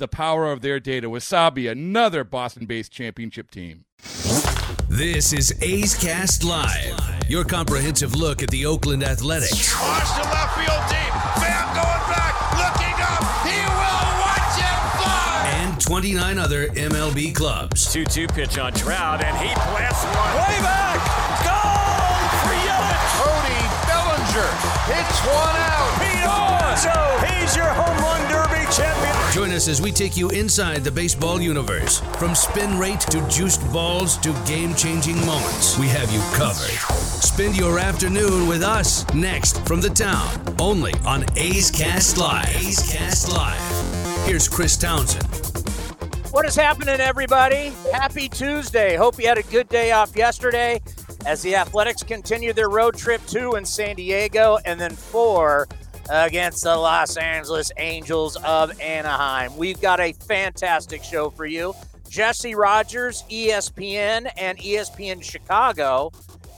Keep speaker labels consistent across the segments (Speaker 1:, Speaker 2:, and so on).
Speaker 1: the power of their data. Wasabi, another Boston based championship team.
Speaker 2: This is A's Cast Live, your comprehensive look at the Oakland Athletics.
Speaker 3: Watch the left field deep. Bam going back, looking up. He will watch it fly.
Speaker 2: And 29 other MLB clubs.
Speaker 4: 2 2 pitch on Trout, and he blasts one.
Speaker 3: Way back. Goal for Yelich. Cody Bellinger hits one out.
Speaker 4: Pete Alonso, he's your home run derby champion.
Speaker 2: Join us as we take you inside the baseball universe. From spin rate to juiced balls to game changing moments, we have you covered. Spend your afternoon with us next from the town, only on A's Cast Live. A's Cast Live. Here's Chris Townsend.
Speaker 5: What is happening, everybody? Happy Tuesday. Hope you had a good day off yesterday as the Athletics continue their road trip two in San Diego and then four against the Los Angeles Angels of Anaheim. We've got a fantastic show for you. Jesse Rogers, ESPN, and ESPN Chicago.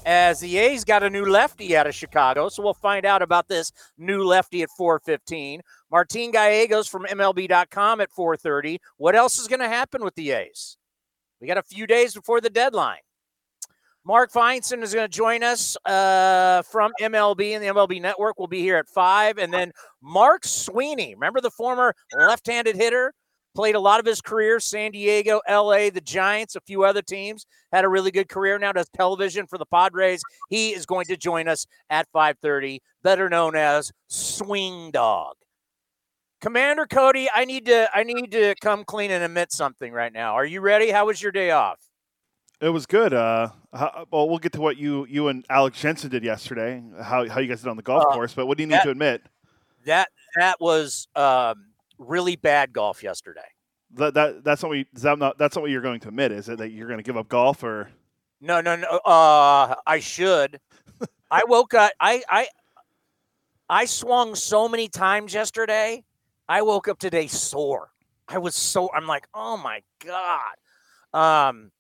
Speaker 5: As the A's got a new lefty out of Chicago, so we'll find out about this new lefty at 4:15. Martin Gallegos from MLB.com at 4:30. What else is going to happen with the A's? We got a few days before the deadline. Mark Feinsand is going to join us uh, from MLB and the MLB Network. We'll be here at five, and then Mark Sweeney, remember the former left-handed hitter, played a lot of his career San Diego, L.A., the Giants, a few other teams. Had a really good career. Now does television for the Padres. He is going to join us at 5:30, better known as Swing Dog. Commander Cody, I need to I need to come clean and admit something right now. Are you ready? How was your day off?
Speaker 6: It was good. Uh, how, well, we'll get to what you you and Alex Jensen did yesterday. How how you guys did on the golf
Speaker 5: Uh,
Speaker 6: course. But what do you need
Speaker 5: that-
Speaker 6: to admit?
Speaker 5: That that was um, really bad golf yesterday.
Speaker 6: That, that that's not what you, that not, that's not what you're going to admit. Is it that you're going to give up golf or?
Speaker 5: No, no, no. Uh, I should. I woke up. I I I swung so many times yesterday. I woke up today sore. I was so. I'm like, oh my god. Um.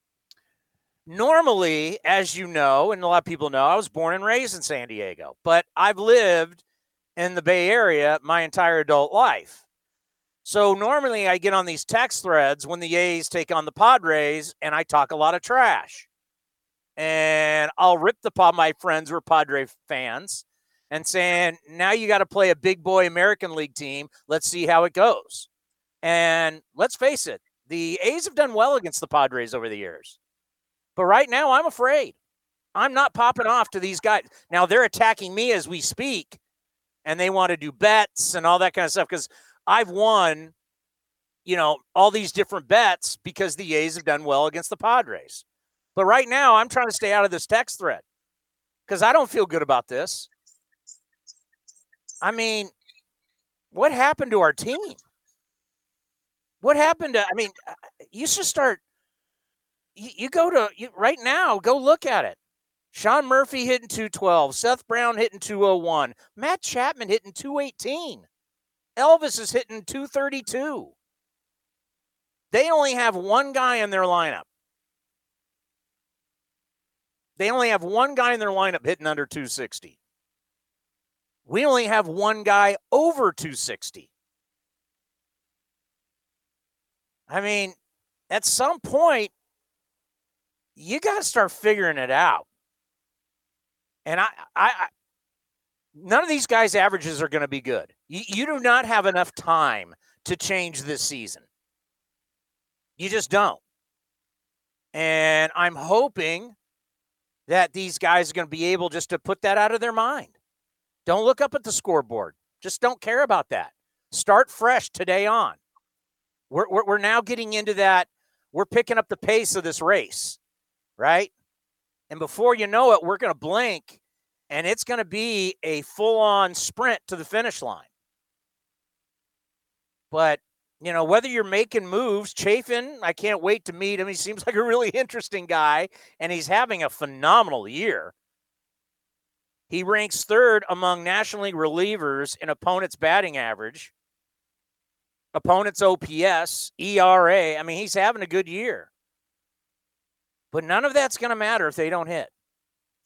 Speaker 5: Normally, as you know, and a lot of people know, I was born and raised in San Diego, but I've lived in the Bay Area my entire adult life. So normally I get on these text threads when the A's take on the Padres and I talk a lot of trash. And I'll rip the pod my friends were Padre fans and saying, now you got to play a big boy American League team. Let's see how it goes. And let's face it, the A's have done well against the Padres over the years. But right now, I'm afraid. I'm not popping off to these guys. Now they're attacking me as we speak, and they want to do bets and all that kind of stuff because I've won, you know, all these different bets because the A's have done well against the Padres. But right now, I'm trying to stay out of this text thread because I don't feel good about this. I mean, what happened to our team? What happened to? I mean, uh, you should start. You, you go to you, right now. Go look at it. Sean Murphy hitting 212. Seth Brown hitting 201. Matt Chapman hitting 218. Elvis is hitting 232. They only have one guy in their lineup. They only have one guy in their lineup hitting under 260. We only have one guy over 260. I mean, at some point, you got to start figuring it out. And I, I, I none of these guys' averages are going to be good. You, you do not have enough time to change this season. You just don't. And I'm hoping that these guys are going to be able just to put that out of their mind. Don't look up at the scoreboard. Just don't care about that. Start fresh today on. We're, we're, we're now getting into that. We're picking up the pace of this race, right? And before you know it, we're going to blink and it's going to be a full on sprint to the finish line. But, you know, whether you're making moves, Chafin, I can't wait to meet him. He seems like a really interesting guy, and he's having a phenomenal year. He ranks third among National League relievers in opponents' batting average, opponents' OPS, ERA. I mean, he's having a good year. But none of that's going to matter if they don't hit.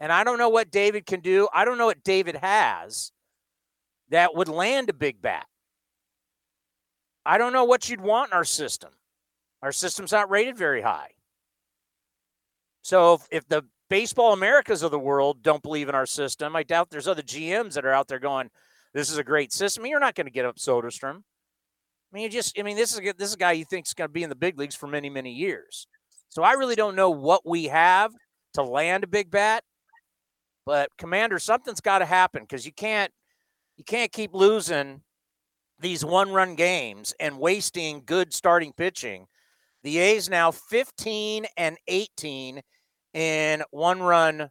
Speaker 5: And I don't know what David can do. I don't know what David has that would land a big bat. I don't know what you'd want in our system. Our system's not rated very high. So if, if the baseball Americas of the world don't believe in our system, I doubt there's other GMs that are out there going, "This is a great system." You're not going to get up Soderstrom. I mean, you just, I mean, this is this is a guy you think is going to be in the big leagues for many, many years. So I really don't know what we have to land a big bat. But Commander, something's got to happen because you can't you can't keep losing these one run games and wasting good starting pitching. The A's now 15 and 18 in one run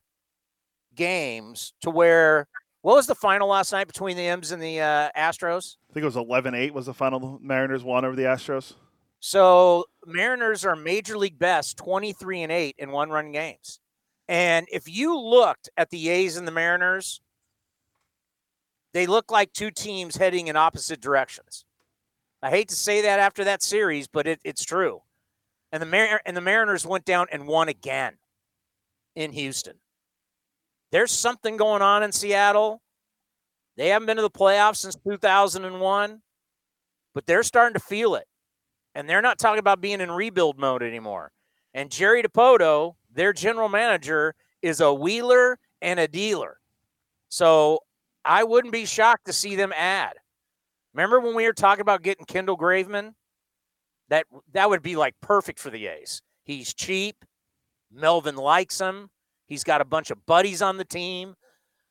Speaker 5: games to where what was the final last night between the M's and the uh, Astros?
Speaker 6: I think it was 11-8 was the final Mariners won over the Astros.
Speaker 5: So Mariners are major league best 23 and 8 in one run games. And if you looked at the A's and the Mariners, they look like two teams heading in opposite directions. I hate to say that after that series, but it, it's true. And the Mar- and the Mariners went down and won again in Houston. There's something going on in Seattle. They haven't been to the playoffs since 2001, but they're starting to feel it. And they're not talking about being in rebuild mode anymore. And Jerry Dipoto, their general manager is a wheeler and a dealer. So I wouldn't be shocked to see them add. Remember when we were talking about getting Kendall Graveman? That that would be like perfect for the A's. He's cheap. Melvin likes him. He's got a bunch of buddies on the team.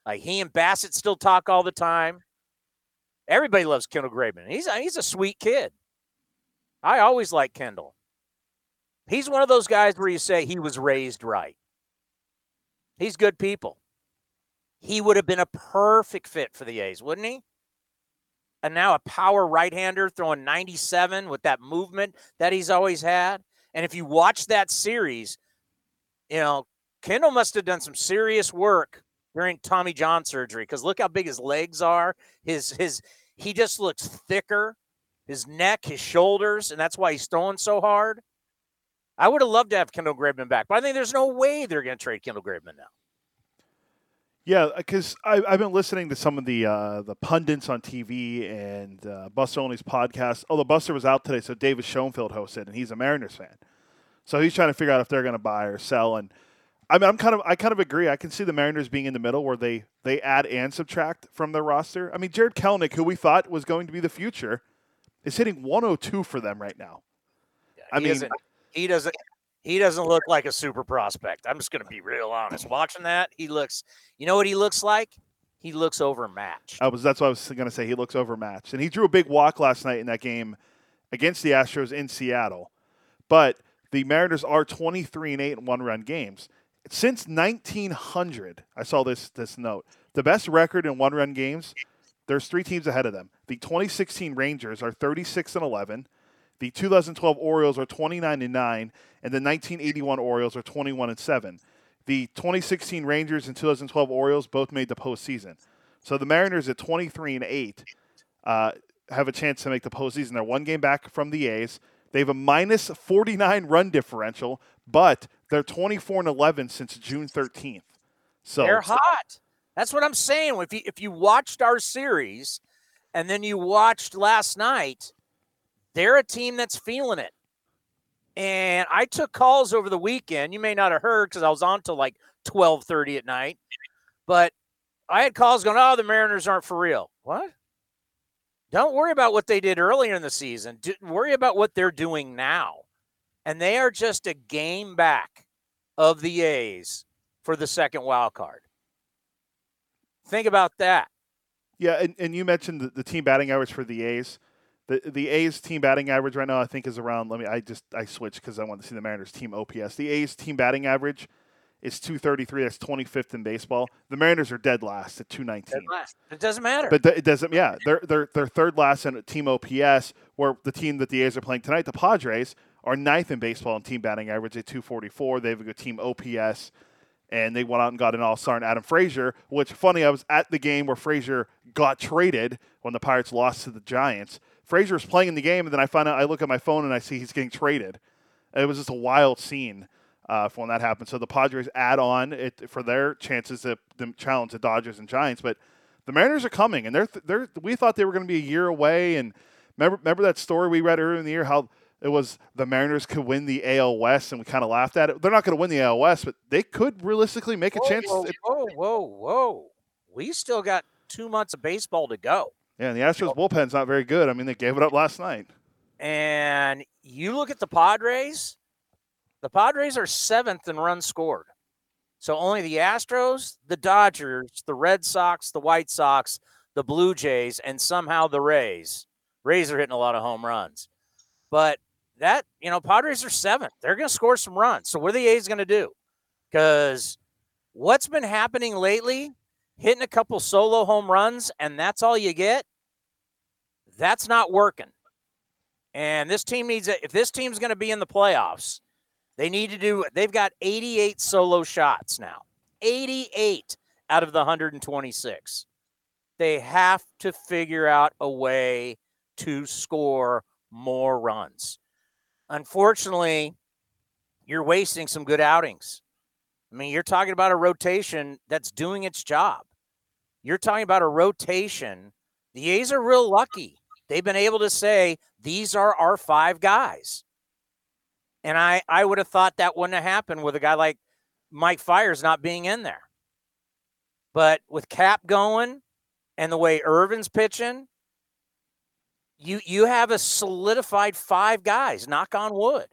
Speaker 5: Like he and Bassitt still talk all the time. Everybody loves Kendall Graveman. He's a, he's a sweet kid. I always like Kendall. He's one of those guys where you say he was raised right. He's good people. He would have been a perfect fit for the A's, wouldn't he? And now a power right hander throwing 97 with that movement that he's always had. And if you watch that series, you know, Kendall must have done some serious work during Tommy John surgery because look how big his legs are. His his he just looks thicker. His neck, his shoulders, and that's why he's throwing so hard. I would have loved to have Kendall Graveman back, but I think there's no way they're going to trade Kendall Graveman now.
Speaker 6: Yeah, because I've been listening to some of the uh, the pundits on TV and uh, Buster Olney's podcast. Although Buster was out today, so David Schoenfeld hosted, and he's a Mariners fan, so he's trying to figure out if they're going to buy or sell. And I mean, I'm kind of I kind of agree. I can see the Mariners being in the middle where they they add and subtract from their roster. I mean, Jarred Kelenic, who we thought was going to be the future, is hitting 102 for them right now.
Speaker 5: Yeah, I mean, he doesn't he doesn't look like a super prospect. I'm just going to be real honest. Watching that, he looks. You know what he looks like? He looks overmatched.
Speaker 6: I was. That's what I was going to say. He looks overmatched, and he drew a big walk last night in that game against the Astros in Seattle. But the Mariners are 23 and eight in one-run games since 1900. I saw this this note. The best record in one-run games. There's three teams ahead of them. The 2016 Rangers are 36 and 11. The 2012 Orioles are 29 and 9, and the 1981 Orioles are 21 and 7. The 2016 Rangers and 2012 Orioles both made the postseason. So the Mariners at 23 and 8 uh, have a chance to make the postseason. They're one game back from the A's. They have a minus 49 run differential, but they're 24 and 11 since June 13th. So
Speaker 5: they're hot. That's what I'm saying. If you if you watched our series and then you watched last night, they're a team that's feeling it. And I took calls over the weekend. You may not have heard because I was on till like 12:30 at night. But I had calls going, "Oh, the Mariners aren't for real." What? Don't worry about what they did earlier in the season. Do, worry about what they're doing now. And they are just a game back of the A's for the second wild card. Think about that.
Speaker 6: Yeah, and, and you mentioned the, the team batting average for the A's. The the A's team batting average right now I think is around let me I just I switched because I want to see the Mariners team OPS. The A's team batting average is 233. That's 25th in baseball. The Mariners are dead last at 219.
Speaker 5: Dead last. It doesn't matter.
Speaker 6: But th- it doesn't. Yeah, they're they're they're third last in team OPS. Where the team that the A's are playing tonight, the Padres, are ninth in baseball in team batting average at 244. They have a good team OPS, and they went out and got an All Star and Adam Frazier. Which funny, I was at the game where Frazier got traded when the Pirates lost to the Giants. Frazier was playing in the game, and then I find out I look at my phone and I see he's getting traded. It was just a wild scene uh, when that happened. So the Padres add on it for their chances to, to challenge the Dodgers and Giants, but the Mariners are coming, and they're they're we thought they were going to be a year away. And remember remember that story we read earlier in the year how it was the Mariners could win the AL West, and we kind of laughed at it. They're not going to win the AL West, but they could realistically make a
Speaker 5: whoa,
Speaker 6: chance.
Speaker 5: Whoa, whoa, whoa, whoa! We still got two months of baseball to go.
Speaker 6: Yeah, and the Astros bullpen's not very good. I mean, they gave it up last night.
Speaker 5: And you look at the Padres. The Padres are seventh in runs scored. So only the Astros, the Dodgers, the Red Sox, the White Sox, the Blue Jays, and somehow the Rays. Rays are hitting a lot of home runs. But that, you know, Padres are seventh. They're going to score some runs. So what are the A's going to do? Because what's been happening lately, hitting a couple solo home runs, and that's all you get, that's not working. And this team needs it. If this team's going to be in the playoffs, they need to do, they've got 88 solo shots now. 88 out of the 126. They have to figure out a way to score more runs. Unfortunately, you're wasting some good outings. I mean, you're talking about a rotation that's doing its job. You're talking about a rotation. The A's are real lucky. They've been able to say, these are our five guys. And I, I would have thought that wouldn't have happened with a guy like Mike Fiers not being in there. But with Cap going and the way Irvin's pitching, you you have a solidified five guys. Knock on wood.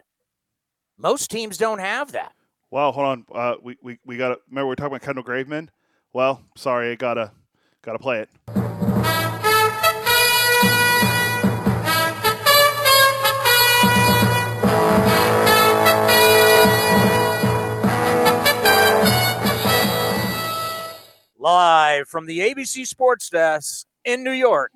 Speaker 5: Most teams don't have that.
Speaker 6: Well, hold on. Uh, we we, we got to remember we are talking about Kendall Graveman. Well, sorry, I gotta gotta play it.
Speaker 5: Live from the ABC Sports Desk in New York,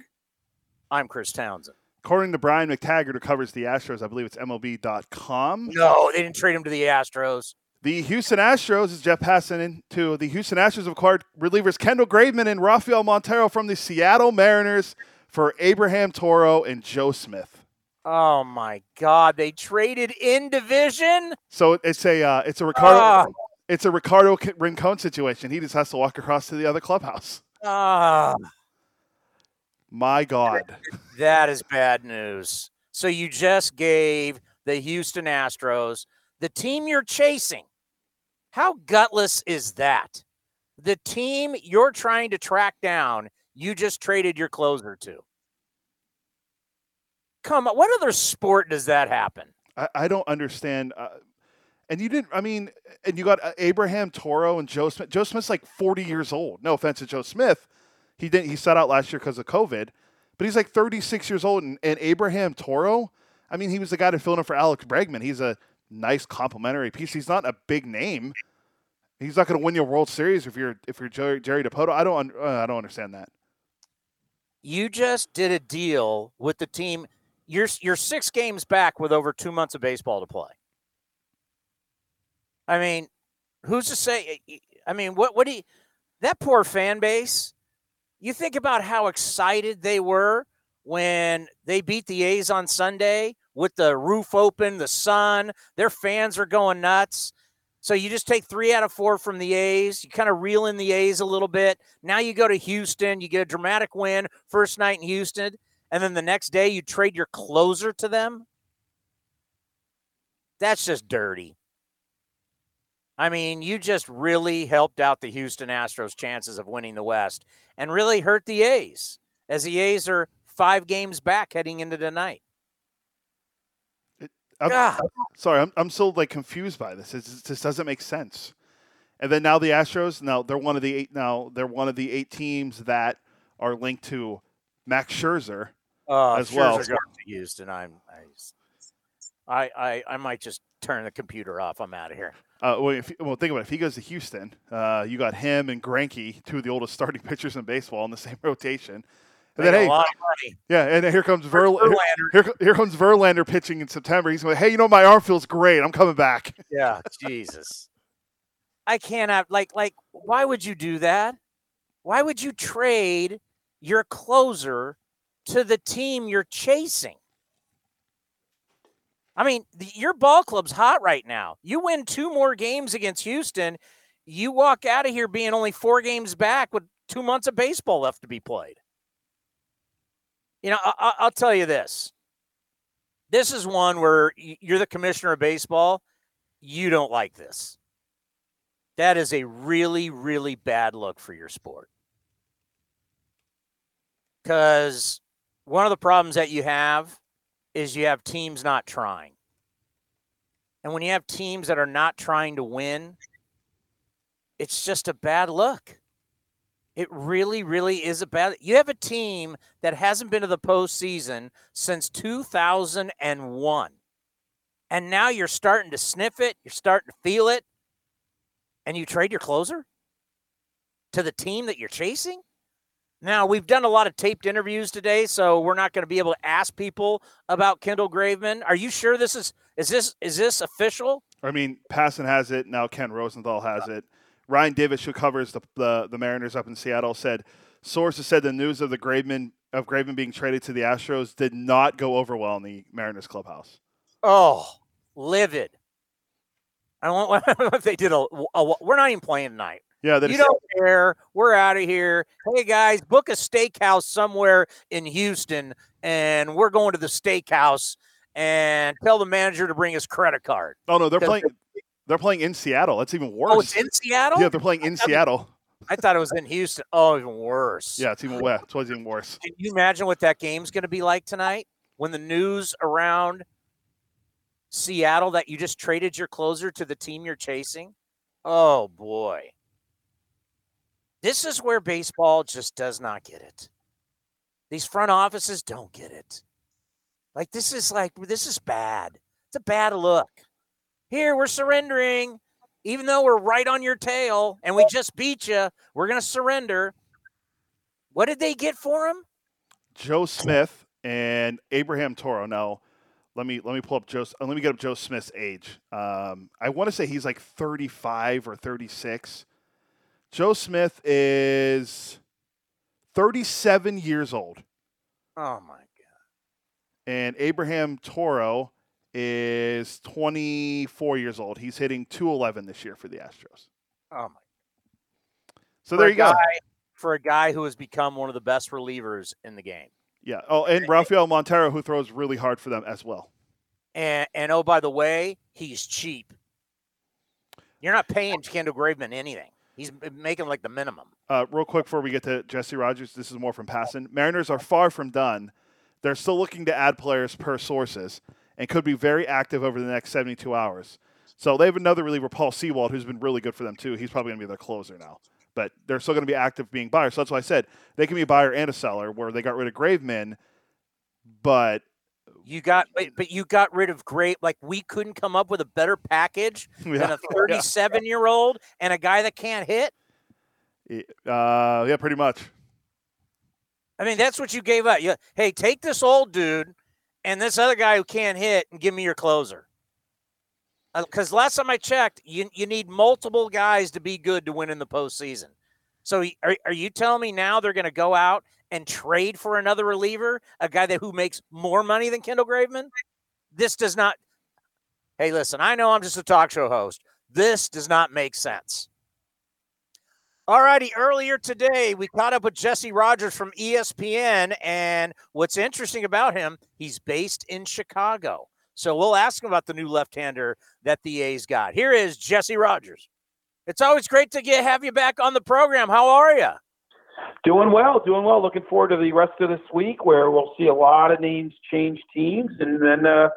Speaker 5: I'm Chris Townsend.
Speaker 6: According to Brian McTaggart, who covers the Astros, I believe it's MLB.com.
Speaker 5: No, they didn't trade him to the Astros.
Speaker 6: The Houston Astros, is Jeff Passan into the Houston Astros have acquired relievers Kendall Graveman and Rafael Montero from the Seattle Mariners for Abraham Toro and Joe Smith.
Speaker 5: Oh my God! They traded in division.
Speaker 6: So it's a uh, it's a Ricardo it's a Ricardo Rincon situation. He just has to walk across to the other clubhouse.
Speaker 5: Ah,
Speaker 6: my God,
Speaker 5: that is bad news. So you just gave the Houston Astros the team you're chasing. How gutless is that? The team you're trying to track down, you just traded your closer to. Come on, what other sport does that happen?
Speaker 6: I, I don't understand. Uh, and you didn't. I mean, and you got uh, Abraham Toro and Joe Smith. Joe Smith's like forty years old. No offense to Joe Smith, he didn't. He sat out last year because of COVID, but he's like thirty six years old. And, and Abraham Toro, I mean, he was the guy to fill in for Alex Bregman. He's a nice complimentary piece. He's not a big name. He's not going to win your World Series if you're if you're Jerry, Jerry Dipoto. I don't uh, I don't understand that.
Speaker 5: You just did a deal with the team. You're you're six games back with over two months of baseball to play. I mean, who's to say? I mean, what what do you, that poor fan base? You think about how excited they were when they beat the A's on Sunday with the roof open, the sun. Their fans are going nuts. So you just take three out of four from the A's. You kind of reel in the A's a little bit. Now you go to Houston. You get a dramatic win first night in Houston, and then the next day you trade your closer to them. That's just dirty. I mean, you just really helped out the Houston Astros' chances of winning the West and really hurt the A's, as the A's are five games back heading into tonight.
Speaker 6: I'm,
Speaker 5: God.
Speaker 6: sorry, I'm, I'm still like confused by this. It just doesn't make sense. And then now the Astros, now they're one of the eight. Now they're one of the eight teams that are linked to Max Scherzer.
Speaker 5: Uh,
Speaker 6: As well.
Speaker 5: Scherzer going to Houston. I'm, I, I, I might just turn the computer off. I'm out of here.
Speaker 6: Uh, well, if, well, think about it. If he goes to Houston, uh, you got him and Greinke, two of the oldest starting pitchers in baseball, in the same rotation. And then,
Speaker 5: a
Speaker 6: hey,
Speaker 5: lot of money.
Speaker 6: yeah, and here comes Verl-
Speaker 5: Verlander.
Speaker 6: here, here, comes Verlander pitching in September. He's going, hey, you know, my arm feels great. I'm coming back.
Speaker 5: Yeah, Jesus. I cannot like like why would you do that? Why would you trade your closer to the team you're chasing? I mean, the, your ball club's hot right now. You win two more games against Houston, you walk out of here being only 4 games back with 2 months of baseball left to be played. You know, I, I- I'll tell you this. This is one where you're the commissioner of baseball you don't like this. That is a really, really bad look for your sport. Because one of the problems that you have is you have teams not trying. And when you have teams that are not trying to win, it's just a bad look. It really, really is a bad. You have a team that hasn't been to the postseason since 2001 and now you're starting to sniff it, you're starting to feel it, and you trade your closer to the team that you're chasing. Now, we've done a lot of taped interviews today, so we're not going to be able to ask people about Kendall Graveman. Are you sure this is is this is this official?
Speaker 6: I mean, Passan has it now. Ken Rosenthal has it. Ryan Divish, who covers the, the the Mariners up in Seattle, said sources said the news of the Graveman of Graveman being traded to the Astros did not go over well in the Mariners clubhouse.
Speaker 5: Oh, livid. I want if they did a, a we're not even playing tonight.
Speaker 6: Yeah,
Speaker 5: you don't care. We're out of here. Hey guys, book a steakhouse somewhere in Houston, and we're going to the steakhouse. And tell the manager to bring his credit card.
Speaker 6: Oh no, they're playing. They're playing in Seattle. That's even worse.
Speaker 5: Oh, it's in Seattle.
Speaker 6: Yeah, they're playing in Seattle.
Speaker 5: I thought it was in Houston. Oh, even worse.
Speaker 6: Yeah, it's even worse. It's even worse.
Speaker 5: Can you imagine what that game's going to be like tonight when the news around Seattle that you just traded your closer to the team you're chasing? Oh boy. This is where baseball just does not get it. These front offices don't get it. Like this is like this is bad. It's a bad look. Here we're surrendering even though we're right on your tail and we just beat you, we're to surrender. What did they get for him?
Speaker 6: Joe Smith and Abraham Toro. Now, let me let me pull up Joe. Let me get up Joe Smith's age. Um, I want to say he's like 35 or 36. Joe Smith is 37 years old,
Speaker 5: Oh my god.
Speaker 6: and Abraham Toro is 24 years old. He's hitting 211 this year for the Astros.
Speaker 5: Oh my.
Speaker 6: So
Speaker 5: For
Speaker 6: there you go.
Speaker 5: For a guy who has become one of the best relievers in the game.
Speaker 6: Yeah. Oh, and Rafael Montero, who throws really hard for them as well.
Speaker 5: And and oh by the way, he's cheap. You're not paying Kendall Graveman anything. He's making like the minimum.
Speaker 6: Uh, real quick before we get to Jesse Rogers, this is more from Passan. Mariners are far from done. They're still looking to add players per sources and could be very active over the next 72 hours. So they have another reliever, Paul Sewald, who's been really good for them too. He's probably going to be their closer now. But they're still going to be active being buyers. So that's why I said they can be a buyer and a seller where they got rid of Graveman, but
Speaker 5: You got but, you got rid of great like we couldn't come up with a better package than a 37 year old and a guy that can't hit.
Speaker 6: uh, yeah, pretty much.
Speaker 5: I mean, that's what you gave up. You, hey, take this old dude and this other guy who can't hit and give me your closer. Because last time I checked, you, you need multiple guys to be good to win in the postseason. So are, are you telling me now they're going to go out and trade for another reliever, a guy that who makes more money than Kendall Graveman? This does not. Hey, listen, I know I'm just a talk show host. This does not make sense. All righty. Earlier today, we caught up with Jesse Rogers from ESPN. And what's interesting about him, he's based in Chicago. So we'll ask him about the new left hander that the A's got. Here is Jesse Rogers. It's always great to get have you back on the program. How are you?
Speaker 7: Doing well, doing well. Looking forward to the rest of this week where we'll see a lot of names change teams, and then uh,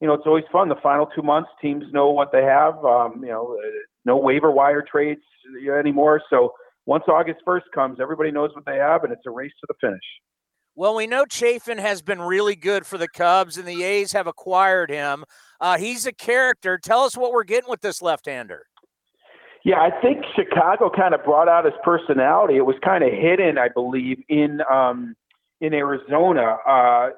Speaker 7: you know it's always fun. The final two months, teams know what they have. Um, you know, uh, no waiver wire trades anymore. So once August first comes, everybody knows what they have, and it's a race to the finish.
Speaker 5: Well, we know Chafin has been really good for the Cubs, and the A's have acquired him. Uh, he's a character. Tell us what we're getting with this left-hander.
Speaker 7: Yeah, I think Chicago kind of brought out his personality. It was kind of hidden, I believe, in um, in Arizona. Uh,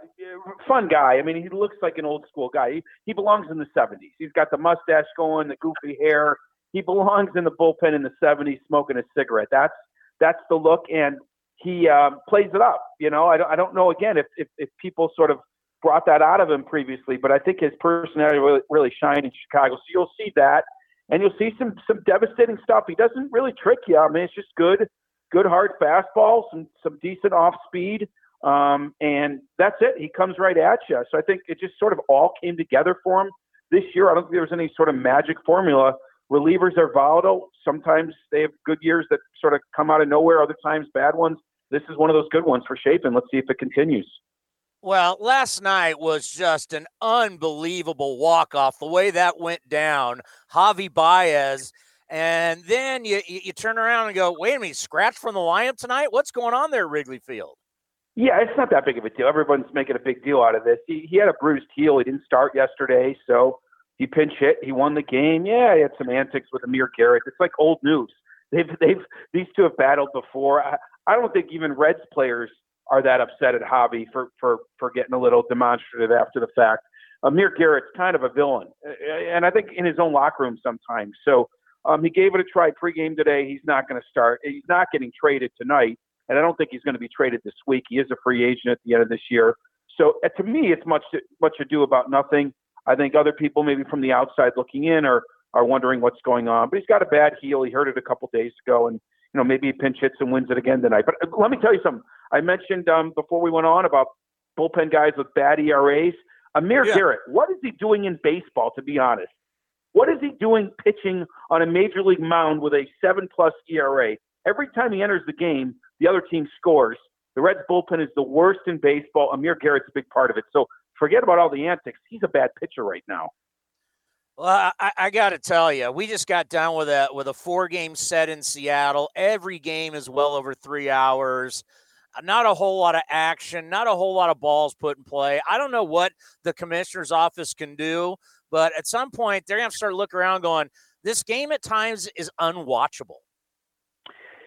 Speaker 7: fun guy. I mean, he looks like an old school guy. He, he belongs in the '70s. He's got the mustache going, the goofy hair. He belongs in the bullpen in the '70s, smoking a cigarette. That's that's the look, and he um, plays it up. You know, I don't, I don't know again if, if if people sort of brought that out of him previously, but I think his personality really, really shined in Chicago. So you'll see that and you'll see some some devastating stuff. He doesn't really trick you. I mean, it's just good, good hard fastball, some some decent off speed, um, and that's it. He comes right at you. So I think it just sort of all came together for him this year. I don't think there was any sort of magic formula. Relievers are volatile. Sometimes they have good years that sort of come out of nowhere. Other times, bad ones. This is one of those good ones for Chafin. Let's see if it continues.
Speaker 5: Well, last night was just an unbelievable walk off. The way that went down, Javi Baez, and then you you turn around and go, "Wait a minute, scratch from the lineup tonight? What's going on there, Wrigley Field?"
Speaker 7: Yeah, it's not that big of a deal. Everyone's making a big deal out of this. He he had a bruised heel. He didn't start yesterday, so he pinch hit. He won the game. Yeah, he had some antics with Amir Garrett. It's like old news. They've they've these two have battled before. I, I don't think even Reds players are that upset at Javi for for for getting a little demonstrative after the fact. Amir Garrett's kind of a villain, and I think in his own locker room sometimes. So um, he gave it a try pregame today. He's not going to start. He's not getting traded tonight, and I don't think he's going to be traded this week. He is a free agent at the end of this year. So uh, to me, it's much much ado about nothing. I think other people, maybe from the outside looking in, are are wondering what's going on. But he's got a bad heel. He hurt it a couple days ago, and you know maybe he pinch hits and wins it again tonight. But uh, let me tell you something. I mentioned um, before we went on about bullpen guys with bad ERAs. Amir yeah. Garrett, what is he doing in baseball? To be honest, what is he doing pitching on a major league mound with a seven plus ERA? Every time he enters the game, the other team scores. The Reds bullpen is the worst in baseball. Amir Garrett's a big part of it. So forget about all the antics. He's a bad pitcher right now.
Speaker 5: Well, I, I got to tell you, we just got done with a with a four game set in Seattle. Every game is well over three hours. Uh, not a whole lot of action, not a whole lot of balls put in play. I don't know what the commissioner's office can do, but at some point they're going to start looking around, going, "This game at times is unwatchable."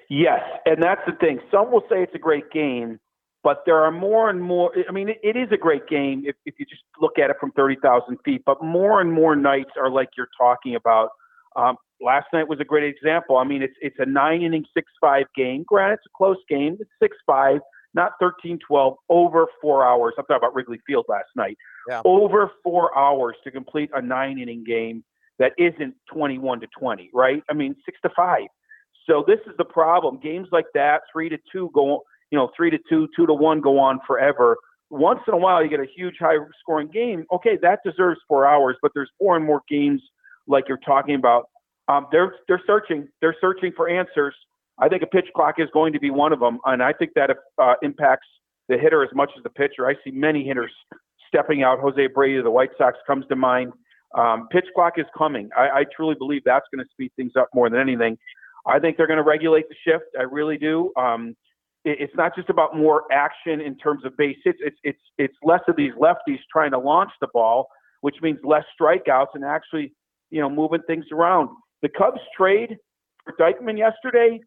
Speaker 7: Yes, and that's the thing. Some will say it's a great game, but there are more and more. I mean, it, it is a great game if, if you just look at it from 30,000 feet, but more and more nights are like you're talking about. Um, last night was a great example. I mean, it's it's a nine inning, six five game. Granted, it's a close game. It's six five, not 13-12, over four hours. I'm talking about Wrigley Field last night. Yeah. Over four hours to complete a nine inning game that isn't 21 to 20, right? I mean, six to five. So this is the problem. Games like that, three to two go you know, three to two, two to one go on forever. Once in a while, you get a huge high scoring game. Okay, that deserves four hours, but there's more and more games like you're talking about. Um, they're they're searching. They're searching for answers. I think a pitch clock is going to be one of them, and I think that uh, impacts the hitter as much as the pitcher. I see many hitters stepping out. Jose Abreu of the White Sox comes to mind. Um, pitch clock is coming. I, I truly believe that's going to speed things up more than anything. I think they're going to regulate the shift. I really do. Um, it's not just about more action in terms of base hits. It's it's it's less of these lefties trying to launch the ball, which means less strikeouts and actually, you know, moving things around. The Cubs trade for Diekman yesterday,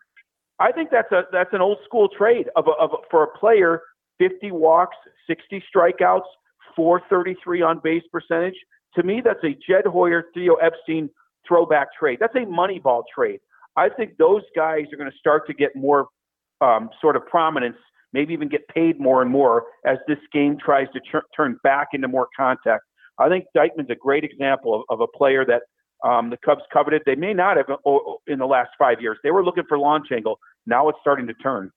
Speaker 7: I think that's a that's an old school trade of a, of a, for a player, 50 walks, 60 strikeouts, 433 on base percentage. To me, that's a Jed Hoyer, Theo Epstein throwback trade. That's a Moneyball trade. I think those guys are going to start to get more um, sort of prominence, maybe even get paid more and more as this game tries to tr- turn back into more contact. I think Diekman's a great example of, of a player that um, the Cubs coveted. They may not have in the last five years. They were looking for launch angle. Now it's starting to turn.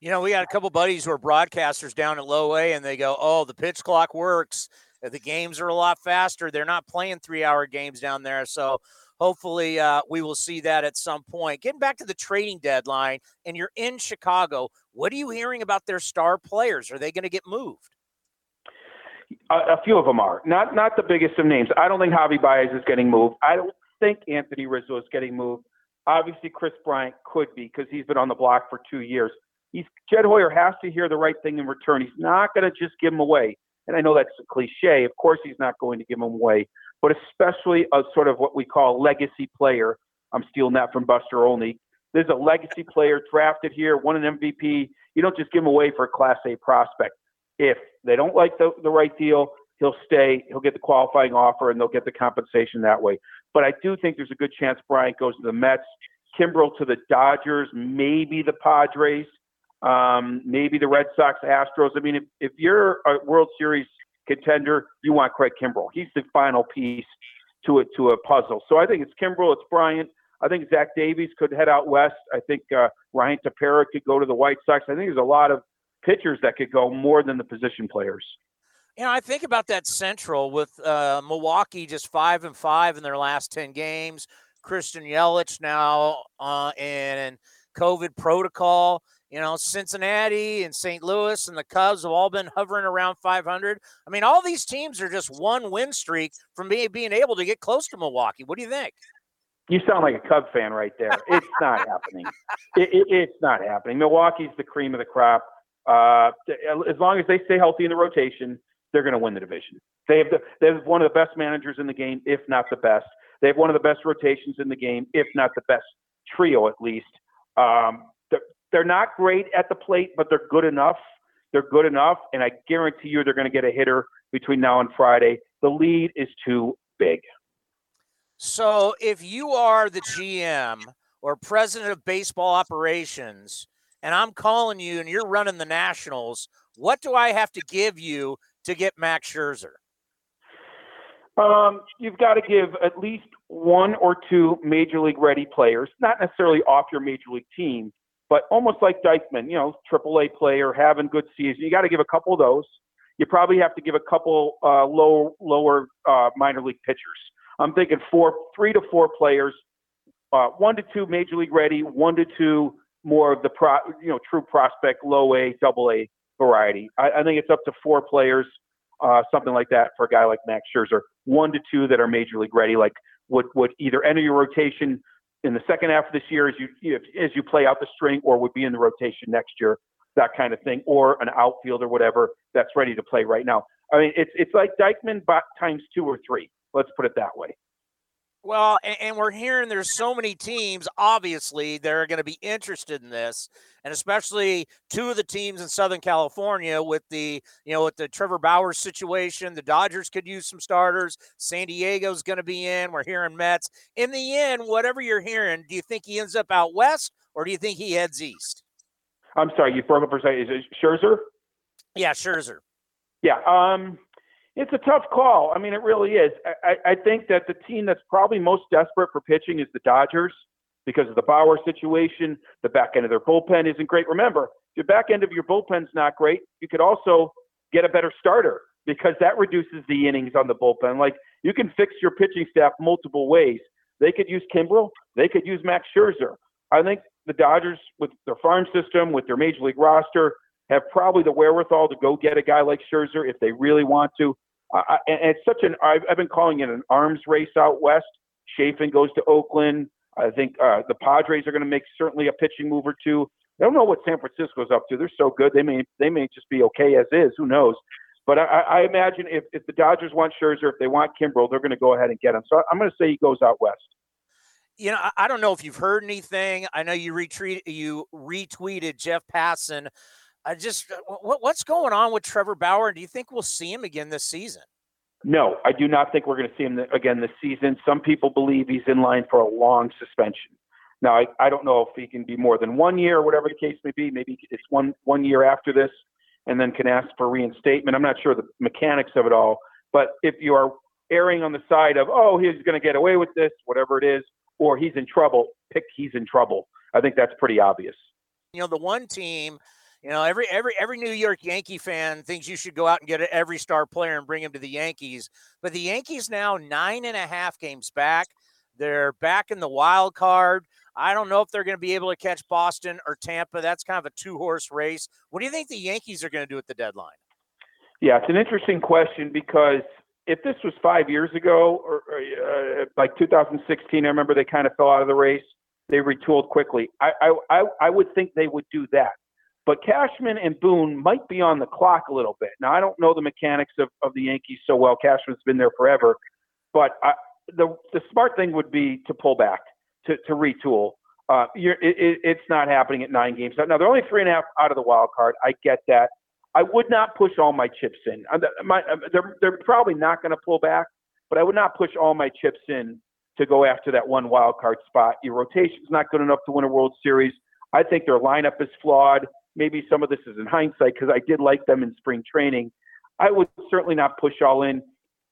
Speaker 5: You know, we got a couple buddies who are broadcasters down at Low A, and they go, "Oh, the pitch clock works. The games are a lot faster. They're not playing three-hour games down there, so hopefully uh, we will see that at some point. Getting back to the trading deadline, and you're in Chicago. What are you hearing about their star players? Are they going to get moved?
Speaker 7: A, a, few of them are not not the biggest of names. I don't think Javi Baez is getting moved. I don't think Anthony Rizzo is getting moved. Obviously, Kris Bryant could be because he's been on the block for two years. He's Jed Hoyer has to hear the right thing in return. He's not going to just give him away. And I know that's a cliche. Of course, he's not going to give him away, but especially a sort of what we call legacy player. I'm stealing that from Buster Olney. There's a legacy player drafted here, won an MVP. You don't just give him away for a Class A prospect. If they don't like the, the right deal, he'll stay, he'll get the qualifying offer, and they'll get the compensation that way. But I do think there's a good chance Bryant goes to the Mets, Kimbrel to the Dodgers, maybe the Padres, um, maybe the Red Sox, Astros. I mean, if, if you're a World Series contender, you want Craig Kimbrel. He's the final piece to it to a puzzle. So I think it's Kimbrel, it's Bryant. I think Zach Davies could head out west. I think uh, Ryan Tepera could go to the White Sox. I think there's a lot of pitchers that could go more than the position players.
Speaker 5: You know, I think about that Central with uh, Milwaukee just five and five in their last ten games. Christian Yelich now uh, in COVID protocol. You know, Cincinnati and St. Louis and the Cubs have all been hovering around 500. I mean, all these teams are just one win streak from being being able to get close to Milwaukee. What do you think?
Speaker 7: You sound like a Cub fan right there. It's not happening. It, it, it's not happening. Milwaukee's the cream of the crop. Uh, as long as they stay healthy in the rotation, they're going to win the division. They have the, they have one of the best managers in the game, if not the best. They have one of the best rotations in the game, if not the best trio at least. Um, they're, not great at the plate, but they're good enough. They're good enough, and I guarantee you they're going to get a hitter between now and Friday. The lead is too big.
Speaker 5: So, if you are the GM or president of baseball operations, and I'm calling you and you're running the Nationals, what do I have to give you to get Max Scherzer?
Speaker 7: Um, you've got to give at least one or two major league ready players, not necessarily off your major league team, but almost like Diekman, you know, AAA player, having good season. You got to give a couple of those. You probably have to give a couple uh, low, lower uh, minor league pitchers. I'm thinking four, three to four players, uh, one to two major league ready, one to two more of the pro, you know, true prospect, low A, double A variety. I, I think it's up to four players, uh, something like that for a guy like Max Scherzer. One to two that are major league ready, like would would either enter your rotation in the second half of this year as you as you play out the string, or would be in the rotation next year, that kind of thing, or an outfield or whatever that's ready to play right now. I mean, it's it's like Diekman times two or three. Let's put it that way.
Speaker 5: Well, and, and, we're hearing there's so many teams, obviously, that are going to be interested in this, and especially two of the teams in Southern California with the, you know, with the Trevor Bauer situation. The Dodgers could use some starters. San Diego's going to be in. We're hearing Mets. In the end, whatever you're hearing, do you think he ends up out west, or do you think he heads east?
Speaker 7: I'm sorry, you broke up for a second. Is it Scherzer?
Speaker 5: Yeah, Scherzer.
Speaker 7: Yeah. Um, it's a tough call. I mean, it really is. I, I think that the team that's probably most desperate for pitching is the Dodgers because of the Bauer situation. The back end of their bullpen isn't great. Remember, the back end of your bullpen's not great. You could also get a better starter because that reduces the innings on the bullpen. Like you can fix your pitching staff multiple ways. They could use Kimbrel. They could use Max Scherzer. I think the Dodgers, with their farm system, with their major league roster, have probably the wherewithal to go get a guy like Scherzer if they really want to. I, and it's such an I've, I've been calling it an arms race out west. Chafin goes to Oakland. I think uh, the Padres are going to make certainly a pitching move or two. I don't know what San Francisco's up to. They're so good. They may they may just be okay as is. Who knows? But I, I imagine if, if the Dodgers want Scherzer, if they want Kimbrel, they're going to go ahead and get him. So I'm going to say he goes out west.
Speaker 5: You know, I don't know if you've heard anything. I know you retweet you retweeted Jeff Passan I just uh, what, what's going on with Trevor Bauer? Do you think we'll see him again this season?
Speaker 7: No, I do not think we're going to see him again this season. Some people believe he's in line for a long suspension. Now, I, I don't know if he can be more than one year or whatever the case may be. Maybe it's one one year after this, and then can ask for reinstatement. I'm not sure the mechanics of it all. But if you are erring on the side of oh he's going to get away with this, whatever it is, or he's in trouble, pick he's in trouble. I think that's pretty obvious.
Speaker 5: You know, the one team you know, every every every New York Yankee fan thinks you should go out and get every star player and bring him to the Yankees. But the Yankees now nine and a half games back. They're back in the wild card. I don't know if they're going to be able to catch Boston or Tampa. That's kind of a two horse race. What do you think the Yankees are going to do at the deadline?
Speaker 7: Yeah, it's an interesting question because if this was five years ago or, or uh, like 2016, I remember they kind of fell out of the race. They retooled quickly. I, I, I would think they would do that. But Cashman and Boone might be on the clock a little bit. Now, I don't know the mechanics of, of the Yankees so well. Cashman's been there forever. But I, the, the smart thing would be to pull back, to, to retool. Uh, it, it, it's not happening at nine games. Now, they're only three and a half out of the wild card. I get that. I would not push all my chips in. Uh, my, uh, they're, they're probably not going to pull back, but I would not push all my chips in to go after that one wild card spot. Your rotation is not good enough to win a World Series. I think their lineup is flawed. Maybe some of this is in hindsight because I did like them in spring training. I would certainly not push all in.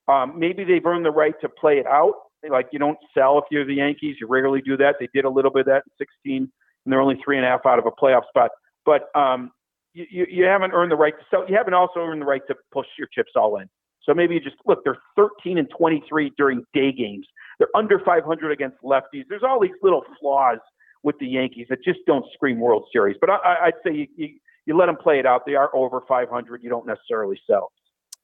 Speaker 7: Um, maybe they've earned the right to play it out. Like you don't sell if you're the Yankees. You rarely do that. They did a little bit of that in 16, and they're only three and a half out of a playoff spot. But um, you, you, you haven't earned the right to sell. You haven't also earned the right to push your chips all in. So maybe you just look. They're 13 and 23 during day games. They're under 500 against lefties. There's all these little flaws with the Yankees that just don't scream World Series. But I, would say you, you, you let them play it out. They are over 500. You don't necessarily sell.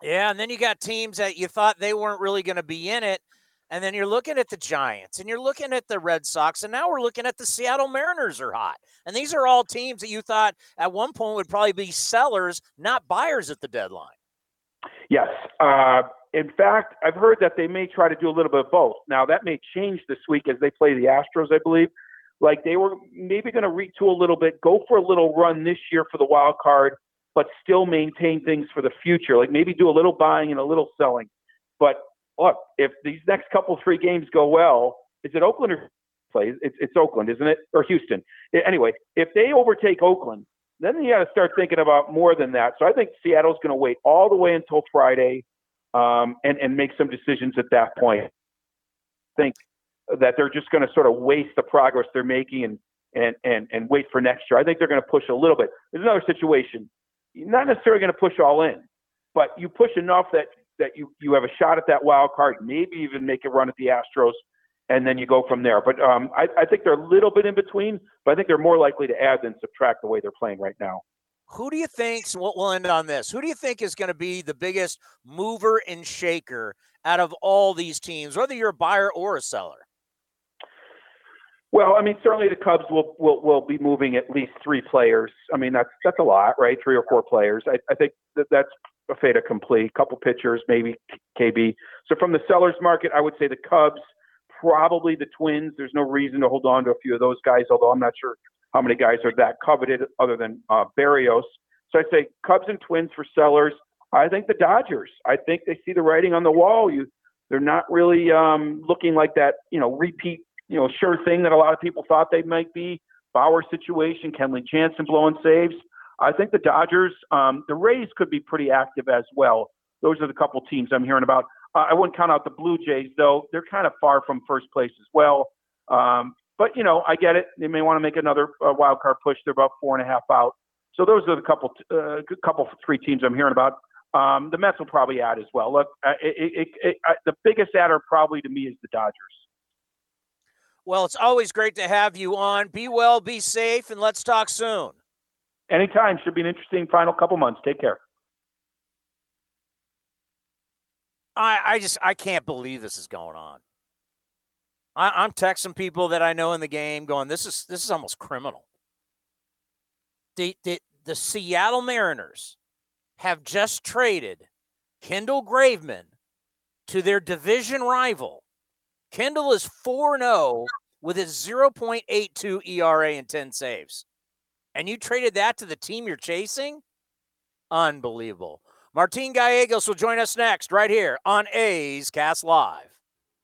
Speaker 5: Yeah, and then you got teams that you thought they weren't really going to be in it. And then you're looking at the Giants and you're looking at the Red Sox, and now we're looking at the Seattle Mariners are hot. And these are all teams that you thought at one point would probably be sellers, not buyers at the deadline.
Speaker 7: Yes. Uh, in fact, I've heard that they may try to do a little bit of both. Now, that may change this week as they play the Astros, I believe. Like they were maybe going to retool a little bit, go for a little run this year for the wild card, but still maintain things for the future. Like maybe do a little buying and a little selling. But look, if these next couple three games go well, is it Oakland or play? It's, it's Oakland, isn't it? Or Houston? Anyway, if they overtake Oakland, then you got to start thinking about more than that. So I think Seattle's going to wait all the way until Friday um, and and make some decisions at that point. I think that they're just going to sort of waste the progress they're making and and and and wait for next year. I think they're going to push a little bit. There's another situation. You're not necessarily going to push all in, but you push enough that that you you have a shot at that wild card, maybe even make a run at the Astros, and then you go from there. But um, I, I think they're a little bit in between, but I think they're more likely to add than subtract the way they're playing right now.
Speaker 5: Who do you think? We'll end on this. Who do you think is going to be the biggest mover and shaker out of all these teams, whether you're a buyer or a seller?
Speaker 7: Well, I mean, certainly the Cubs will, will will be moving at least three players. I mean, that's that's a lot, right? Three or four players. I, I think that that's a fait accompli. A couple pitchers, maybe KB. So from the sellers market, I would say the Cubs, probably the Twins. There's no reason to hold on to a few of those guys, although I'm not sure how many guys are that coveted other than uh, Berrios. So I say Cubs and Twins for sellers. I think the Dodgers. I think they see the writing on the wall. You, they're not really um, looking like that, you know, repeat, you know, sure thing that a lot of people thought they might be. Bauer situation, Kenley Jansen blowing saves. I think the Dodgers, um, the Rays could be pretty active as well. Those are the couple teams I'm hearing about. Uh, I wouldn't count out the Blue Jays though; they're kind of far from first place as well. Um, but you know, I get it. They may want to make another uh, wild card push. They're about four and a half out. So those are the couple, uh, couple three teams I'm hearing about. Um, the Mets will probably add as well. Look, it, it, it, the biggest adder probably to me is the Dodgers.
Speaker 5: Well, it's always great to have you on. Be well, be safe, and let's talk soon.
Speaker 7: Anytime. Should be an interesting final couple months. Take care.
Speaker 5: I, I just I can't believe this is going on. I, am texting people that I know in the game, going, "This is this is almost criminal." The the the Seattle Mariners have just traded Kendall Graveman to their division rival. Kendall is 4 0 with his 0.82 ERA and 10 saves. And you traded that to the team you're chasing? Unbelievable. Martin Gallegos will join us next, right here on A's Cast Live.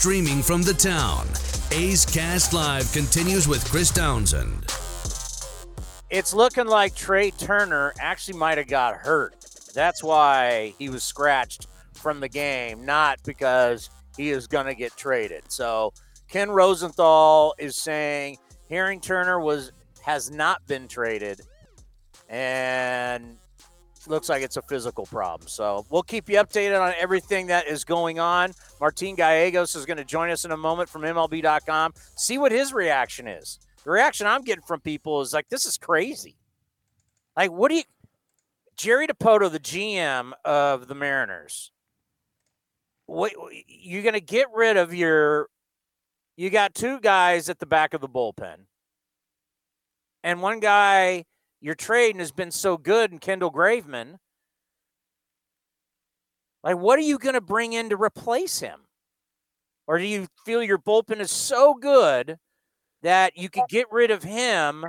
Speaker 2: streaming from the town. A's Cast Live continues with Chris Townsend.
Speaker 5: It's looking like Trea Turner actually might have got hurt. That's why he was scratched from the game, not because he is going to get traded. So Ken Rosenthal is saying Herring Turner was has not been traded, and looks like it's a physical problem. So we'll keep you updated on everything that is going on. Martin Gallegos is going to join us in a moment from MLB.com. See what his reaction is. The reaction I'm getting from people is like, this is crazy. Like, what do you. Jerry Dipoto, the GM of the Mariners, what you're going to get rid of your. You got two guys at the back of the bullpen, and one guy your trading has been so good in Kendall Graveman. Like, what are you going to bring in to replace him? Or do you feel your bullpen is so good that you could get rid of him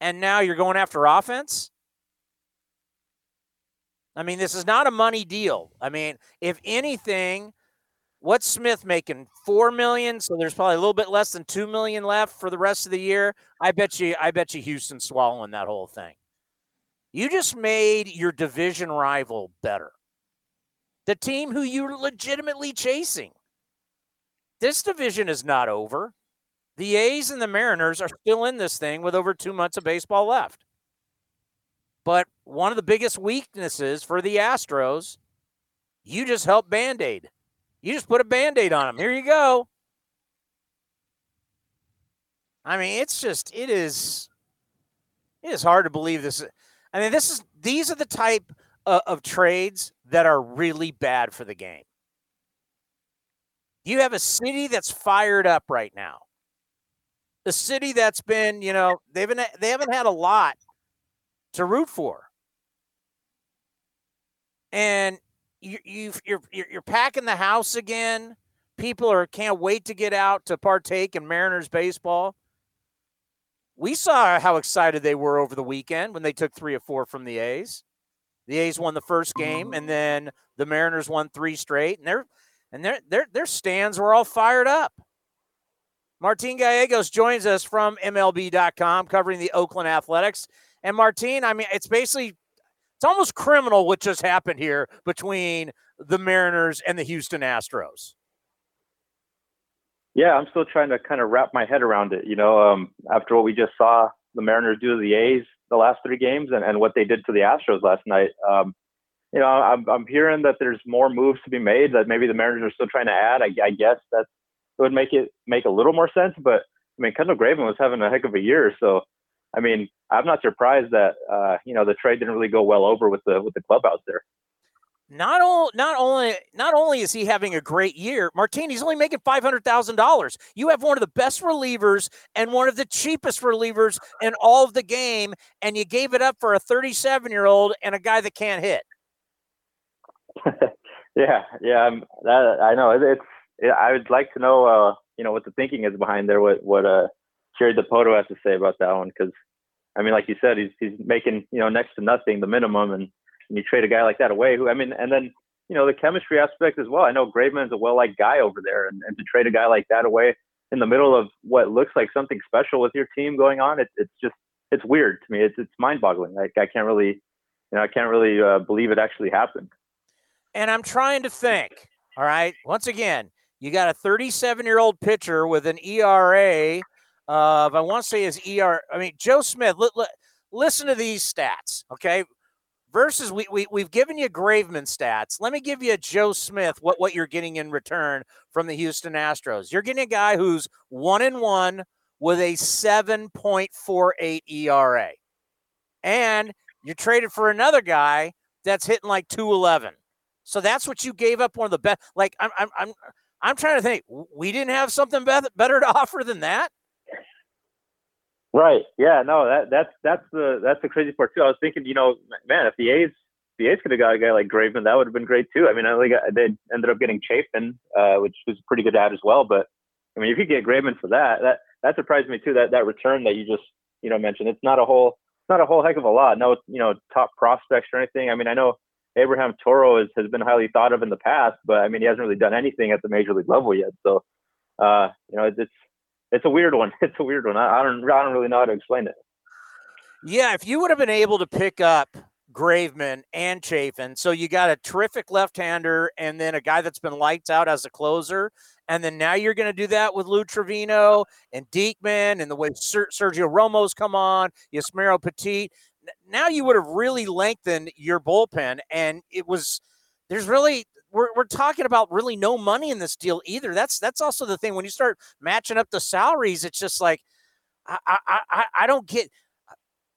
Speaker 5: and now you're going after offense? I mean, this is not a money deal. I mean, if anything, what's Smith making? Four million. So there's probably a little bit less than two million left for the rest of the year. I bet you, I bet you Houston swallowing that whole thing. You just made your division rival better. The team who you're legitimately chasing. This division is not over. The A's and the Mariners are still in this thing with over two months of baseball left. But one of the biggest weaknesses for the Astros, you just help band aid. You just put a band aid on them. Here you go. I mean, it's just, it is, it is hard to believe this. I mean, this is, these are the type of, of trades that are really bad for the game. You have a city that's fired up right now. A city that's been, you know, they've been they haven't had a lot to root for, and you you you're you're packing the house again. People are can't wait to get out to partake in Mariners baseball. We saw how excited they were over the weekend when they took three or four from the A's. The A's won the first game, mm-hmm. and then the Mariners won three straight, and their and their their their stands were all fired up. Martin Gallegos joins us from MLB.com covering the Oakland Athletics. And Martin, I mean, it's basically it's almost criminal what just happened here between the Mariners and the Houston Astros.
Speaker 8: Yeah, I'm still trying to kind of wrap my head around it. You know, um, after what we just saw the Mariners do to the A's the last three games and, and what they did to the Astros last night, um, you know, I'm, I'm hearing that there's more moves to be made that maybe the Mariners are still trying to add. I, I guess that would make it make a little more sense. But I mean, Kendall Graveman was having a heck of a year, so I mean, I'm not surprised that uh, you know the trade didn't really go well over with the with the clubhouse there.
Speaker 5: Not all, not only, not only is he having a great year, Martini's only making five hundred thousand dollars. You have one of the best relievers and one of the cheapest relievers in all of the game, and you gave it up for a thirty-seven-year-old and a guy that can't hit.
Speaker 8: yeah, yeah, that, I know it's I would like to know, uh, you know, what the thinking is behind there. What what uh, Jerry Dipoto has to say about that one, because I mean, like you said, he's he's making you know next to nothing, the minimum, and, and you trade a guy like that away. Who I mean, and then you know the chemistry aspect as well. I know Graveman's a well liked guy over there, and, and to trade a guy like that away in the middle of what looks like something special with your team going on, it, it's just it's weird to me. It's it's mind boggling. Like I can't really, you know, I can't really uh, believe it actually happened.
Speaker 5: And I'm trying to think. All right, once again, you got a 37 year old pitcher with an ERA of, I want to say his ER. I mean, Joe Smith, li- li- listen to these stats, okay? Versus, we, we, we've given you Graveman stats. Let me give you a Joe Smith, what, what you're getting in return from the Houston Astros. You're getting a guy who's one and one with a 7.48 ERA. And you traded for another guy that's hitting like 211. So that's what you gave up one of the best. Like, I'm, I'm, I'm, I'm trying to think. We didn't have something better to offer than that.
Speaker 8: Right. Yeah. No. That that's that's the that's the crazy part too. I was thinking, you know, man, if the A's the A's could have got a guy like Graveman, that would have been great too. I mean, I think they ended up getting Chafin, uh, which was pretty good ad as well. But I mean, if you could get Graveman for that, that that surprised me too. That that return that you just you know mentioned, it's not a whole it's not a whole heck of a lot. No, you know, top prospects or anything. I mean, I know Abraham Toro is, has been highly thought of in the past, but I mean, he hasn't really done anything at the major league level yet. So uh, you know, it's it's a weird one. It's a weird one. I, I don't I don't really know how to explain it.
Speaker 5: Yeah, if you would have been able to pick up Graveman and Chafin, so you got a terrific left-hander and then a guy that's been lights out as a closer, and then now you're going to do that with Lou Trivino and Diekman and the way Ser- Sergio Romo's come on, Yusmeiro Petit. Now you would have really lengthened your bullpen, and it was there's really we're, we're talking about really no money in this deal either. That's that's also the thing when you start matching up the salaries, it's just like I I I, I don't get.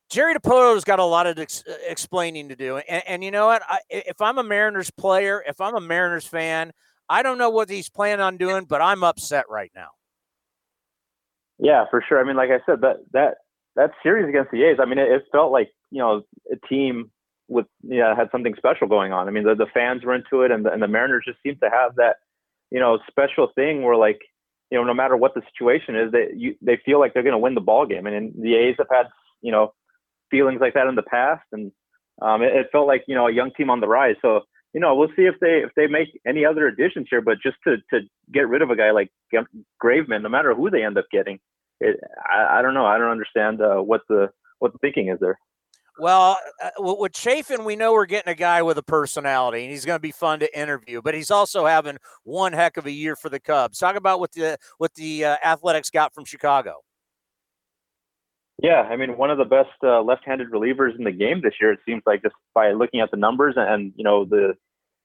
Speaker 5: Jerry Dipoto's got a lot of ex- uh, explaining to do, and, and you know what? I, if I'm a Mariners player, if I'm a Mariners fan, I don't know what he's planning on doing, but I'm upset right now.
Speaker 8: Yeah, for sure. I mean, like I said, that that that series against the A's, I mean, it, it felt like you know a team with yeah had something special going on. I mean, the the fans were into it, and the, and the Mariners just seem to have that you know special thing where like you know no matter what the situation is, they you they feel like they're going to win the ball game. And, and the A's have had you know feelings like that in the past, and um, it, it felt like you know a young team on the rise. So you know, we'll see if they if they make any other additions here. But just to to get rid of a guy like Graveman, no matter who they end up getting, it, I, I don't know. I don't understand uh, what the what the thinking is there.
Speaker 5: Well, uh, with Chafin, we know we're getting a guy with a personality, and he's going to be fun to interview. But he's also having one heck of a year for the Cubs. Talk about what the what the uh, Athletics got from Chicago.
Speaker 8: Yeah, I mean, one of the best uh, left-handed relievers in the game this year. It seems like just by looking at the numbers and you know the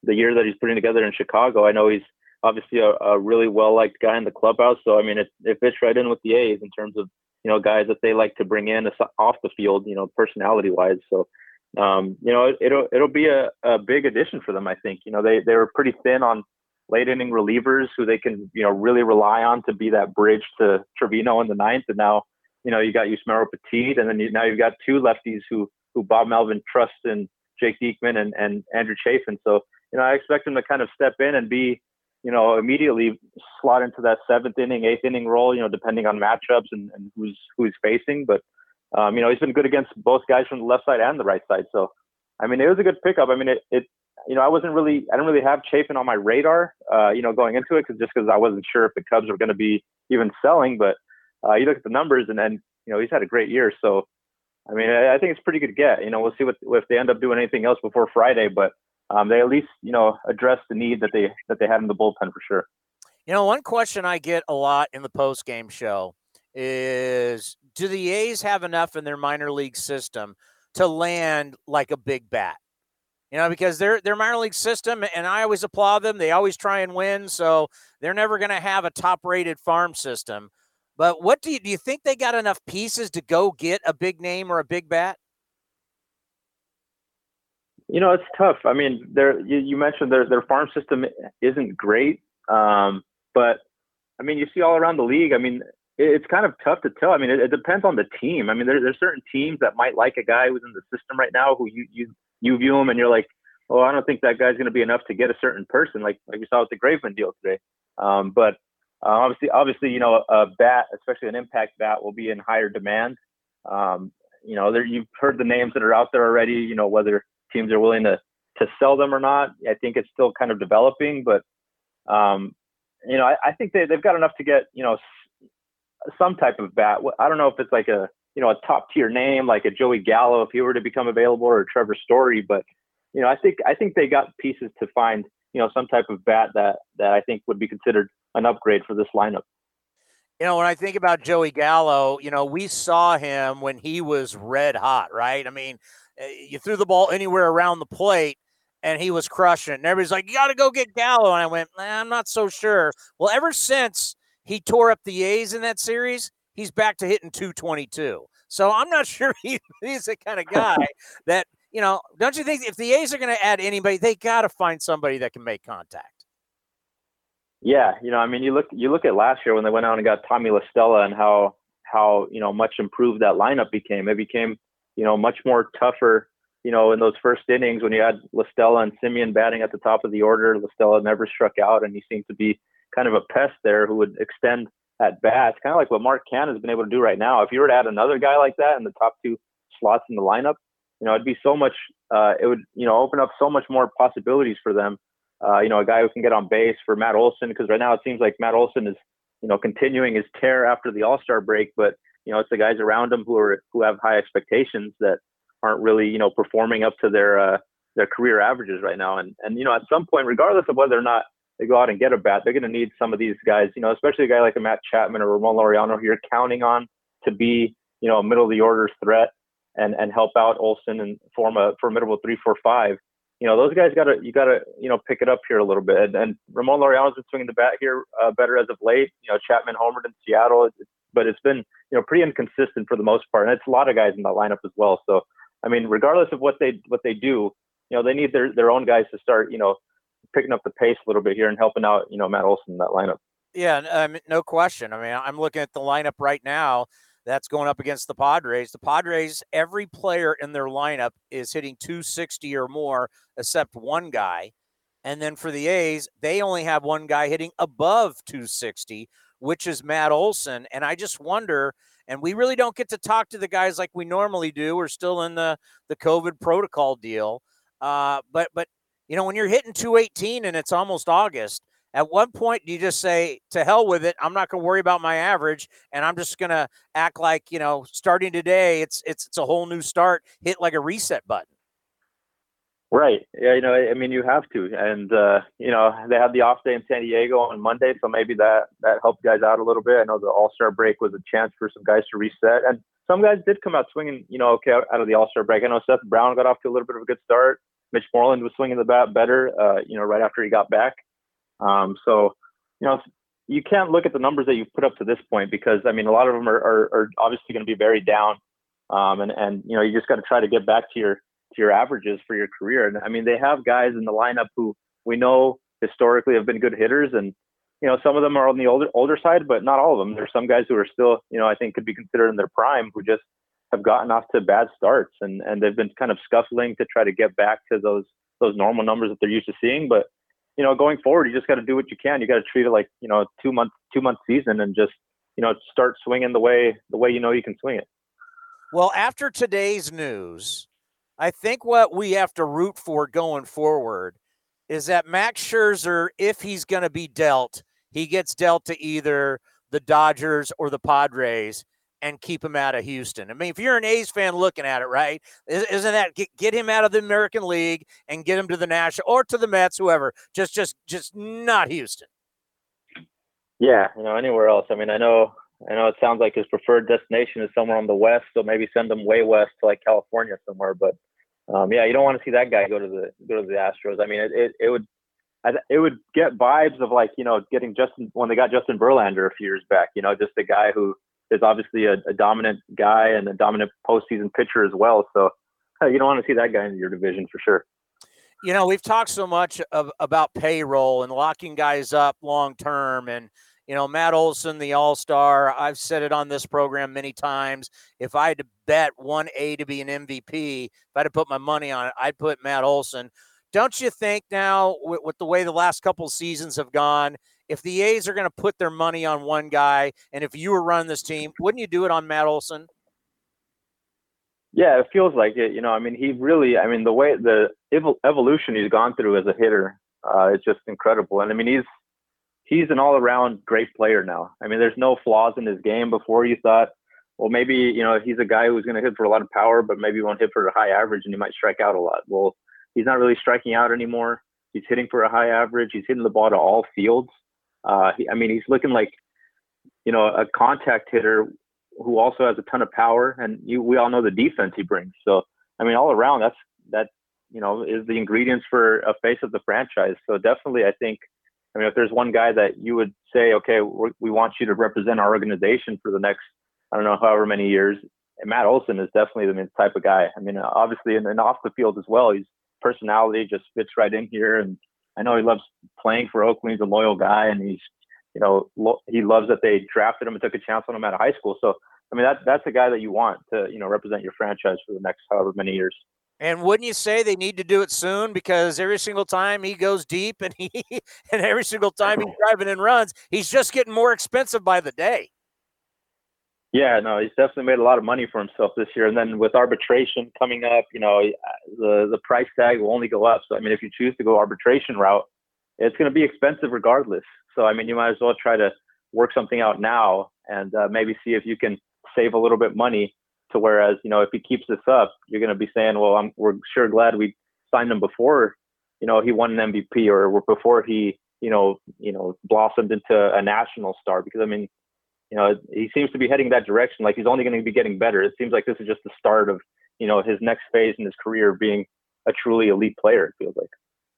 Speaker 8: the year that he's putting together in Chicago. I know he's obviously a, a really well-liked guy in the clubhouse. So I mean, it, it fits right in with the A's in terms of you know guys that they like to bring in off the field, you know, personality-wise. So um, you know, it, will it'll be a, a big addition for them. I think you know they they were pretty thin on late inning relievers who they can you know really rely on to be that bridge to Trivino in the ninth, and now you know, you got Yusmeiro Petit, and then you, now you've got two lefties who who Bob Melvin trusts in Jake Diekman and, and Andrew Chafin. So, you know, I expect them to kind of step in and be, you know, immediately slot into that seventh inning, eighth inning role, you know, depending on matchups and, and who's who's facing. But um, you know, he's been good against both guys from the left side and the right side. So, I mean, it was a good pickup. I mean, it, it you know, I wasn't really, I didn't really have Chafin on my radar, uh, you know, going into it, cause just because I wasn't sure if the Cubs were going to be even selling. But uh, you look at the numbers, and then you know he's had a great year. So, I mean, I, I think it's pretty good get. You know, we'll see what if they end up doing anything else before Friday, but um, they at least you know address the need that they that they had in the bullpen for sure.
Speaker 5: You know, one question I get a lot in the post game show is, do the A's have enough in their minor league system to land like a big bat? you know, because they're their minor league system, and I always applaud them. They always try and win, so they're never going to have a top rated farm system. But what do you do? You think they got enough pieces to go get a big name or a big bat?
Speaker 8: You know, it's tough. I mean, there you, you mentioned their their farm system isn't great, um, but I mean, you see all around the league. I mean, it, it's kind of tough to tell. I mean, it, it depends on the team. I mean, there, there's certain teams that might like a guy who's in the system right now who you you you view him and you're like, oh, I don't think that guy's going to be enough to get a certain person, like like we saw with the Graveman deal today. Um, but uh, obviously, obviously, you know, a bat, especially an impact bat, will be in higher demand. Um, you know, there, you've heard the names that are out there already. You know, whether teams are willing to to sell them or not. I think it's still kind of developing, but um, you know, I, I think they they've got enough to get you know some type of bat. I don't know if it's like a you know a top tier name like a Joey Gallo if he were to become available or Trevor Story, but you know, I think I think they got pieces to find you know some type of bat that that I think would be considered an upgrade for this lineup.
Speaker 5: You know, when I think about Joey Gallo, you know, we saw him when he was red hot, right? I mean, Eh, you threw the ball anywhere around the plate and he was crushing. And everybody's like, you got to go get Gallo. And I went, nah, I'm not so sure. Well, ever since he tore up the A's in that series, he's back to hitting 222. So I'm not sure he, he's the kind of guy that, you know, don't you think if the A's are going to add anybody, they got to find somebody that can make contact?
Speaker 8: Yeah, you know, I mean, you look you look at last year when they went out and got Tommy La Stella and how how you know much improved that lineup became. It became you know much more tougher. You know, in those first innings when you had La Stella and Semien batting at the top of the order, La Stella never struck out, and he seemed to be kind of a pest there who would extend at bats, kind of like what Mark Canha has been able to do right now. If you were to add another guy like that in the top two slots in the lineup, you know, it'd be so much. Uh, it would you know open up so much more possibilities for them uh, you know, a guy who can get on base for Matt Olson because right now it seems like Matt Olson is, you know, continuing his tear after the All Star break, but you know, it's the guys around him who are who have high expectations that aren't really, you know, performing up to their uh, their career averages right now. And and you know, at some point, regardless of whether or not they go out and get a bat, they're going to need some of these guys, you know, especially a guy like a Matt Chapman or Ramon Laureano who you're counting on to be, you know, a middle of the order threat and and help out Olson and form a formidable three, four, five. You know, those guys got to you got to you know pick it up here a little bit. And, and Ramon Laureano's been swinging the bat here uh, better as of late. You know, Chapman homered in Seattle, but it's been you know pretty inconsistent for the most part. And it's a lot of guys in that lineup as well. So I mean, regardless of what they what they do, you know, they need their their own guys to start you know picking up the pace a little bit here and helping out you know Matt Olson in that lineup.
Speaker 5: Yeah, um, no question. I mean, I'm looking at the lineup right now that's going up against the Padres. The Padres, every player in their lineup is hitting 260 or more, except one guy. And then for the A's, they only have one guy hitting above 260, which is Matt Olson. And I just wonder, and we really don't get to talk to the guys like we normally do. We're still in the the COVID protocol deal. Uh, but but you know, when you're hitting 218 and it's almost August, at one point you just say to hell with it i'm not going to worry about my average and i'm just going to act like you know starting today it's it's it's a whole new start hit like a reset button
Speaker 8: right. Yeah you know i mean you have to. And uh you know they had the off day in san diego on monday so maybe that that helped guys out a little bit. I know the all-star break was a chance for some guys to reset. And some guys did come out swinging you know okay out of the all-star break. I know seth brown got off to a little bit of a good start. Mitch moreland was swinging the bat better uh you know right after he got back. Um, so, you know, you can't look at the numbers that you've put up to this point because I mean, a lot of them are, are, are obviously going to be very down. Um, and, and, you know, you just got to try to get back to your, to your averages for your career. And I mean, they have guys in the lineup who we know historically have been good hitters and, you know, some of them are on the older, older side, but not all of them. There's some guys who are still, you know, I think could be considered in their prime who just have gotten off to bad starts and, and they've been kind of scuffling to try to get back to those, those normal numbers that they're used to seeing. But, you know, going forward, you just got to do what you can. You got to treat it like you know, two month two month season, and just you know, start swinging the way the way you know you can swing it.
Speaker 5: Well, after today's news, I think what we have to root for going forward is that Max Scherzer, if he's going to be dealt, he gets dealt to either the Dodgers or the Padres and keep him out of Houston. I mean, if you're an A's fan looking at it, right? Isn't that get, get him out of the American League and get him to the National or to the Mets, whoever? Just, just, just not Houston.
Speaker 8: Yeah, you know, anywhere else. I mean, I know, I know it sounds like his preferred destination is somewhere on the west, so maybe send him way west to like California somewhere. But um, yeah, you don't want to see that guy go to the go to the Astros. I mean, it it, it would. It would get vibes of like you know getting Justin when they got Justin Verlander a few years back. You know, just a guy who is obviously a, a dominant guy and a dominant postseason pitcher as well. So you don't want to see that guy in your division for sure.
Speaker 5: You know, we've talked so much of, about payroll and locking guys up long term and you know, Matt Olson, the All Star. I've said it on this program many times. If I had to bet one A to be an MVP, if I had to put my money on it, I'd put Matt Olson. Don't you think now, with, with the way the last couple seasons have gone, if the A's are going to put their money on one guy, and if you were running this team, wouldn't you do it on Matt Olson?
Speaker 8: Yeah, it feels like it. You know, I mean, he really, I mean, the way the evolution he's gone through as a hitter, uh, is just incredible. And I mean, he's he's an all-around great player now. I mean, there's no flaws in his game. Before you thought, well, maybe you know he's a guy who's going to hit for a lot of power, but maybe he won't hit for a high average, and he might strike out a lot. Well, he's not really striking out anymore. He's hitting for a high average. He's hitting the ball to all fields. Uh, he, I mean, he's looking like, you know, a contact hitter who also has a ton of power, and you, we all know the defense he brings. So, I mean, all around, that's that, you know, is the ingredients for a face of the franchise. So definitely, I think, I mean, if there's one guy that you would say, okay, we want you to represent our organization for the next, I don't know, however many years, Matt Olson is definitely the type of guy. I mean, obviously, and, and off the field as well, his personality just fits right in here, and I know he loves playing for Oakland. He's a loyal guy, and he's, you know, lo- he loves that they drafted him and took a chance on him out of high school. So, I mean, that's that's a guy that you want to, you know, represent your franchise for the next however many years.
Speaker 5: And wouldn't you say they need to do it soon? Because every single time he goes deep, and he, and every single time he's driving and runs, he's just getting more expensive by the day.
Speaker 8: Yeah, no, he's definitely made a lot of money for himself this year. And then with arbitration coming up, you know, the the price tag will only go up. So I mean, if you choose to go arbitration route, it's going to be expensive regardless. So I mean, you might as well try to work something out now and uh, maybe see if you can save a little bit money. To whereas, you know, if he keeps this up, you're going to be saying, well, I'm, we're sure glad we signed him before, you know, he won an MVP or before he, you know, you know, blossomed into a national star. Because I mean, you know, he seems to be heading that direction. Like he's only going to be getting better. It seems like this is just the start of, you know, his next phase in his career being a truly elite player. It feels like.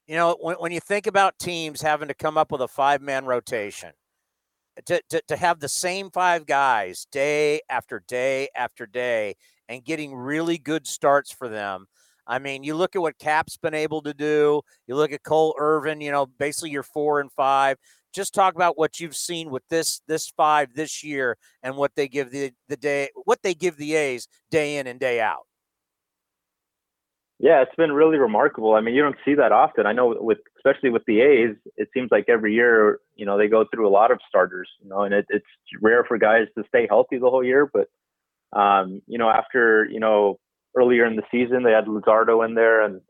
Speaker 5: You know, when, when you think about teams having to come up with a five man rotation, to, to, to have the same five guys day after day after day and getting really good starts for them. I mean, you look at what Cap's been able to do. You look at Cole Irvin, you know, basically you're four and five. Just talk about what you've seen with this this five this year and what they give the the day what they give the A's day in and day out.
Speaker 8: Yeah, it's been really remarkable. I mean, you don't see that often. I know with especially with the A's, it seems like every year, you know, they go through a lot of starters, you know, and it, it's rare for guys to stay healthy the whole year. But um, you know, after you know earlier in the season, they had Luzardo in there, and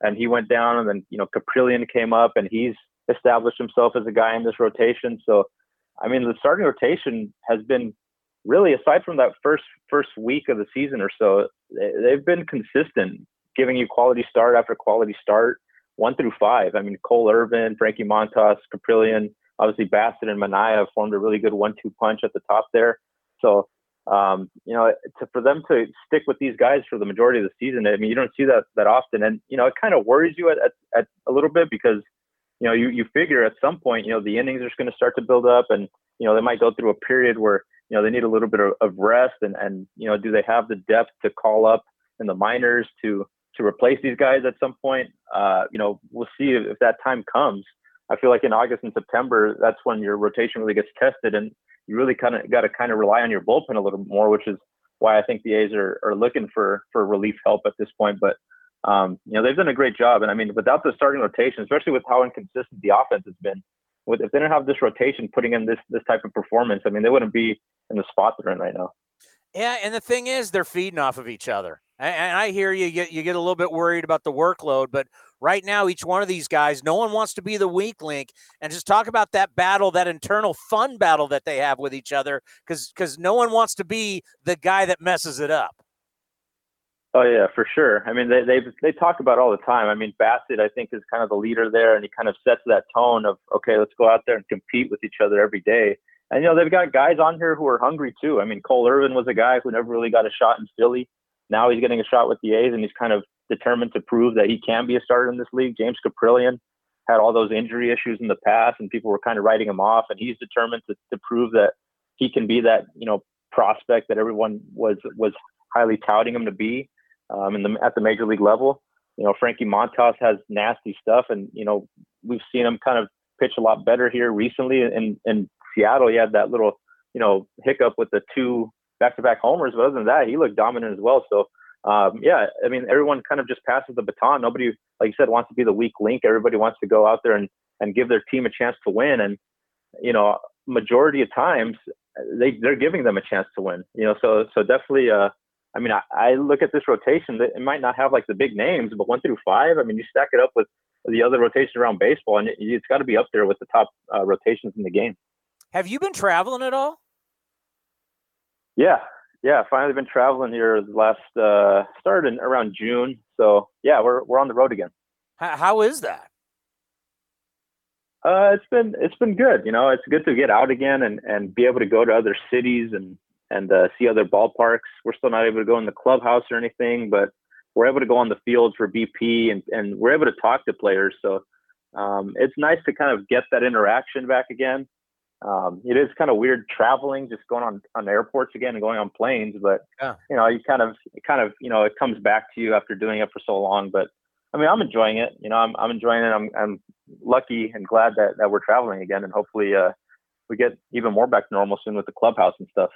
Speaker 8: and he went down, and then you know Kaprielian came up, and he's established himself as a guy in this rotation. So, I mean, the starting rotation has been really, aside from that first first week of the season or so, they've been consistent giving you quality start after quality start, one through five. I mean, Cole Irvin, Frankie Montas, Kaprielian, obviously Bassitt and Manaea formed a really good one-two punch at the top there. So, um, you know, to, for them to stick with these guys for the majority of the season, I mean, you don't see that that often, and you know, it kind of worries you at, at, at a little bit because you know you you figure at some point, you know, the innings are going to start to build up, and you know, they might go through a period where you know they need a little bit of, of rest, and and you know, do they have the depth to call up in the minors to to replace these guys at some point. Uh, you know, we'll see if, if, that time comes. I feel like in August and September, that's when your rotation really gets tested, and you really kind of got to kind of rely on your bullpen a little more, which is why I think the A's are, are looking for for relief help at this point. But um, you know, they've done a great job, and I mean, without the starting rotation, especially with how inconsistent the offense has been, with if they didn't have this rotation putting in this this type of performance, I mean, they wouldn't be in the spot they're in right now.
Speaker 5: Yeah, and the thing is, they're feeding off of each other. And I hear you get you get a little bit worried about the workload, but right now each one of these guys, no one wants to be the weak link. And just talk about that battle, that internal fun battle that they have with each other, because because no one wants to be the guy that messes it up.
Speaker 8: Oh yeah, for sure. I mean, they they they talk about all the time. I mean, Bassitt, I think, is kind of the leader there, and he kind of sets that tone of okay, let's go out there and compete with each other every day. And you know, they've got guys on here who are hungry too. I mean, Cole Irvin was a guy who never really got a shot in Philly. Now he's getting a shot with the A's, and he's kind of determined to prove that he can be a starter in this league. James Kaprielian had all those injury issues in the past, and people were kind of writing him off, and he's determined to, to prove that he can be that you know prospect that everyone was was highly touting him to be um, in the, at the major league level. You know, Frankie Montas has nasty stuff, and you know we've seen him kind of pitch a lot better here recently. In in Seattle, he had that little you know hiccup with the two back-to-back homers. But other than that, he looked dominant as well. So um, yeah, I mean, everyone kind of just passes the baton. Nobody, like you said, wants to be the weak link. Everybody wants to go out there and and give their team a chance to win. And you know, majority of times they they're giving them a chance to win. You know, so so definitely. Uh, I mean, I, I look at this rotation. It might not have like the big names, but one through five. I mean, you stack it up with the other rotations around baseball, and it, it's got to be up there with the top uh, rotations in the game.
Speaker 5: Have you been traveling at all?
Speaker 8: Yeah, yeah. Finally been traveling here last uh, started in around June. So yeah, we're we're on the road again.
Speaker 5: How, how is that?
Speaker 8: Uh, it's been it's been good. You know, it's good to get out again and and be able to go to other cities and and uh, see other ballparks. We're still not able to go in the clubhouse or anything, but we're able to go on the field for BP and and we're able to talk to players. So um, it's nice to kind of get that interaction back again um, it is kind of weird traveling, just going on on airports again and going on planes. But yeah. you know, you kind of, kind of, you know, it comes back to you after doing it for so long. But I mean, I'm enjoying it. You know, I'm I'm enjoying it. I'm I'm lucky and glad that that we're traveling again, and hopefully, uh, we get even more back to normal soon with the clubhouse and stuff.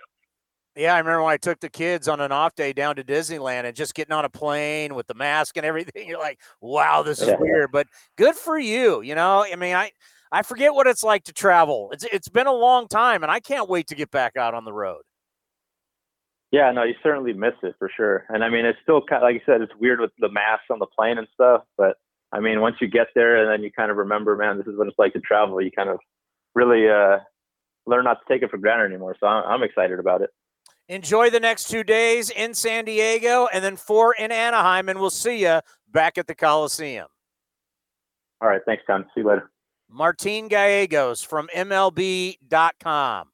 Speaker 5: Yeah, I remember when I took the kids on an off day down to Disneyland and just getting on a plane with the mask and everything. You're like, wow, this is yeah. weird, but good for you. You know, I mean, I I forget what it's like to travel. It's it's been a long time, and I can't wait to get back out on the road.
Speaker 8: Yeah, no, you certainly miss it for sure. And I mean, it's still kind of, like you said, it's weird with the masks on the plane and stuff. But I mean, once you get there and then you kind of remember, man, this is what it's like to travel. You kind of really, uh, learn not to take it for granted anymore. So I'm, I'm excited about it.
Speaker 5: Enjoy the next two days in San Diego and then four in Anaheim, and we'll see you back at the Coliseum.
Speaker 8: All right. Thanks, Tom. See you later.
Speaker 5: Martin Gallegos from MLB.com.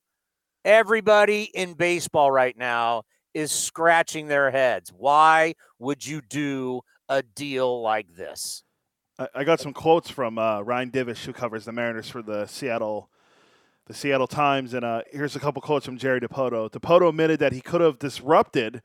Speaker 5: Everybody in baseball right now is scratching their heads. Why would you do a deal like this?
Speaker 6: I, got some quotes from uh, Ryan Divish, who covers the Mariners for the Seattle, the Seattle Times, and uh, here's a couple quotes from Jerry Dipoto. Dipoto admitted that he could have disrupted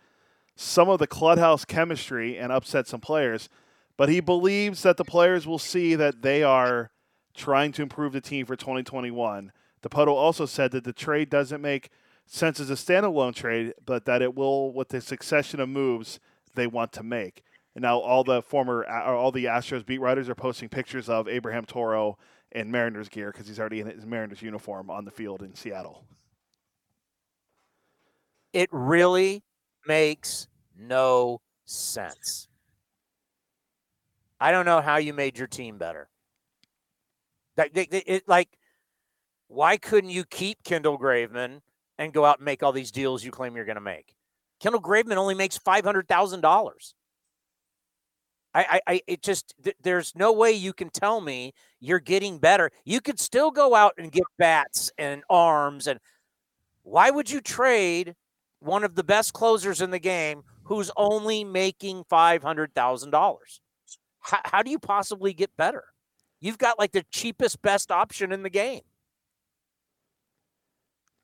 Speaker 6: some of the clubhouse chemistry and upset some players, but he believes that the players will see that they are trying to improve the team for 2021. Dipoto also said that the trade doesn't make sense as a standalone trade, but that it will with the succession of moves they want to make. And now all the former, uh, all the Astros beat writers are posting pictures of Abraham Toro in Mariners gear because he's already in his Mariners uniform on the field in Seattle.
Speaker 5: It really makes no sense. I don't know how you made your team better. Like, it, like, why couldn't you keep Kendall Graveman and go out and make all these deals you claim you're going to make? Kendall Graveman only makes five hundred thousand dollars. I, I, it just th- there's no way you can tell me you're getting better. You could still go out and get bats and arms, and why would you trade one of the best closers in the game who's only making five hundred thousand dollars? How do you possibly get better? You've got like the cheapest, best option in the game.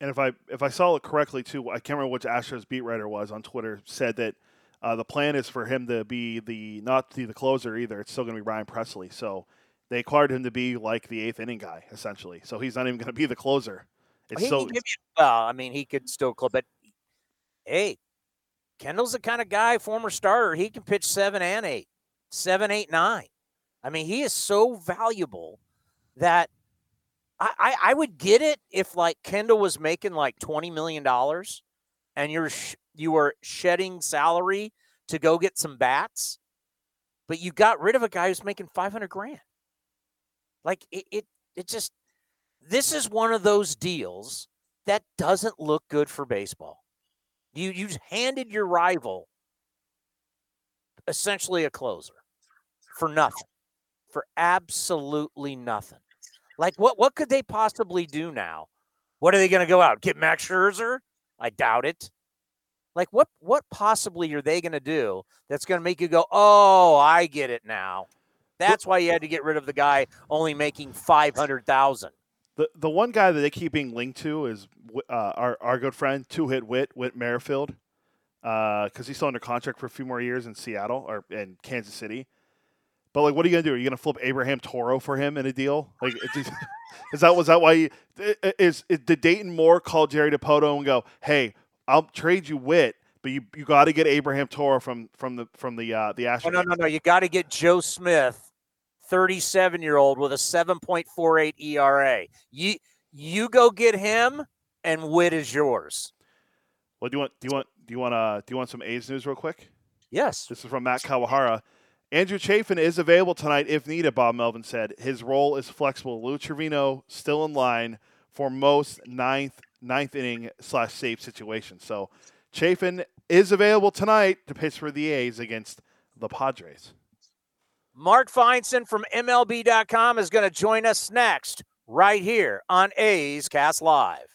Speaker 6: And if I if I saw it correctly too, I can't remember which Astros beat writer was on Twitter said that uh, the plan is for him to be the not be the closer either. It's still going to be Ryan Pressly. So they acquired him to be like the eighth inning guy essentially. So he's not even going to be the closer.
Speaker 5: It's well, so you, well, I mean, he could still close, but hey, Kendall's the kind of guy, former starter. He can pitch seven and eight, seven, eight, nine. I mean, he is so valuable that I, I, I would get it if like Kendall was making like twenty million dollars, and you're sh- you were shedding salary to go get some bats, but you got rid of a guy who's making 500 grand. Like it, it, it just, this is one of those deals that doesn't look good for baseball. You, you handed your rival essentially a closer for nothing, for absolutely nothing. Like what, what could they possibly do now? What are they going to go out? Get Max Scherzer? I doubt it. Like what what possibly are they going to do that's going to make you go, "Oh, I get it now." That's why you had to get rid of the guy only making 500,000.
Speaker 6: The the one guy that they keep being linked to is uh, our our good friend two hit wit Whit Merrifield, because uh, he's still under contract for a few more years in Seattle or in Kansas City. But like, what are you gonna do? Are you gonna flip Abraham Toro for him in a deal? Like, is that was that why? You, is, is did Dayton Moore call Jerry Dipoto and go, "Hey, I'll trade you Whit, but you you got to get Abraham Toro from from the from the uh, the Astros.
Speaker 5: Oh, no, no, no. You got to get Joe Smith, thirty-seven year old with a seven point four eight ERA. You you go get him, and Whit is yours.
Speaker 6: Well, do you want do you want do you want uh do you want some A's news real quick?
Speaker 5: Yes.
Speaker 6: This is from Matt Kawahara. Andrew Chafin is available tonight if needed, Bob Melvin said. His role is flexible. Lou Trivino still in line for most ninth ninth inning slash save situation. So Chafin is available tonight to pitch for the A's against the Padres.
Speaker 5: Mark Feinsand from MLB.com is going to join us next, right here on A's Cast Live.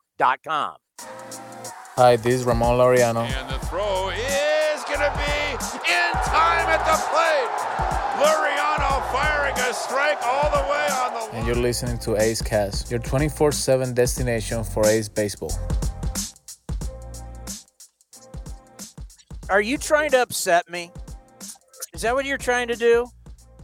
Speaker 9: Hi, this is Ramon Laureano.
Speaker 3: And the throw is going to be in time at the plate. Laureano firing a strike all the way on the.
Speaker 9: And you're listening to A's Cast, your 24 7 destination for A's baseball.
Speaker 5: Are you trying to upset me? Is that what you're trying to do?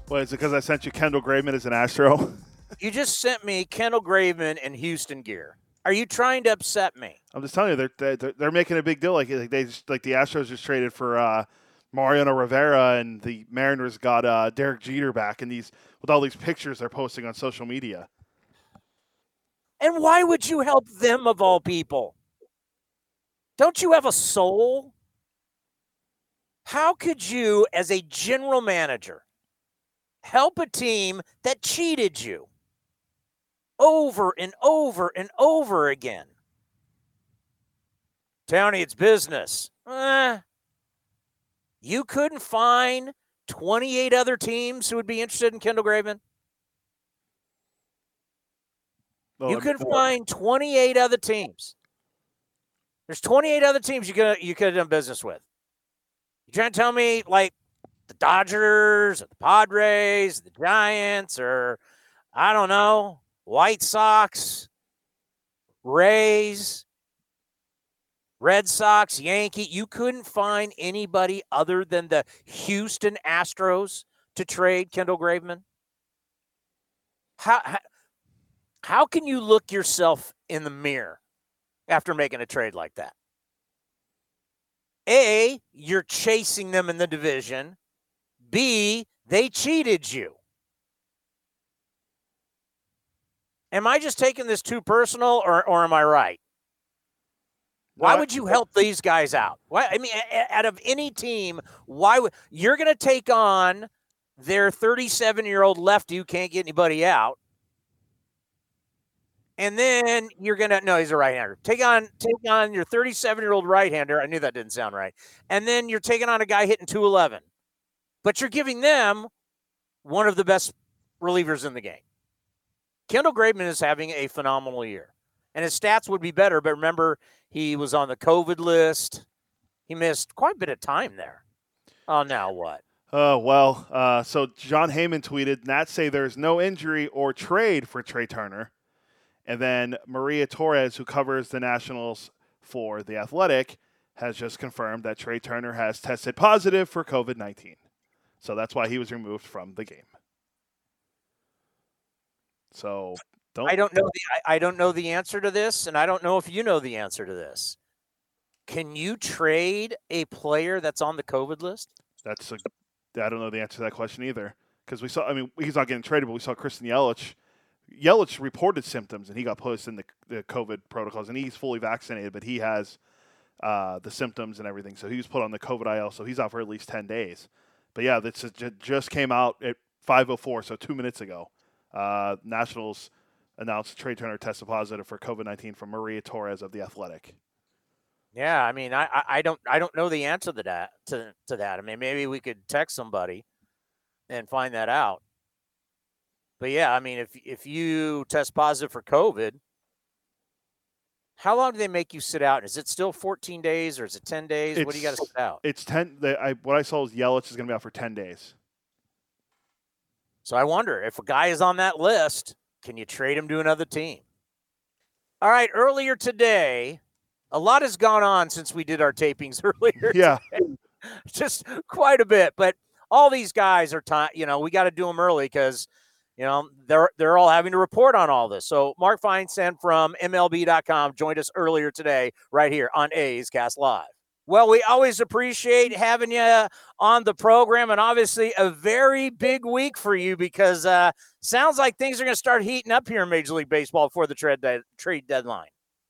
Speaker 6: What is it because I sent you Kendall Graveman as an Astro?
Speaker 5: you just sent me Kendall Graveman and Houston gear. Are you trying to upset me?
Speaker 6: I'm just telling you, they're they're, they're making a big deal. Like like they just, like the Astros just traded for uh, Mariano Rivera, and the Mariners got uh, Derek Jeter back, and these with all these pictures they're posting on social media.
Speaker 5: And why would you help them of all people? Don't you have a soul? How could you, as a general manager, help a team that cheated you over and over and over again? Tony, it's business. Eh, you couldn't find 28 other teams who would be interested in Kendall Graveman? You could find 28 other teams. There's 28 other teams you could you could have done business with. You trying to tell me like the Dodgers or the Padres, the Giants, or I don't know, White Sox, Rays, Red Sox, Yankee. You couldn't find anybody other than the Houston Astros to trade Kendall Graveman. How, how how can you look yourself in the mirror after making a trade like that? A, you're chasing them in the division. B, they cheated you. Am I just taking this too personal or, or am I right? Why would you uh, help these guys out? Why I mean out of any team, why would you're going to take on their 37-year-old lefty who can't get anybody out? And then you're gonna no, he's a right-hander. Take on take on your 37-year-old right-hander. I knew that didn't sound right. And then you're taking on a guy hitting 211. But you're giving them one of the best relievers in the game. Kendall Graveman is having a phenomenal year. And his stats would be better, but remember, he was on the COVID list. He missed quite a bit of time there. Oh, now what?
Speaker 6: Oh, well, uh, so Jon Heyman tweeted, Nats say there's no injury or trade for Trea Turner. And then Maria Torres, who covers the Nationals for The Athletic, has just confirmed that Trea Turner has tested positive for COVID 19. So that's why he was removed from the game. So don't.
Speaker 5: I don't know the I, I don't know the answer to this, and I don't know if you know the answer to this. Can you trade a player that's on the COVID list?
Speaker 6: That's a, I don't know the answer to that question either. Because we saw, I mean, he's not getting traded, but we saw Christian Yelich. Yelich reported symptoms and he got placed in the, the COVID protocols, and he's fully vaccinated, but he has uh, the symptoms and everything. So he was put on the COVID IL, so he's out for at least 10 days. But yeah, this just came out at 5:04, so two minutes ago. Uh, Nationals announced Trea Turner tested positive for COVID 19 from Maria Torres of the Athletic.
Speaker 5: Yeah, I mean, I, I don't I don't know the answer to that to to that. I mean, maybe we could text somebody and find that out. But yeah, I mean, if if you test positive for COVID, how long do they make you sit out? Is it still 14 days or is it 10 days? what do you got to sit out?
Speaker 6: It's 10. The, I, what I saw is Yelich is going to be out for 10 days.
Speaker 5: So I wonder if a guy is on that list, can you trade him to another team? All right, earlier today, a lot has gone on since we did our tapings earlier.
Speaker 6: Yeah.
Speaker 5: just quite a bit. But all these guys are time. You know, we got to do them early because you know they're they're all having to report on all this. So Mark Feinsand from MLB.com joined us earlier today, right here on A's Cast Live. Well, we always appreciate having you on the program, and obviously a very big week for you because uh, sounds like things are going to start heating up here in Major League Baseball before the trade de- trade deadline.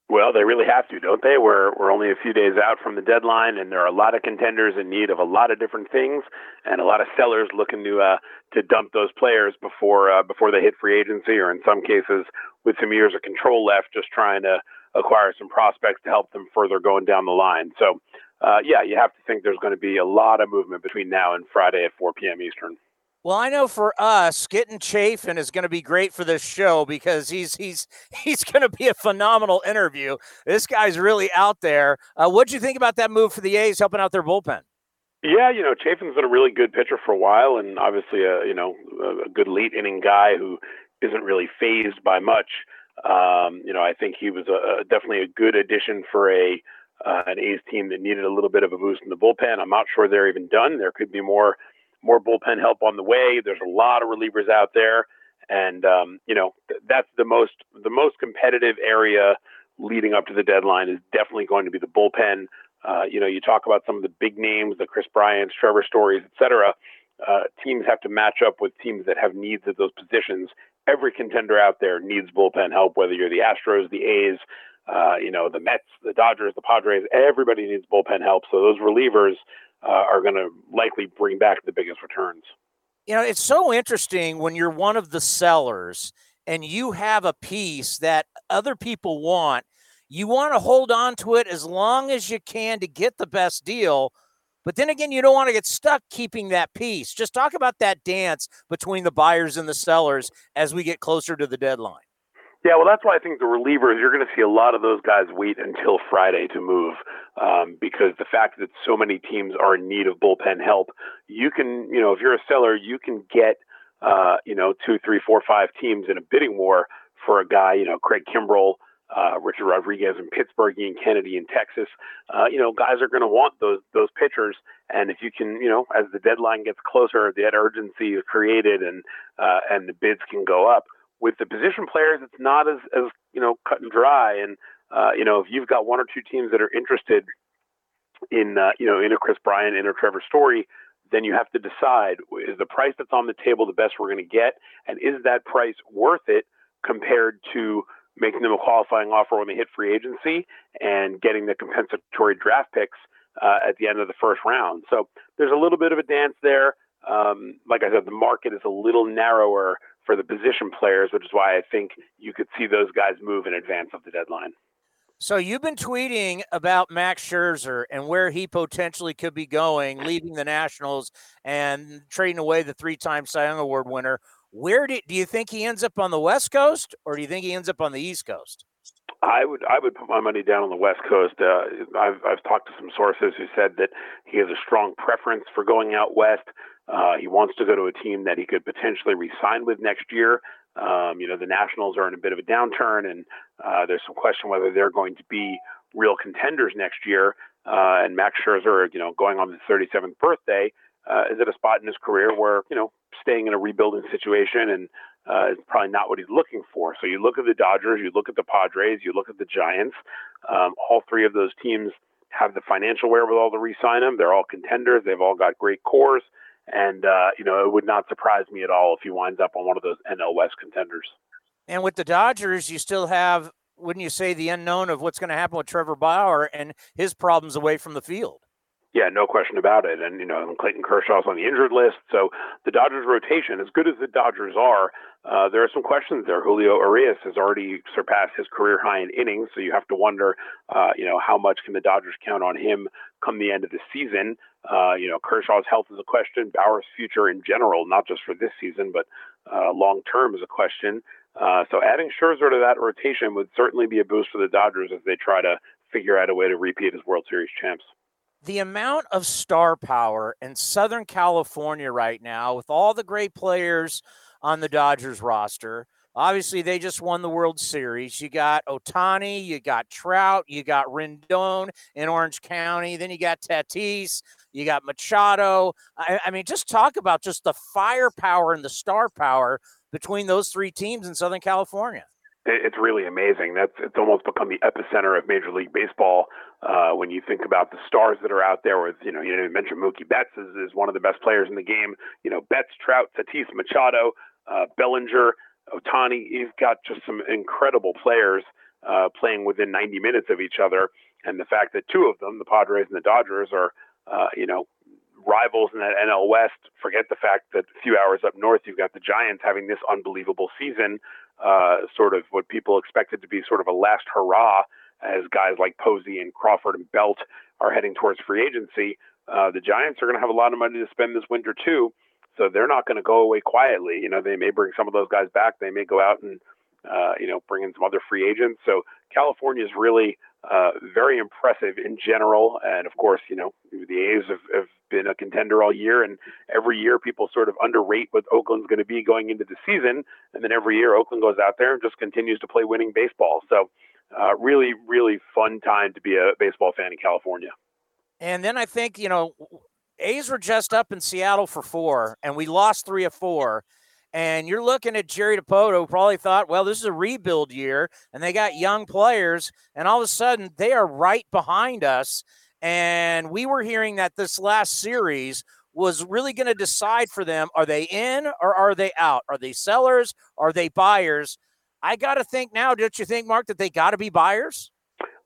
Speaker 10: Well, they really have to, don't they? We're we're only a few days out from the deadline, and there are a lot of contenders in need of a lot of different things, and a lot of sellers looking to uh, to dump those players before uh, before they hit free agency, or in some cases with some years of control left, just trying to acquire some prospects to help them further going down the line. So, uh, yeah, you have to think there's going to be a lot of movement between now and Friday at 4 p.m. Eastern.
Speaker 5: Well, I know for us, getting Chafin is going to be great for this show because he's he's he's going to be a phenomenal interview. This guy's really out there. Uh, what'd you think about that move for the A's helping out their bullpen?
Speaker 10: Yeah, you know, Chafin's been a really good pitcher for a while, and obviously a you know a good late inning guy who isn't really phased by much. Um, you know, I think he was a definitely a good addition for a uh, an A's team that needed a little bit of a boost in the bullpen. I'm not sure they're even done. There could be more more bullpen help on the way. There's a lot of relievers out there, and um, you know th- that's the most the most competitive area leading up to the deadline is definitely going to be the bullpen. Uh, you know, you talk about some of the big names, the Kris Bryants, Trevor Stories, et cetera. Uh, teams have to match up with teams that have needs at those positions. Every contender out there needs bullpen help, whether you're the Astros, the A's, uh, you know, the Mets, the Dodgers, the Padres. Everybody needs bullpen help. So those relievers uh, are going to likely bring back the biggest returns.
Speaker 5: You know, it's so interesting when you're one of the sellers and you have a piece that other people want. You want to hold on to it as long as you can to get the best deal but then again, you don't want to get stuck keeping that piece. Just talk about that dance between the buyers and the sellers as we get closer to the deadline.
Speaker 10: Yeah, well, that's why I think the relievers, you're going to see a lot of those guys wait until Friday to move um, because the fact that so many teams are in need of bullpen help, you can, you know, if you're a seller, you can get, uh, you know, two, three, four, five teams in a bidding war for a guy, you know, Craig Kimbrel, uh, Richard Rodriguez in Pittsburgh, Ian Kennedy in Texas. Uh, you know, guys are going to want those those pitchers, and if you can, you know, as the deadline gets closer, that urgency is created, and uh, and the bids can go up. With the position players, it's not as as you know cut and dry, and uh, you know, if you've got one or two teams that are interested in uh, you know in a Kris Bryant, in a Trevor Story, then you have to decide is the price that's on the table the best we're going to get, and is that price worth it compared to making them a qualifying offer when they hit free agency and getting the compensatory draft picks uh, at the end of the first round. So there's a little bit of a dance there. Um, like I said, the market is a little narrower for the position players, which is why I think you could see those guys move in advance of the deadline.
Speaker 5: So you've been tweeting about Max Scherzer and where he potentially could be going, leaving the Nationals and trading away the three-time Cy Young Award winner. Where do, do you think he ends up on the West Coast, or do you think he ends up on the East Coast?
Speaker 10: I would I would put my money down on the West Coast. Uh, I've I've talked to some sources who said that he has a strong preference for going out west. Uh, he wants to go to a team that he could potentially re-sign with next year. Um, you know, the Nationals are in a bit of a downturn, and uh, there's some question whether they're going to be real contenders next year. Uh, and Max Scherzer, you know, going on his 37th birthday, uh, is at a spot in his career where you know staying in a rebuilding situation and uh, is probably not what he's looking for. So you look at the Dodgers, you look at the Padres, you look at the Giants. Um, all three of those teams have the financial wherewithal to re-sign him. They're all contenders. They've all got great cores, and uh, you know it would not surprise me at all if he winds up on one of those NL West contenders.
Speaker 5: And with the Dodgers, you still have, wouldn't you say, the unknown of what's going to happen with Trevor Bauer and his problems away from the field?
Speaker 10: Yeah, no question about it. And, you know, Clayton Kershaw's on the injured list. So the Dodgers rotation, as good as the Dodgers are, uh, there are some questions there. Julio Urias has already surpassed his career high in innings. So you have to wonder, uh, you know, how much can the Dodgers count on him come the end of the season? Uh, you know, Kershaw's health is a question. Bauer's future in general, not just for this season, but uh, long term is a question. Uh, so adding Scherzer to that rotation would certainly be a boost for the Dodgers as they try to figure out a way to repeat as World Series champs
Speaker 5: the amount of star power in Southern California right now, with all the great players on the Dodgers roster, obviously they just won the World Series. You got Ohtani, you got Trout, you got Rendon in Orange County, then you got Tatis, you got Machado. I, I mean, just talk about just the firepower and the star power between those three teams in Southern California
Speaker 10: it's really amazing. That's it's almost become the epicenter of Major League Baseball. Uh, when you think about the stars that are out there, with you know, you didn't mention Mookie Betts is, is one of the best players in the game. You know, Betts, Trout, Tatis, Machado, uh, Bellinger, Ohtani. You've got just some incredible players uh, playing within 90 minutes of each other, and the fact that two of them, the Padres and the Dodgers, are uh, you know rivals in that NL West. Forget the fact that a few hours up north, you've got the Giants having this unbelievable season, uh, sort of what people expected to be sort of a last hurrah as guys like Posey and Crawford and Belt are heading towards free agency. Uh, the Giants are going to have a lot of money to spend this winter too, so they're not going to go away quietly. You know, they may bring some of those guys back. They may go out and uh, you know bring in some other free agents. So California is really uh, very impressive in general. And of course, you know, the A's have, have, been a contender all year, and every year people sort of underrate what Oakland's going to be going into the season. And then every year Oakland goes out there and just continues to play winning baseball. So, uh, really, really fun time to be a baseball fan in California.
Speaker 5: And then I think, you know, A's were just up in Seattle for four, and we lost three of four. And you're looking at Jerry Dipoto, probably thought, well, this is a rebuild year, and they got young players, and all of a sudden they are right behind us. And we were hearing that this last series was really going to decide for them are they in or are they out? Are they sellers? Are they buyers? I got to think now, don't you think, Mark, that they got to be buyers?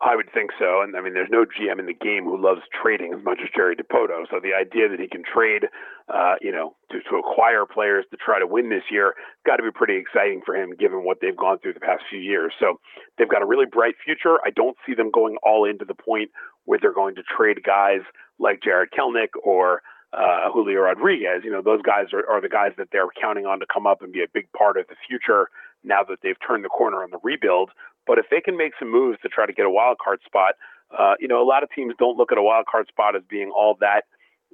Speaker 10: I would think so. And I mean, there's no GM in the game who loves trading as much as Jerry Dipoto. So the idea that he can trade, uh, you know, to, to acquire players to try to win this year, got to be pretty exciting for him given what they've gone through the past few years. So they've got a really bright future. I don't see them going all into the point where they're going to trade guys like Jarred Kelenic or uh, Julio Rodriguez. You know, those guys are, are the guys that they're counting on to come up and be a big part of the future now that they've turned the corner on the rebuild. But if they can make some moves to try to get a wild card spot, uh, you know, a lot of teams don't look at a wild card spot as being all that,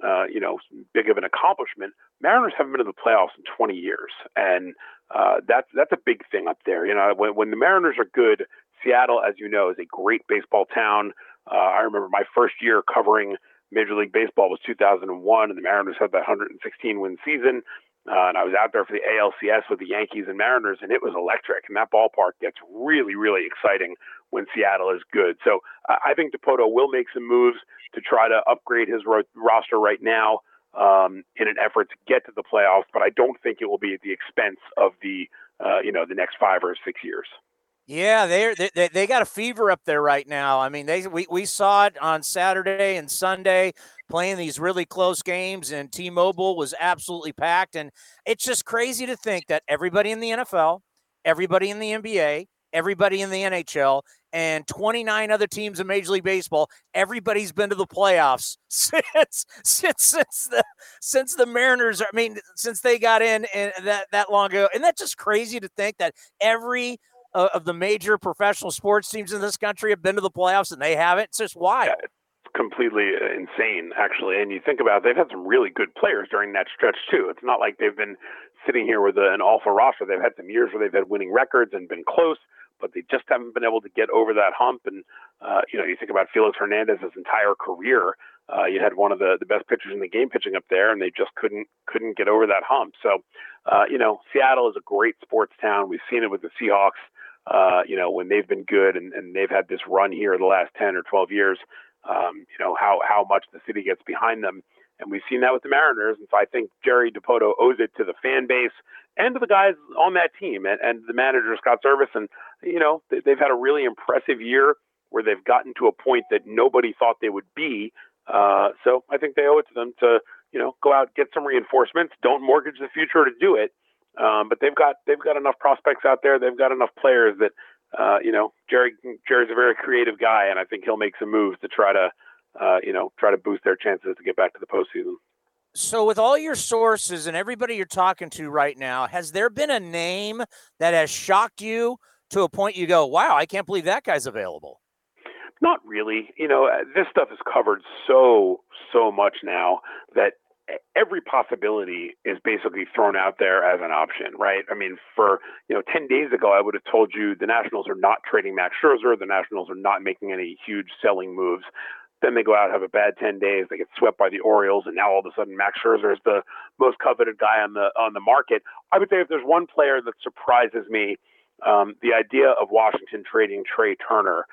Speaker 10: uh, you know, big of an accomplishment. Mariners haven't been in the playoffs in 20 years, and uh, that's that's a big thing up there. You know, when when the Mariners are good, Seattle, as you know, is a great baseball town. Uh, I remember my first year covering Major League Baseball was 2001, and the Mariners had that 116 win season. Uh, and I was out there for the ALCS with the Yankees and Mariners, and it was electric. And that ballpark gets really, really exciting when Seattle is good. So uh, I think Dipoto will make some moves to try to upgrade his ro- roster right now um, in an effort to get to the playoffs. But I don't think it will be at the expense of the, uh, you know, the next five or six years.
Speaker 5: Yeah, they're, they they got a fever up there right now. I mean, they we, we saw it on Saturday and Sunday playing these really close games, and T-Mobile was absolutely packed. And it's just crazy to think that everybody in the NFL, everybody in the NBA, everybody in the NHL, and 29 other teams in Major League Baseball, everybody's been to the playoffs since since since the since the Mariners. I mean, since they got in and that that long ago, and that's just crazy to think that every uh, of the major professional sports teams in this country have been to the playoffs and they haven't. It's just wild.
Speaker 10: Yeah, it's completely uh, insane, actually. And you think about it, they've had some really good players during that stretch too. It's not like they've been sitting here with an awful roster. They've had some years where they've had winning records and been close, but they just haven't been able to get over that hump. And uh, you know, you think about Felix Hernandez's entire career. Uh, you had one of the, the best pitchers in the game pitching up there, and they just couldn't couldn't get over that hump. So, uh, you know, Seattle is a great sports town. We've seen it with the Seahawks uh, you know, when they've been good and, and they've had this run here the last 10 or 12 years, um, you know, how, how much the city gets behind them. And we've seen that with the Mariners. And so I think Jerry Dipoto owes it to the fan base and to the guys on that team and, and the manager, Scott Servais. And, you know, they, they've had a really impressive year where they've gotten to a point that nobody thought they would be. Uh, so I think they owe it to them to, you know, go out, get some reinforcements, don't mortgage the future to do it, um, but they've got they've got enough prospects out there. They've got enough players that uh, you know Jerry Jerry's a very creative guy, and I think he'll make some moves to try to uh, you know try to boost their chances to get back to the postseason.
Speaker 5: So, with all your sources and everybody you're talking to right now, has there been a name that has shocked you to a point you go, "Wow, I can't believe that guy's available"?
Speaker 10: Not really. You know, uh, this stuff is covered so so much now that every possibility is basically thrown out there as an option, right? I mean, for you know, ten days ago, I would have told you the Nationals are not trading Max Scherzer, the Nationals are not making any huge selling moves. Then they go out have a bad ten days, they get swept by the Orioles, and now all of a sudden Max Scherzer is the most coveted guy on the on the market. I would say if there's one player that surprises me, um, the idea of Washington trading Trea Turner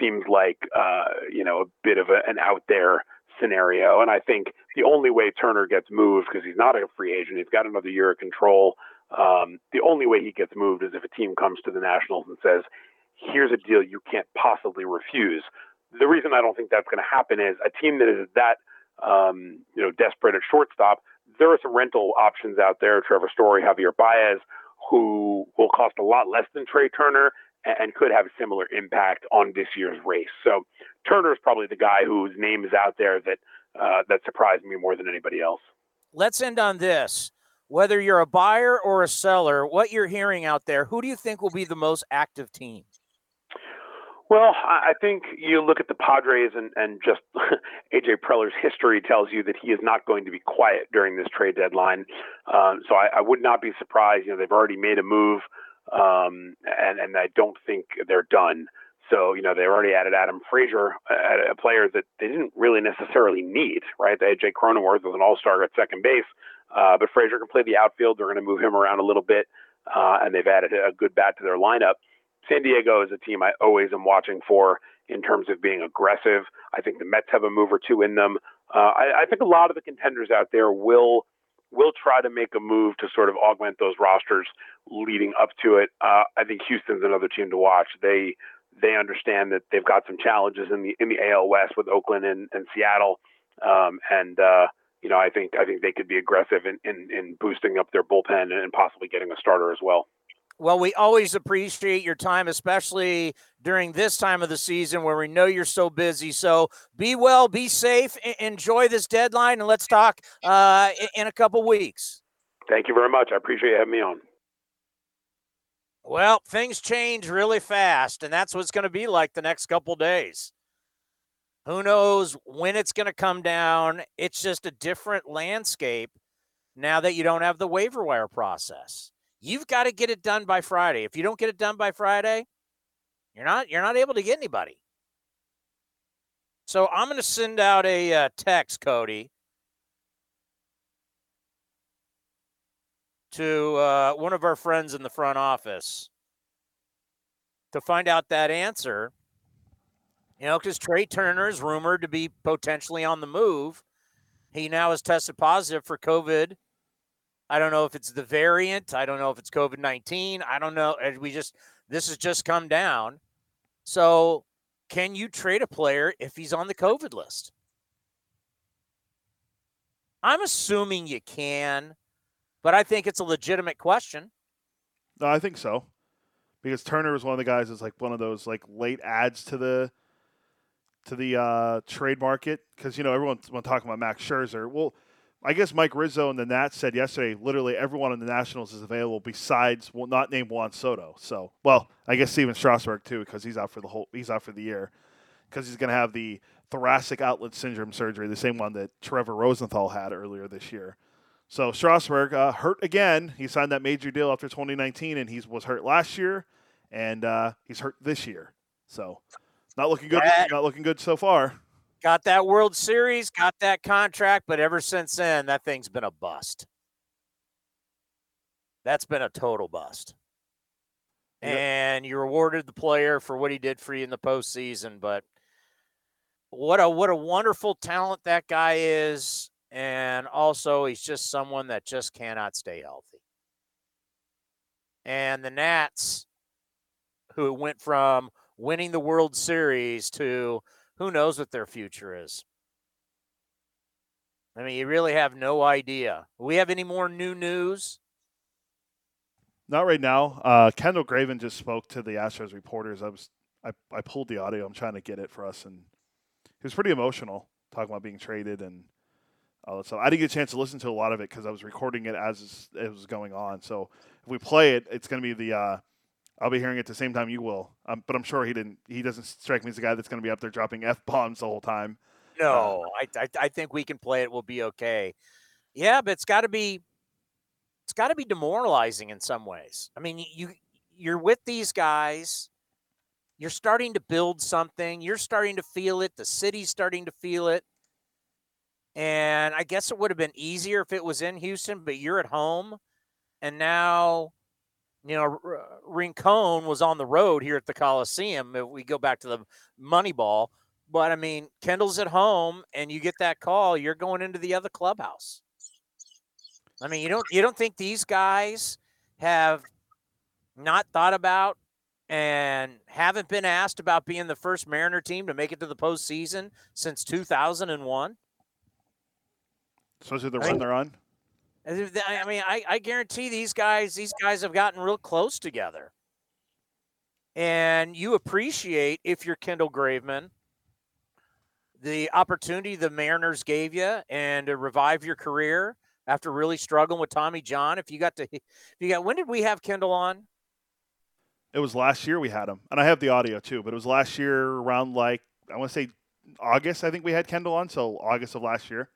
Speaker 10: seems like uh, you know a bit of a, an out there scenario. And I think the only way Turner gets moved, because he's not a free agent, he's got another year of control. Um, the only way he gets moved is if a team comes to the Nationals and says, here's a deal you can't possibly refuse. The reason I don't think that's going to happen is a team that is that um, you know desperate at shortstop. There are some rental options out there. Trevor Story, Javier Baez, who will cost a lot less than Trea Turner and could have a similar impact on this year's race. So Turner is probably the guy whose name is out there that uh, that surprised me more than anybody else.
Speaker 5: Let's end on this. Whether you're a buyer or a seller, what you're hearing out there, who do you think will be the most active team?
Speaker 10: Well, I think you look at the Padres and, and just AJ Preller's history tells you that he is not going to be quiet during this trade deadline. Um, so I, I would not be surprised. You know, they've already made a move um, and and I don't think they're done. So you know they already added Adam Frazier, a, a player that they didn't really necessarily need, right? They had Jake Cronenworth as an All-Star at second base, Uh, but Frazier can play the outfield. They're going to move him around a little bit, uh, and they've added a good bat to their lineup. San Diego is a team I always am watching for in terms of being aggressive. I think the Mets have a move or two in them. Uh, I, I think a lot of the contenders out there will will try to make a move to sort of augment those rosters leading up to it. Uh, I think Houston's another team to watch. They they understand that they've got some challenges in the in the AL West with Oakland and, and Seattle, um, and uh, you know I think I think they could be aggressive in, in, in boosting up their bullpen and possibly getting a starter as well.
Speaker 5: Well, we always appreciate your time, especially during this time of the season where we know you're so busy. So be well, be safe, enjoy this deadline, and let's talk uh, in a couple weeks.
Speaker 10: Thank you very much. I appreciate you having me on.
Speaker 5: Well, things change really fast, and that's what it's going to be like the next couple days. Who knows when it's going to come down? It's just a different landscape now that you don't have the waiver wire process. You've got to get it done by Friday. If you don't get it done by Friday, you're not you're not able to get anybody. So I'm going to send out a uh, text, Cody, to uh, one of our friends in the front office to find out that answer. You know, because Trea Turner is rumored to be potentially on the move. He now has tested positive for COVID. I don't know if it's the variant. I don't know if it's COVID 19. I don't know. We just, this has just come down. So, can you trade a player if he's on the COVID list? I'm assuming you can but I think it's a legitimate question.
Speaker 6: No, I think so. Because Turner was one of the guys that's like one of those like late ads to the to the uh, trade market because you know everyone's talking about Max Scherzer. Well, I guess Mike Rizzo and the Nats said yesterday, literally everyone in the Nationals is available besides well, not named Juan Soto. So, well, I guess Stephen Strasburg too because he's out for the whole he's out for the year because he's going to have the thoracic outlet syndrome surgery, the same one that Trevor Rosenthal had earlier this year. So Strasburg uh, hurt again. He signed that major deal after 2019, and he was hurt last year, and uh, he's hurt this year. So not looking good. That, not looking good so far.
Speaker 5: Got that World Series, got that contract, but ever since then, that thing's been a bust. That's been a total bust. Yep. And you rewarded the player for what he did for you in the postseason, but what a what a wonderful talent that guy is and also, he's just someone that just cannot stay healthy. And the Nats, who went from winning the World Series to who knows what their future is. I mean, you really have no idea. We have any more new news?
Speaker 6: Not right now. Uh, Kendall Graveman just spoke to the Astros reporters. I was I, I pulled the audio. I'm trying to get it for us, and he was pretty emotional talking about being traded and all that stuff. I didn't get a chance to listen to a lot of it because I was recording it as it was going on. So if we play it, it's going to be the. Uh, I'll be hearing it at the same time you will. Um, but I'm sure he didn't. He doesn't strike me as a guy that's going to be up there dropping f bombs the whole time.
Speaker 5: No, uh, I, I, I think we can play it. We'll be okay. Yeah, but it's got to be. It's got to be demoralizing in some ways. I mean, you you're with these guys. You're starting to build something. You're starting to feel it. The city's starting to feel it and I guess it would have been easier if it was in Houston, but you're at home. And now, you know, Rincon was on the road here at the Coliseum. If we go back to the money ball. But I mean, Kendall's at home and you get that call, you're going into the other clubhouse. I mean, you don't you don't think these guys have not thought about and haven't been asked about being the first Mariner team to make it to the postseason since 2001?
Speaker 6: Especially the run they're on.
Speaker 5: I mean, I, I guarantee these guys, these guys have gotten real close together. And you appreciate if you're Kendall Graveman the opportunity the Mariners gave you and to revive your career after really struggling with Tommy John. If you got to, if you got, when did we have Kendall on?
Speaker 6: It was last year we had him, and I have the audio too. But it was last year around like I want to say August. I think we had Kendall on, so August of last year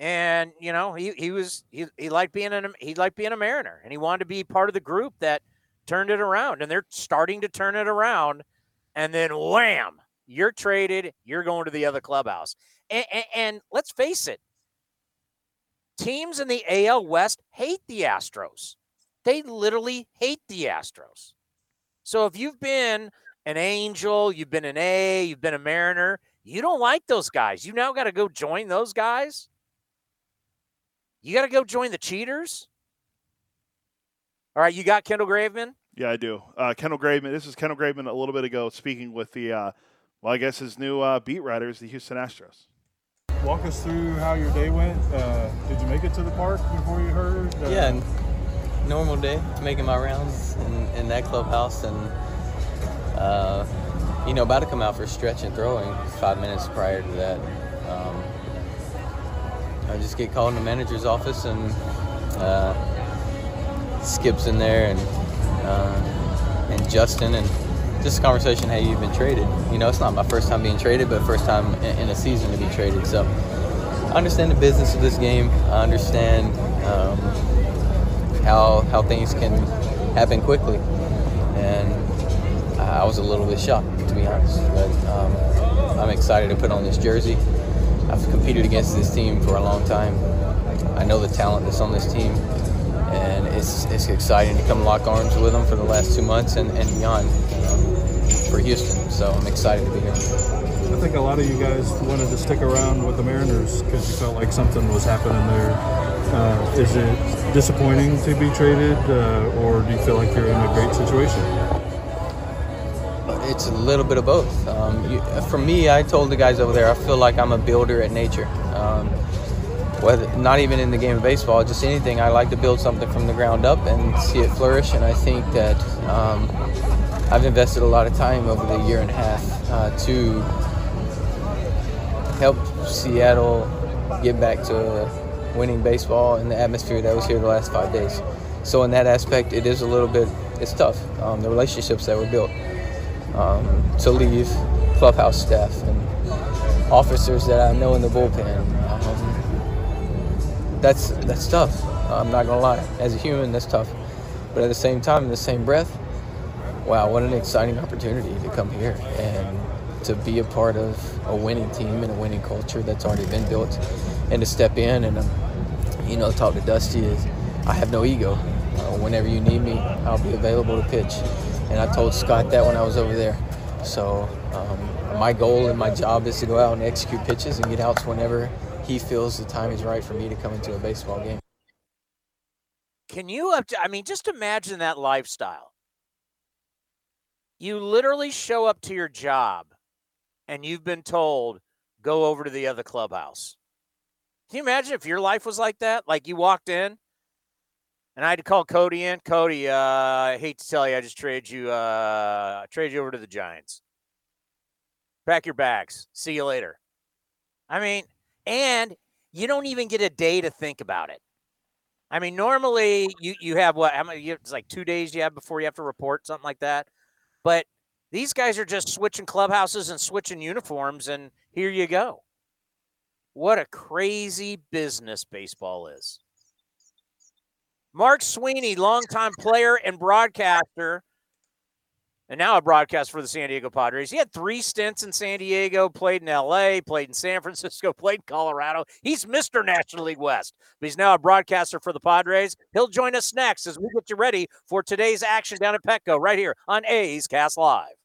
Speaker 5: and you know he he was he, he liked being an he liked being a Mariner, and he wanted to be part of the group that turned it around, and they're starting to turn it around, and then wham, you're traded, you're going to the other clubhouse, and, and, and let's face it, teams in the AL West hate the Astros. They literally hate the Astros. So if you've been an Angel, you've been an A, you've been a Mariner, you don't like those guys. You now got to go join those guys. You got to go join the cheaters. All right, you got Kendall Graveman?
Speaker 6: Yeah, I do. Uh, Kendall Graveman. This is Kendall Graveman a little bit ago speaking with the, uh, well, I guess his new uh, beat writers, the Houston Astros.
Speaker 11: Walk us through how your day went. Uh, did you make it to the park before you heard? Uh,
Speaker 12: yeah, normal day, making my rounds in, in that clubhouse, and uh, you know, about to come out for stretch and throwing five minutes prior to that. Um, I just get called in the manager's office, and uh, Skip's in there, and uh, and Justin, and just a conversation. Hey, you've been traded. You know, it's not my first time being traded, but first time in, a season to be traded. So I understand the business of this game. I understand. Um, how how things can happen quickly, and I was a little bit shocked to be honest. But um, I'm excited to put on this jersey. I've competed against this team for a long time. I know the talent that's on this team, and it's it's exciting to come lock arms with them for the last two months and, and beyond for Houston. So I'm excited to be here.
Speaker 11: I think a lot of you guys wanted to stick around with the Mariners because you felt like something was happening there. Uh, is it disappointing to be traded, uh, or do you feel like you're in a great situation?
Speaker 12: It's a little bit of both. Um, you, for me, I told the guys over there, I feel like I'm a builder at nature. Um, whether not even in the game of baseball, just anything, I like to build something from the ground up and see it flourish. And I think that um, I've invested a lot of time over the year and a half uh, to help Seattle get back to winning baseball and the atmosphere that was here the last five days. So in that aspect, it is a little bit, it's tough. Um, the relationships that were built um, to leave clubhouse staff and officers that I know in the bullpen. Um, that's that's tough. I'm not gonna lie. As a human, that's tough. But at the same time, in the same breath, wow, what an exciting opportunity to come here and to be a part of a winning team and a winning culture that's already been built, and to step in and um, you know talk to Dusty is I have no ego. Uh, whenever you need me, I'll be available to pitch. And I told Scott that when I was over there. So um, my goal and my job is to go out and execute pitches and get outs whenever he feels the time is right for me to come into a baseball game.
Speaker 5: Can you, I mean, just imagine that lifestyle. You literally show up to your job and you've been told, go over to the other clubhouse. Can you imagine if your life was like that? Like you walked in and I had to call Cody in. Cody, uh, I hate to tell you, I just traded you, uh, trade you over to the Giants. Pack your bags. See you later. I mean, and you don't even get a day to think about it. I mean, normally you you have what? How many? It's like two days you have before you have to report something like that. But these guys are just switching clubhouses and switching uniforms, and here you go. What a crazy business baseball is. Mark Sweeney, longtime player and broadcaster, and now a broadcaster for the San Diego Padres. He had three stints in San Diego, played in LA, played in San Francisco, played in Colorado. He's Mr. National League West, but he's now a broadcaster for the Padres. He'll join us next as we get you ready for today's action down at Petco right here on A's Cast Live.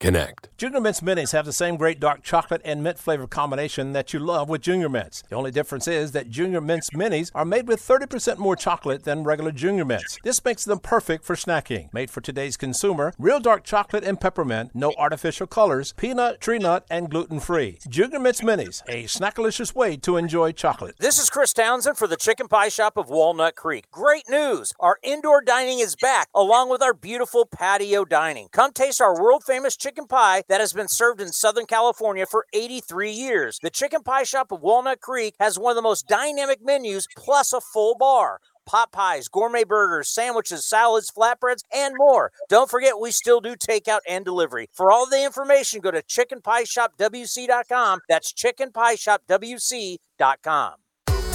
Speaker 2: connect.
Speaker 13: Junior Mints Minis have the same great dark chocolate and mint flavor combination that you love with Junior Mints. The only difference is that Junior Mints Minis are made with 30% more chocolate than regular Junior Mints. This makes them perfect for snacking. Made for today's consumer, real dark chocolate and peppermint, no artificial colors, peanut, tree nut, and gluten free. Junior Mints Minis, a snackalicious way to enjoy chocolate.
Speaker 5: This is Chris Townsend for the Chicken Pie Shop of Walnut Creek. Great news! Our indoor dining is back, along with our beautiful patio dining. Come taste our world famous chicken pie that has been served in Southern California for 83 years. The Chicken Pie Shop of Walnut Creek has one of the most dynamic menus, plus a full bar pot pies, gourmet burgers, sandwiches, salads, flatbreads, and more. Don't forget, we still do takeout and delivery. For all the information, go to chickenpieshopwc.com. That's chickenpieshopwc.com.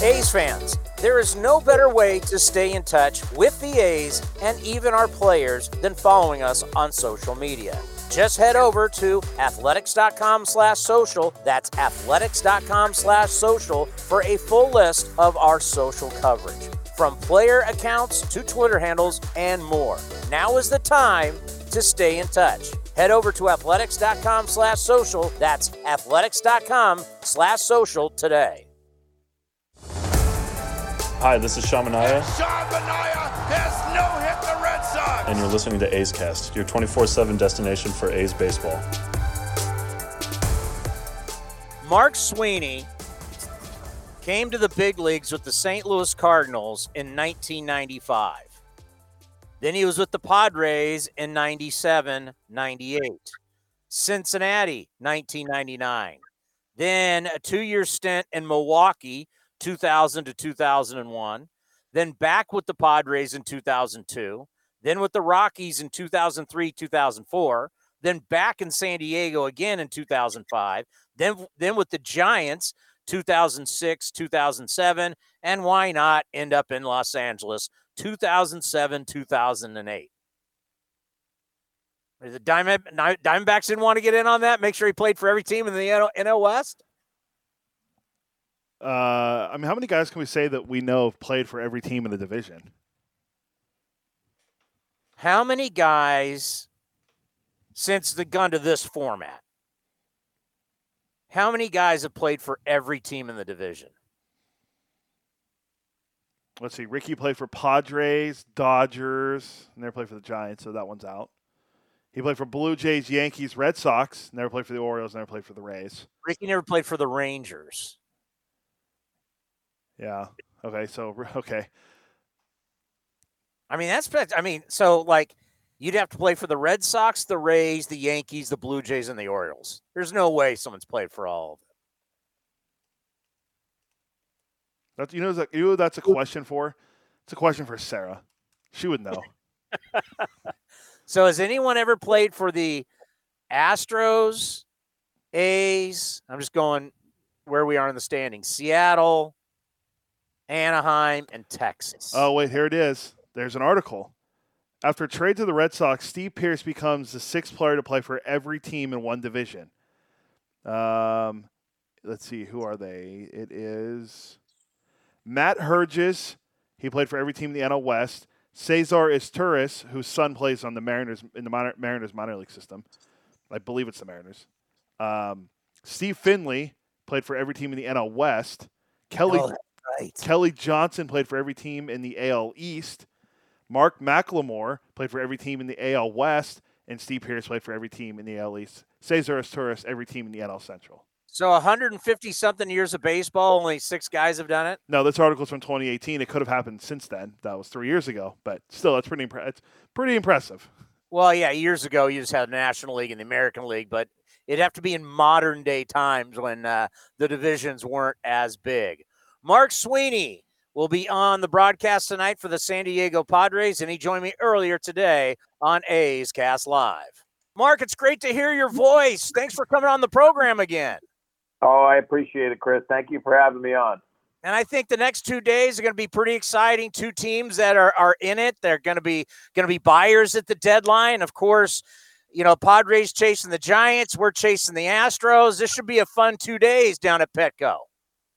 Speaker 5: A's fans, there is no better way to stay in touch with the A's and even our players than following us on social media. Just head over to athletics.com slash social. That's athletics.com slash social for a full list of our social coverage. From player accounts to Twitter handles and more. Now is the time to stay in touch. Head over to athletics.com slash social. That's athletics.com slash social today.
Speaker 11: Hi, this is Sean Manaea,
Speaker 3: Sean Manaea has no hit the Red Sox.
Speaker 11: and you're listening to A's Cast, your 24 7 destination for A's baseball.
Speaker 5: Mark Sweeney came to the big leagues with the St. Louis Cardinals in 1995. Then he was with the Padres in 97, 98. Cincinnati, 1999. Then a two year stint in Milwaukee, 2000 to 2001. Then back with the Padres in 2002. Then with the Rockies in 2003, 2004. Then back in San Diego again in 2005. Then, then with the Giants 2006, 2007, and why not end up in Los Angeles 2007, 2008. The Diamond, Diamondbacks didn't want to get in on that. Make sure he played for every team in the NL, NL West.
Speaker 6: Uh, I mean, how many guys can we say that we know have played for every team in the division?
Speaker 5: How many guys since the gun to this format? How many guys have played for every team in the division?
Speaker 6: Let's see. Ricky played for Padres, Dodgers, never played for the Giants, so that one's out. He played for Blue Jays, Yankees, Red Sox, never played for the Orioles, never played for the Rays.
Speaker 5: Ricky never played for the Rangers.
Speaker 6: Yeah. Okay. So okay.
Speaker 5: I mean, that's I mean, so like you'd have to play for the Red Sox, the Rays, the Yankees, the Blue Jays, and the Orioles. There's no way someone's played for all of them.
Speaker 6: That's you know that you know that's a question for. It's a question for Sarah. She would know.
Speaker 5: so has anyone ever played for the Astros, A's? I'm just going where we are in the standings. Seattle, Anaheim, and Texas.
Speaker 6: Oh wait, here it is. There's an article. After trade to the Red Sox, Steve Pearce becomes the sixth player to play for every team in one division. Um, let's see, who are they? It is Matt Herges. He played for every team in the NL West. Cesar Izturis, whose son plays on the Mariners in the minor, Mariners minor league system. I believe it's the Mariners. Um, Steve Finley played for every team in the NL West. Kelly
Speaker 5: Oh, right.
Speaker 6: Kelly Johnson played for every team in the AL East. Mark McLemore played for every team in the AL West, and Steve Pearce played for every team in the AL East. Cesar Izturis, every team in the NL Central.
Speaker 5: So 150 something years of baseball, only six guys have done it.
Speaker 6: No, this article's from 2018. It could have happened since then. That was three years ago, but still, that's pretty. Impre- it's pretty impressive.
Speaker 5: Well, yeah, years ago you just had the National League and the American League, but it'd have to be in modern day times when uh, the divisions weren't as big. Mark Sweeney will be on the broadcast tonight for the San Diego Padres, and he joined me earlier today on A's Cast Live. Mark, it's great to hear your voice. Thanks for coming on the program again.
Speaker 7: Oh, I appreciate it, Chris. Thank you for having me on.
Speaker 5: And I think the next two days are going to be pretty exciting. Two teams that are, are in it. They're going to be going to be buyers at the deadline. Of course, you know, Padres chasing the Giants. We're chasing the Astros. This should be a fun two days down at Petco.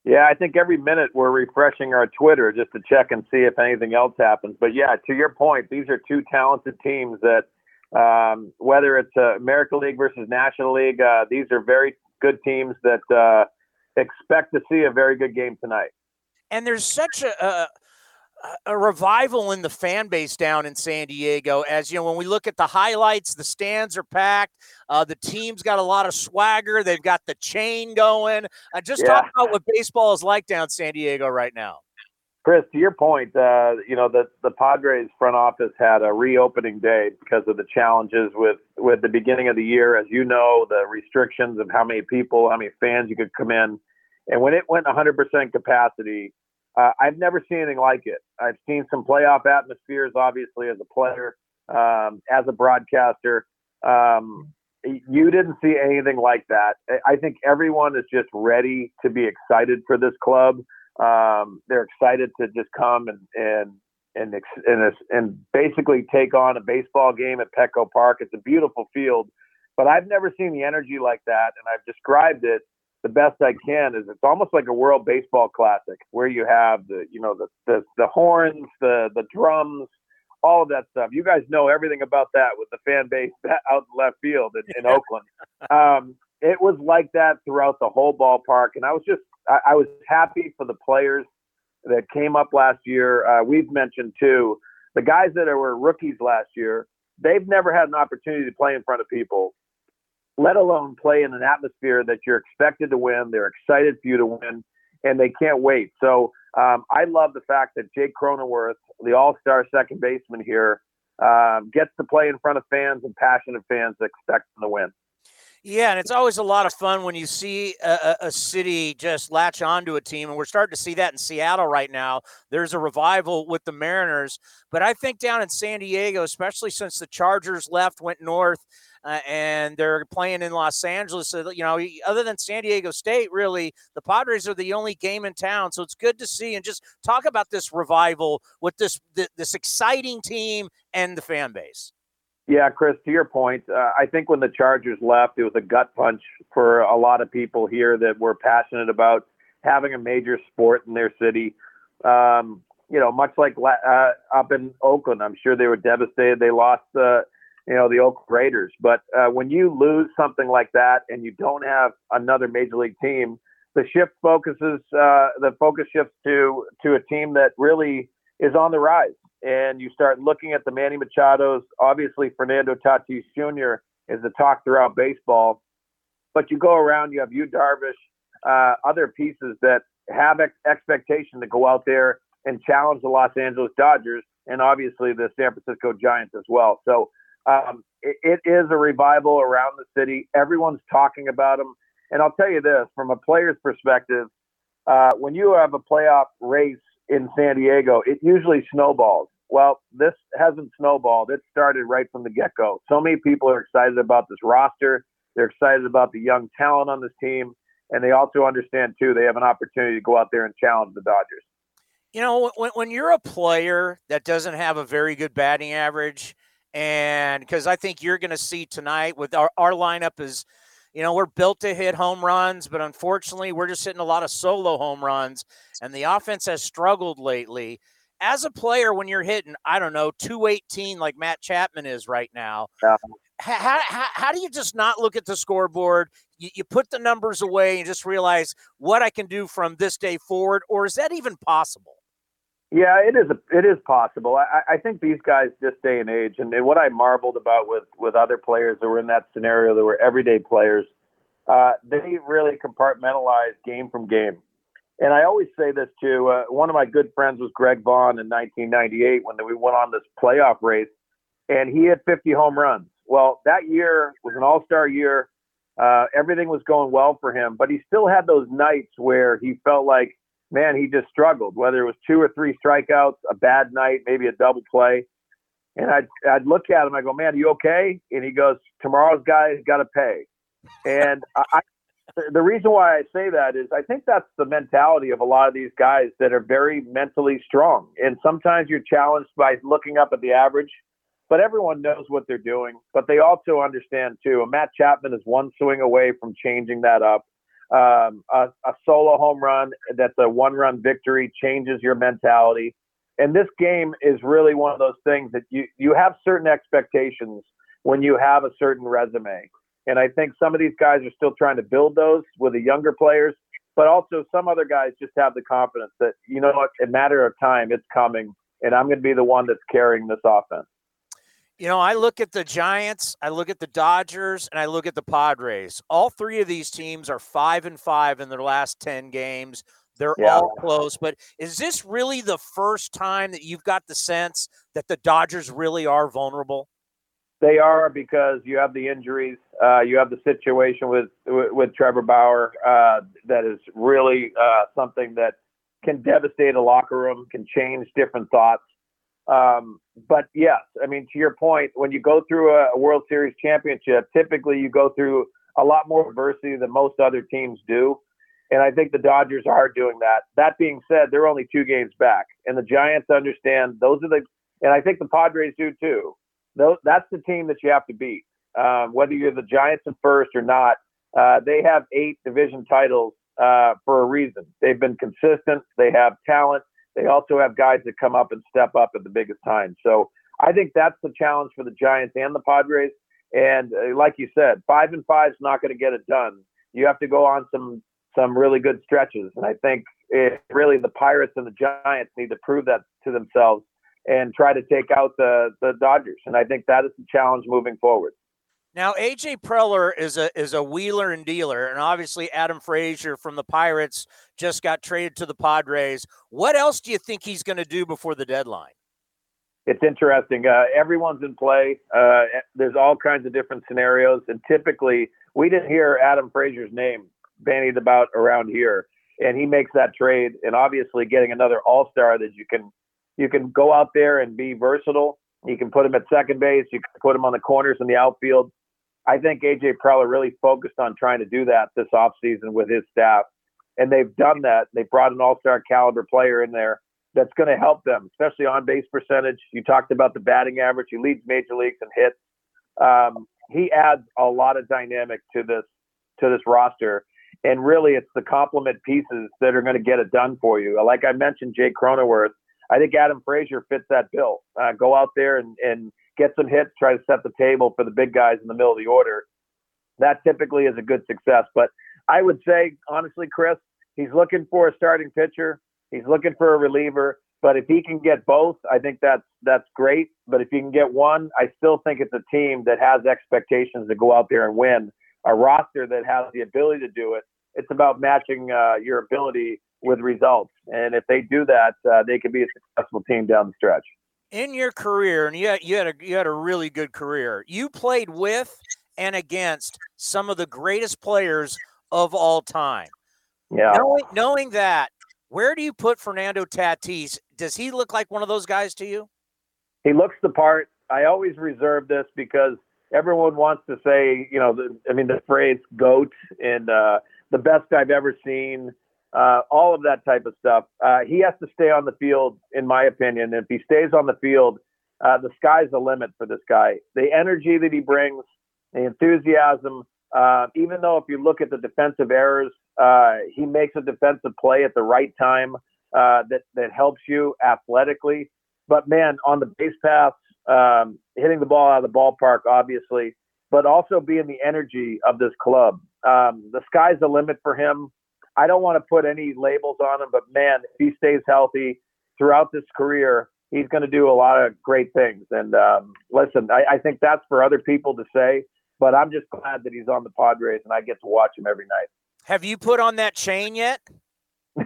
Speaker 14: Yeah, I think every minute we're refreshing our Twitter just to check and see if anything else happens. But yeah, to your point, these are two talented teams that, um, whether it's uh, American League versus National League, uh, these are very good teams that uh, expect to see a very good game tonight.
Speaker 5: And there's such a, a a revival in the fan base down in San Diego. As you know, when we look at the highlights, the stands are packed. Uh, the team's got a lot of swagger. They've got the chain going. Uh, just yeah. talk about what baseball is like down San Diego right now.
Speaker 14: Chris, to your point, uh, you know the the Padres front office had a reopening day because of the challenges with with the beginning of the year. As you know, the restrictions of how many people, how many fans you could come in, and when it went 100% capacity uh, I've never seen anything like it. I've seen some playoff atmospheres, obviously, as a player, um, as a broadcaster. Um, you didn't see anything like that. I think everyone is just ready to be excited for this club. Um, they're excited to just come and and and and, and basically take on a baseball game at Petco Park. It's a beautiful field, but I've never seen the energy like that, and I've described it the best I can is it's almost like a World Baseball Classic where you have the you know the the, the horns, the the drums, all of that stuff. You guys know everything about that with the fan base out in left field in, in Oakland. Um, it was like that throughout the whole ballpark, and I was just I, I was happy for the players that came up last year. Uh, we've mentioned too the guys that were rookies last year. They've never had an opportunity to play in front of people let alone play in an atmosphere that you're expected to win. They're excited for you to win, and they can't wait. So um, I love the fact that Jake Cronenworth, the all-star second baseman here, um, gets to play in front of fans and passionate fans that expect him to win.
Speaker 5: Yeah, and it's always a lot of fun when you see a, a, city just latch onto a team, and we're starting to see that in Seattle right now. There's a revival with the Mariners, but I think down in San Diego, especially since the Chargers left, went north, uh, and they're playing in Los Angeles. So, you know, other than San Diego State, really, the Padres are the only game in town. So it's good to see and just talk about this revival with this this exciting team and the fan base.
Speaker 14: Yeah, Chris, to your point, uh, I think when the Chargers left, it was a gut punch for a lot of people here that were passionate about having a major sport in their city. Um, you know, much like uh, up in Oakland, I'm sure they were devastated. They lost uh, you know, the Oakland Raiders. But uh, when you lose something like that and you don't have another major league team, the shift focuses uh, the focus shifts to to a team that really is on the rise. And you start looking at the Manny Machados. Obviously, Fernando Tatis Jr. is the talk throughout baseball. But you go around, you have Yu Darvish, uh, other pieces that have ex- expectation to go out there and challenge the Los Angeles Dodgers and obviously the San Francisco Giants as well. So um, it, it is a revival around the city. Everyone's talking about them. And I'll tell you this from a player's perspective, uh, when you have a playoff race in San Diego, it usually snowballs. Well, this hasn't snowballed. It started right from the get go. So many people are excited about this roster. They're excited about the young talent on this team. And they also understand, too, they have an opportunity to go out there and challenge the Dodgers.
Speaker 5: You know, when, when you're a player that doesn't have a very good batting average, and because I think you're going to see tonight with our, our lineup is, you know, we're built to hit home runs, but unfortunately, we're just hitting a lot of solo home runs, and the offense has struggled lately. As a player, when you're hitting, I don't know, 218 like Matt Chapman is right now, how, how, how do you just not look at the scoreboard? You, you put the numbers away and just realize what I can do from this day forward, or is that even possible?
Speaker 14: Yeah, it is. A, it is possible. I, I think these guys, this day and age, and, and what I marveled about with with other players that were in that scenario, that were everyday players, uh, they really compartmentalize game from game. And I always say this too. Uh, one of my good friends was Greg Vaughn in 1998 when we went on this playoff race, and he had 50 home runs. Well, that year was an All Star year. Uh, everything was going well for him, but he still had those nights where he felt like man, he just struggled, whether it was two or three strikeouts, a bad night, maybe a double play. And I'd, I'd look at him, I go, man, are you okay? And he goes, tomorrow's guy's got to pay. And I, the reason why I say that is I think that's the mentality of a lot of these guys that are very mentally strong. And sometimes you're challenged by looking up at the average, but everyone knows what they're doing. But they also understand too. And Matt Chapman is one swing away from changing that up. Um, a, a solo home run that's a one run victory changes your mentality. And this game is really one of those things that you, you have certain expectations when you have a certain resume. And I think some of these guys are still trying to build those with the younger players, but also some other guys just have the confidence that, you know what, a matter of time, it's coming, and I'm going to be the one that's carrying this offense.
Speaker 5: You know, I look at the Giants, I look at the Dodgers, and I look at the Padres. All three of these teams are five and five in their last 10 games. They're yeah. all close. But is this really the first time that you've got the sense that the Dodgers really are vulnerable?
Speaker 14: They are because you have the injuries. Uh, you have the situation with with, with Trevor Bauer uh, that is really uh, something that can devastate a locker room, can change different thoughts. Um, but yes, I mean to your point, when you go through a, World Series championship, typically you go through a lot more adversity than most other teams do. And I think the Dodgers are doing that. That being said, they're only two games back, and the Giants understand those are the, and I think the Padres do too that's the team that you have to beat. Um, whether you're the Giants in first or not, uh, they have eight division titles uh, for a reason. They've been consistent. They have talent. They also have guys that come up and step up at the biggest time. So I think that's the challenge for the Giants and the Padres. And uh, like you said, five and five is not going to get it done. You have to go on some some really good stretches. And I think really the Padres and the Giants need to prove that to themselves and try to take out the the Dodgers. And I think that is the challenge moving forward.
Speaker 5: Now, AJ Preller is a is a wheeler and dealer, and obviously Adam Frazier from the Pirates just got traded to the Padres. What else do you think he's going to do before the deadline?
Speaker 14: It's interesting. Uh, everyone's in play. Uh, there's all kinds of different scenarios, and typically we didn't hear Adam Frazier's name bandied about around here, and he makes that trade. And obviously, getting another All Star that you can you can go out there and be versatile. You can put him at second base. You can put him on the corners in the outfield. I think AJ Preller really focused on trying to do that this offseason with his staff. And they've done that. They brought an all star caliber player in there that's going to help them, especially on base percentage. You talked about the batting average. He leads major leagues in hits. Um, he adds a lot of dynamic to this to this roster. And really, it's the complement pieces that are going to get it done for you. Like I mentioned, Jake Cronenworth I think Adam Frazier fits that bill. Uh, go out there and, and get some hits, try to set the table for the big guys in the middle of the order. That typically is a good success. But I would say, honestly, Chris, he's looking for a starting pitcher. He's looking for a reliever. But if he can get both, I think that's that's great. But if you can get one, I still think it's a team that has expectations to go out there and win. A roster that has the ability to do it. It's about matching uh, your ability with results. And if they do that, uh, they can be a successful team down the stretch.
Speaker 5: In your career, and you had, you had a you had a really good career. You played with and against some of the greatest players of all time.
Speaker 14: Yeah.
Speaker 5: Knowing, knowing that, where do you put Fernando Tatis? Does he look like one of those guys to you?
Speaker 14: He looks the part. I always reserve this because everyone wants to say, you know, the, I mean, the phrase "goat" and uh, the best I've ever seen uh, all of that type of stuff. Uh, he has to stay on the field, in my opinion. If he stays on the field, uh, the sky's the limit for this guy. The energy that he brings, the enthusiasm. Uh, even though if you look at the defensive errors, uh, he makes a defensive play at the right time uh, that that helps you athletically. But man, on the base paths, um, hitting the ball out of the ballpark, obviously, but also being the energy of this club. Um, the sky's the limit for him. I don't want to put any labels on him, but man, if he stays healthy throughout this career, he's going to do a lot of great things. And um, listen, I, I think that's for other people to say, but I'm just glad that he's on the Padres and I get to watch him every night.
Speaker 5: Have you put on that chain yet?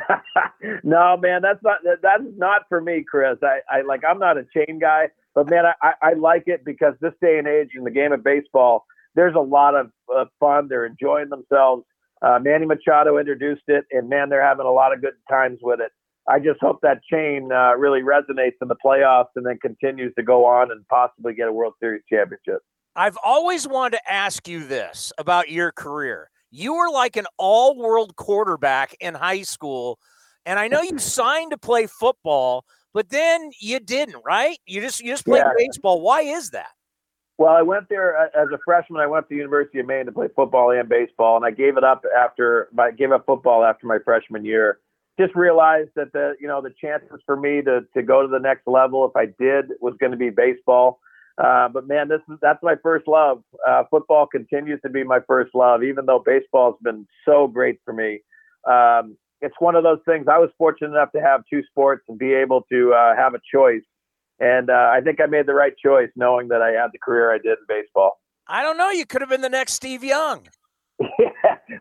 Speaker 14: no, man, that's not that, that's not for me, Chris. I, I like I'm not a chain guy, but man, I, I like it because this day and age in the game of baseball, there's a lot of uh, fun. They're enjoying themselves. Uh, Manny Machado introduced it, and man, they're having a lot of good times with it. I just hope that chain uh, really resonates in the playoffs and then continues to go on and possibly get a World Series championship.
Speaker 5: I've always wanted to ask you this about your career. You were like an all world quarterback in high school. And I know you signed to play football, but then you didn't, right? You just you just played
Speaker 14: Yeah.
Speaker 5: baseball. Why is that?
Speaker 14: Well, I went there uh, as a freshman. I went to the University of Maine to play football and baseball, and I gave it up after. I gave up football after my freshman year. Just realized that the you know the chances for me to to go to the next level, if I did, was going to be baseball. Uh, but man, this is that's my first love. Uh, football continues to be my first love, even though baseball's been so great for me. Um, it's one of those things. I was fortunate enough to have two sports and be able to uh, have a choice. And uh, I think I made the right choice, knowing that I had the career I did in baseball.
Speaker 5: I don't know. You could have been the next Steve Young.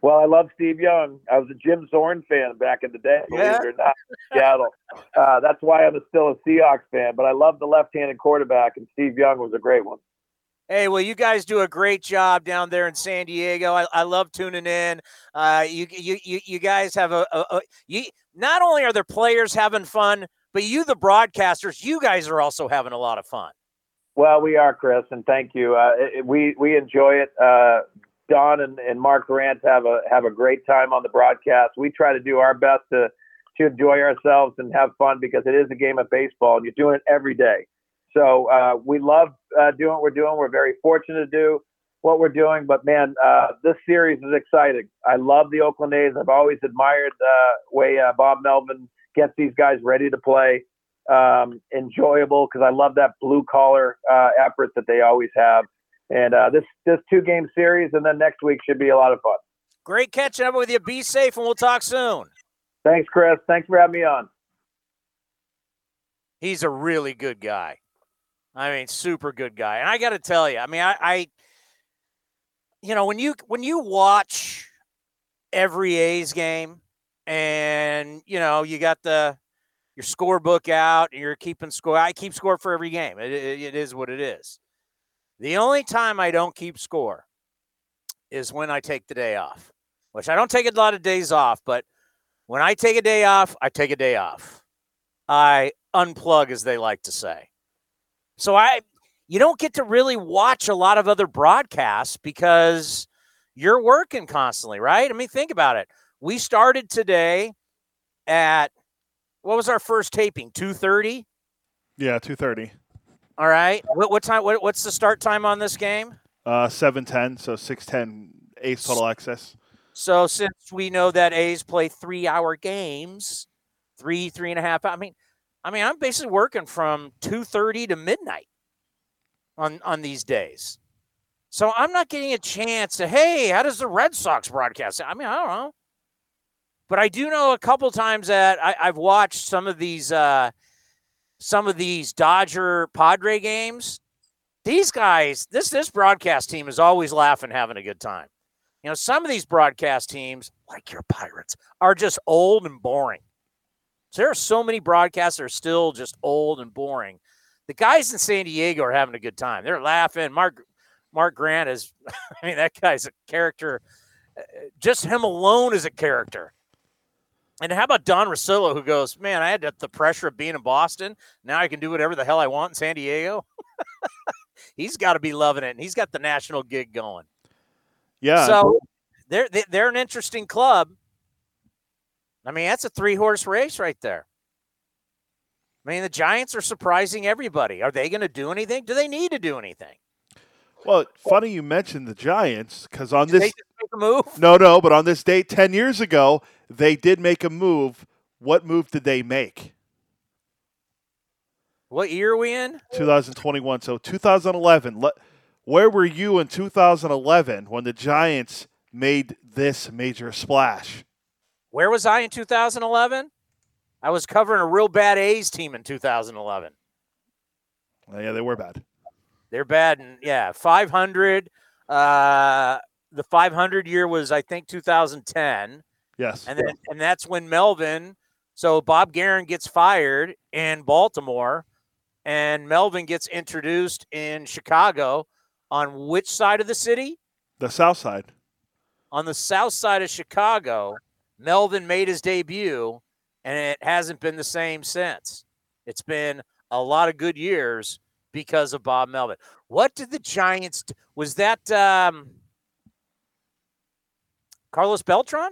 Speaker 14: Well, I love Steve Young. I was a Jim Zorn fan back in the day, believe
Speaker 5: Yeah.
Speaker 14: it or not, in Seattle. Uh, that's why I'm still a Seahawks fan. But I love the left-handed quarterback, and Steve Young was a great one.
Speaker 5: Hey, well, you guys do a great job down there in San Diego. I, I love tuning in. Uh, you, you, you, you guys have a, a, a you. Not only are there players having fun, but you, the broadcasters, you guys are also having a lot of fun.
Speaker 14: Well, we are, Chris, and thank you. Uh, it, we we enjoy it. Uh, Don and, and Mark Grant have a have a great time on the broadcast. We try to do our best to to enjoy ourselves and have fun because it is a game of baseball, and you're doing it every day. So uh, we love uh, doing what we're doing. We're very fortunate to do what we're doing. But man, uh, this series is exciting. I love the Oakland A's. I've always admired the way uh, Bob Melvin gets these guys ready to play. Um, enjoyable because I love that blue collar uh, effort that they always have. And uh, this this two game series, and then next week should be a lot of fun.
Speaker 5: Great catching up with you. Be safe, and we'll talk soon.
Speaker 14: Thanks, Chris. Thanks for having me on.
Speaker 5: He's a really good guy. I mean, super good guy. And I got to tell you, I mean, I, I, you know, when you when you watch every A's game, and you know, you got the your scorebook out, and you're keeping score. I keep score for every game. It, it, it is what it is. The only time I don't keep score is when I take the day off, which I don't take a lot of days off, but when I take a day off, I take a day off. I unplug, as they like to say. So I, you don't get to really watch a lot of other broadcasts because you're working constantly, right? I mean, think about it. We started today at what was our first taping? Two thirty.
Speaker 6: Yeah, two thirty.
Speaker 5: All right. What, what time? What, what's the start time on this game?
Speaker 6: Uh, seven ten. So six ten. A's Total Access.
Speaker 5: So since we know that A's play three hour games, three, three and a half. I mean, I mean, I'm basically working from two thirty to midnight on on these days. So I'm not getting a chance to, hey, how does the Red Sox broadcast? I mean, I don't know. But I do know a couple times that I, I've watched some of these uh some of these Dodger Padre games. These guys, this this broadcast team is always laughing, having a good time. You know, some of these broadcast teams, like your Pirates, are just old and boring. So there are so many broadcasts that are still just old and boring. The guys in San Diego are having a good time. They're laughing. Mark Mark Grant is, I mean, that guy's a character. Uh, Just him alone is a character. And how about Don Orsillo, who goes, Man, I had the- pressure of being in Boston. Now I can do whatever the hell I want in San Diego. he's got to be loving it. And he's got the national gig going.
Speaker 6: Yeah.
Speaker 5: So they're they're an interesting club. I mean, that's a three horse race right there. I mean, the Giants are surprising everybody. Are they going to do anything? Do they need to do anything?
Speaker 6: Well, funny you mentioned the Giants because on
Speaker 5: Did they
Speaker 6: this
Speaker 5: just make a move?
Speaker 6: no, no, but on this date ten years ago, they did make a move. What move did they make?
Speaker 5: What year are we in?
Speaker 6: 2021. So 2011. Where were you in 2011 when the Giants made this major splash?
Speaker 5: Where was I in 2011? I was covering a real bad A's team in 2011.
Speaker 6: Uh, yeah, they were bad.
Speaker 5: They're bad, and yeah, 500. Uh, the 500 year was I think 2010.
Speaker 6: Yes.
Speaker 5: And then and that's when Melvin, so Bob Geren gets fired in Baltimore, and Melvin gets introduced in Chicago. On which side of the city?
Speaker 6: The South Side.
Speaker 5: On the south side of Chicago, Melvin made his debut, and it hasn't been the same since. It's been a lot of good years because of Bob Melvin. What did the Giants? d- Was that? Um, Carlos Beltran?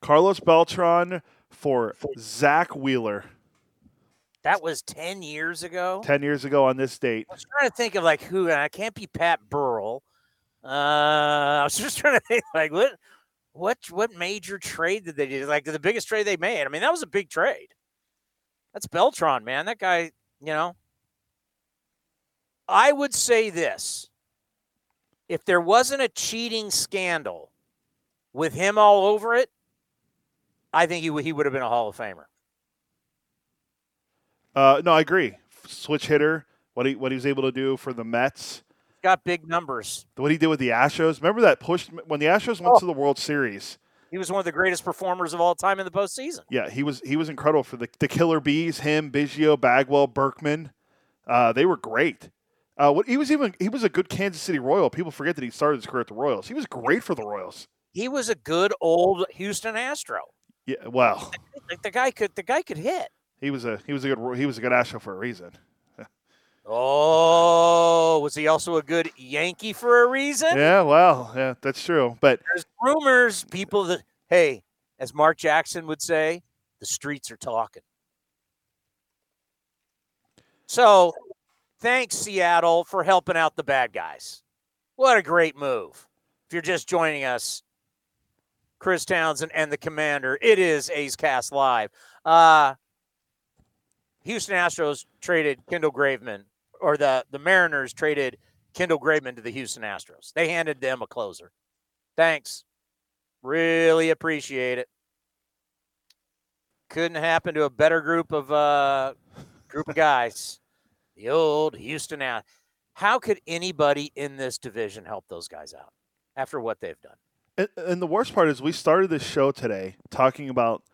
Speaker 6: Carlos Beltran for Zack Wheeler.
Speaker 5: That was 10 years ago.
Speaker 6: 10 years ago on this date.
Speaker 5: I was trying to think of like who, and I can't be Pat Burrell. Uh, I was just trying to think like what, what, what major trade did they do? Like the biggest trade they made. I mean, that was a big trade. That's Beltran, man. That guy, you know. I would say this: if there wasn't a cheating scandal with him all over it, I think he would he would have been a Hall of Famer.
Speaker 6: Uh, no, I agree. Switch hitter, what he what he was able to do for the Mets.
Speaker 5: Got big numbers.
Speaker 6: What he did with the Astros. Remember that push when the Astros went
Speaker 5: Oh.
Speaker 6: to the World Series.
Speaker 5: He was one of the greatest performers of all time in the postseason.
Speaker 6: Yeah, he was he was incredible for the the Killer Bees. Him, Biggio, Bagwell, Berkman. Uh, they were great. Uh, what he was even he was a good Kansas City Royal. People forget that he started his career at the Royals. He was great for the Royals.
Speaker 5: He was a good old Houston Astro.
Speaker 6: Yeah, well,
Speaker 5: Like the guy could the guy could hit.
Speaker 6: he was a he was a good he was a good Astro for a reason.
Speaker 5: Oh, was he also a good Yankee for a reason?
Speaker 6: Yeah, well, yeah, that's true. But
Speaker 5: There's rumors, people that hey, as Mark Jackson would say, the streets are talking. So, thanks Seattle for helping out the bad guys. What a great move. If you're just joining us, Chris Townsend and the Commander, it is A's Cast Live. Uh Houston Astros traded Kendall Graveman, or the, the Mariners traded Kendall Graveman to the Houston Astros. They handed them a closer. Thanks. Really appreciate it. Couldn't happen to a better group of uh group of guys. The old Houston out. How could anybody in this division help those guys out after what they've done?
Speaker 6: And, and the worst part is we started this show today talking about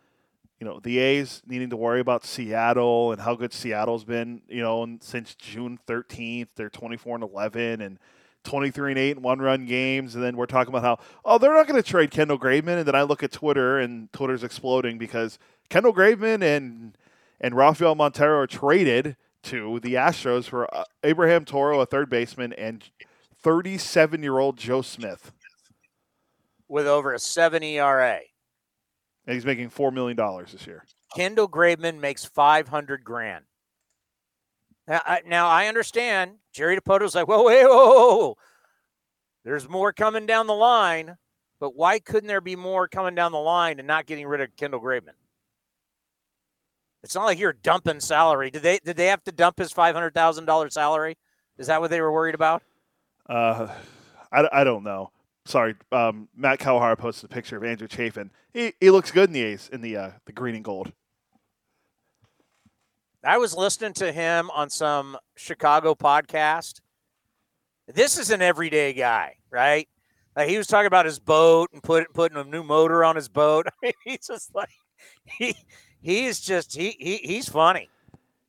Speaker 6: you know the A's needing to worry about Seattle and how good Seattle's been you know since June 13th they're 24 and 11 and 23 and 8 one run games and then we're talking about how oh they're not going to trade Kendall Graveman and then I look at Twitter and Twitter's exploding because Kendall Graveman and and Rafael Montero are traded to the Astros for uh, Abraham Toro a third baseman and 37 year old Joe Smith
Speaker 5: With over a seven ERA.
Speaker 6: and he's making four million dollars this year.
Speaker 5: Kendall Graveman makes 500 grand. Now I, now I understand Jerry Dipoto's like, whoa, whoa, whoa, whoa. There's more coming down the line, but why couldn't there be more coming down the line and not getting rid of Kendall Graveman? It's not like you're dumping salary. Did they did they have to dump his five hundred thousand dollar salary? Is that what they were worried about?
Speaker 6: Uh, I, I don't know. Sorry, um, Matt Kawahara posted a picture of Andrew Chafin. He, he looks good in the A's in the uh, the green and gold.
Speaker 5: I was listening to him on some Chicago podcast. This is an everyday guy, right? Like he was talking about his boat and put, putting a new motor on his boat. I mean, he's just like he he's just he, he he's funny,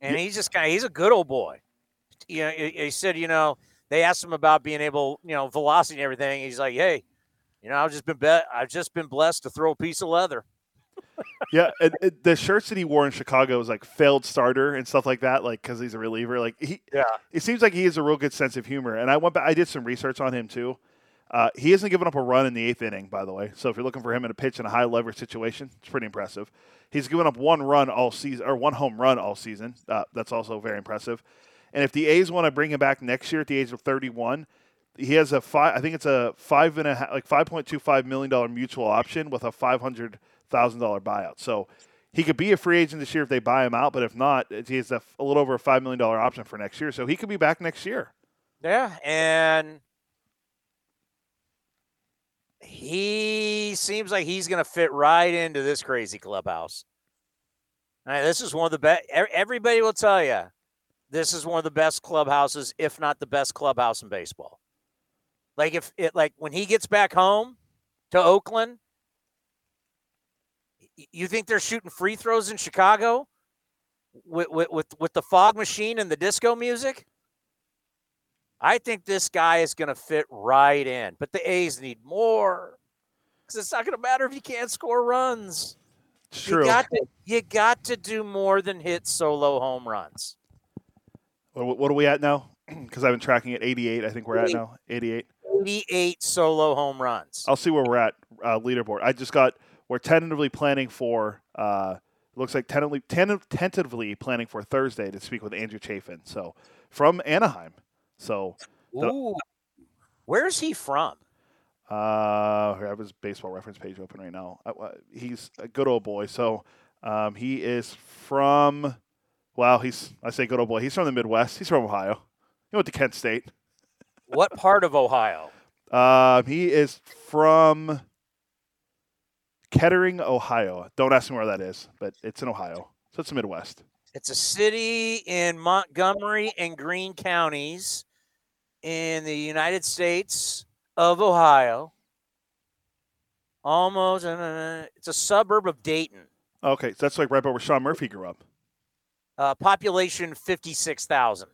Speaker 5: and he's just kind of he's a good old boy. You know, he, he said, you know, they asked him about being able, you know, velocity and everything. He's like, hey, you know, I've just been be- I've just been blessed to throw a piece of leather.
Speaker 6: yeah, and, and the shirts that he wore in Chicago was like failed starter and stuff like that, like because he's a reliever. Like he,
Speaker 5: Yeah.
Speaker 6: it seems like he has a real good sense of humor. And I went, back, I did some research on him too. Uh, he hasn't given up a run in the eighth inning, by the way. So if you're looking for him in a pitch in a high leverage situation, it's pretty impressive. He's given up one run all season, or one home run all season. Uh, that's also very impressive. And if the A's want to bring him back next year at the age of 31, he has a five. I think it's a five and a half, like 5.25 million dollar mutual option with a 500 thousand dollar buyout. So he could be a free agent this year if they buy him out. But if not, he has a, a little over a five million dollar option for next year. So he could be back next year.
Speaker 5: Yeah, and he seems like he's going to fit right into this crazy clubhouse. This is one of the best. Everybody will tell you this is one of the best clubhouses, if not the best clubhouse in baseball. Like if it, like when he gets back home to Oakland, you think they're shooting free throws in Chicago with with with, with the fog machine and the disco music? I think this guy is going to fit right in, but the A's need more because it's not going to matter if you can't score runs.
Speaker 6: It's
Speaker 5: You
Speaker 6: true.
Speaker 5: got to you got to do more than hit solo home runs.
Speaker 6: What, what are we at now? Because I've been tracking it. 88, I think we're at now. 88.
Speaker 5: 88 solo home runs.
Speaker 6: I'll see where we're at uh, leaderboard. I just got we're tentatively planning for. Uh, looks like tentatively tentatively planning for Thursday to speak with Andrew Chafin. So from Anaheim. So the-.
Speaker 5: Where's he from?
Speaker 6: uh, I have his baseball reference page open right now. Uh, uh, he's a good old boy. So um, he is from. Well, he's I say good old boy. He's from the Midwest. He's from Ohio. He went to Kent State.
Speaker 5: What part of Ohio?
Speaker 6: Um, he is from Kettering, Ohio. Don't ask me where that is, but it's in Ohio. So it's the Midwest.
Speaker 5: It's a city in Montgomery and Greene counties in the United States of Ohio. Almost, uh, it's a suburb of Dayton.
Speaker 6: Okay, so that's like right by where Sean Murphy grew up.
Speaker 5: Uh, population 56,000.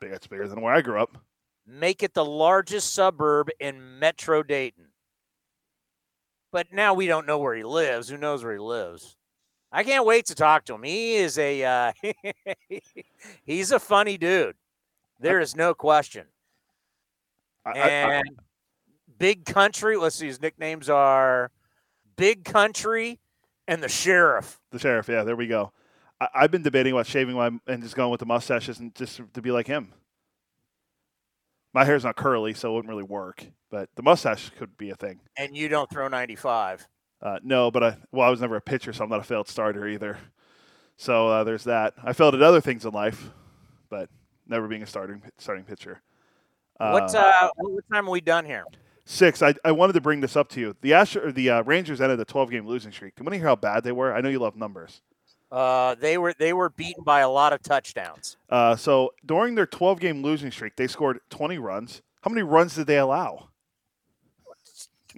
Speaker 6: Big- That's bigger than where I grew up.
Speaker 5: Make it the largest suburb in Metro Dayton. But now we don't know where he lives. Who knows where he lives? I can't wait to talk to him. He is a uh, he's a funny dude. There is no question.
Speaker 6: I- I-
Speaker 5: And Big Country. Let's see. His nicknames are Big Country and the Sheriff.
Speaker 6: The sheriff, yeah, there we go. I, I've been debating about shaving my and just going with the mustaches and just to be like him. My hair's not curly, so it wouldn't really work. But the mustache could be a thing.
Speaker 5: And you don't throw 95.
Speaker 6: Uh, no, but I well, I was never a pitcher, so I'm not a failed starter either. So uh, there's that. I failed at other things in life, but never being a starting starting pitcher.
Speaker 5: what uh, what time are we done here?
Speaker 6: Six. I, I wanted to bring this up to you. The Astro, or the uh, Rangers ended a 12 game losing streak. Do you want to hear how bad they were? I know you love numbers.
Speaker 5: Uh, they were they were beaten by a lot of touchdowns.
Speaker 6: Uh, so during their 12 game losing streak, they scored 20 runs. How many runs did they allow?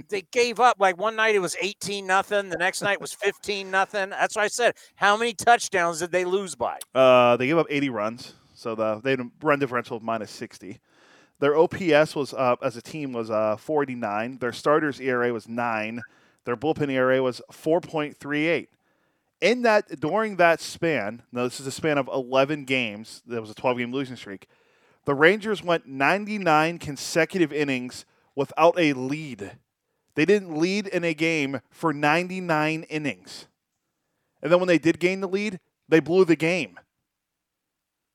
Speaker 5: They gave up like one night it was 18 nothing, the next night was 15 nothing. That's what I said. How many touchdowns did they lose by?
Speaker 6: Uh, they gave up 80 runs, so the they had a run differential of minus 60. Their OPS was uh, as a team was uh, 489. Their starters ERA was nine. Their bullpen ERA was 4.38. In that during that span, now this is a span of 11 games. There was a 12 game losing streak. The Rangers went 99 consecutive innings without a lead. They didn't lead in a game for 99 innings. And then when they did gain the lead, they blew the game.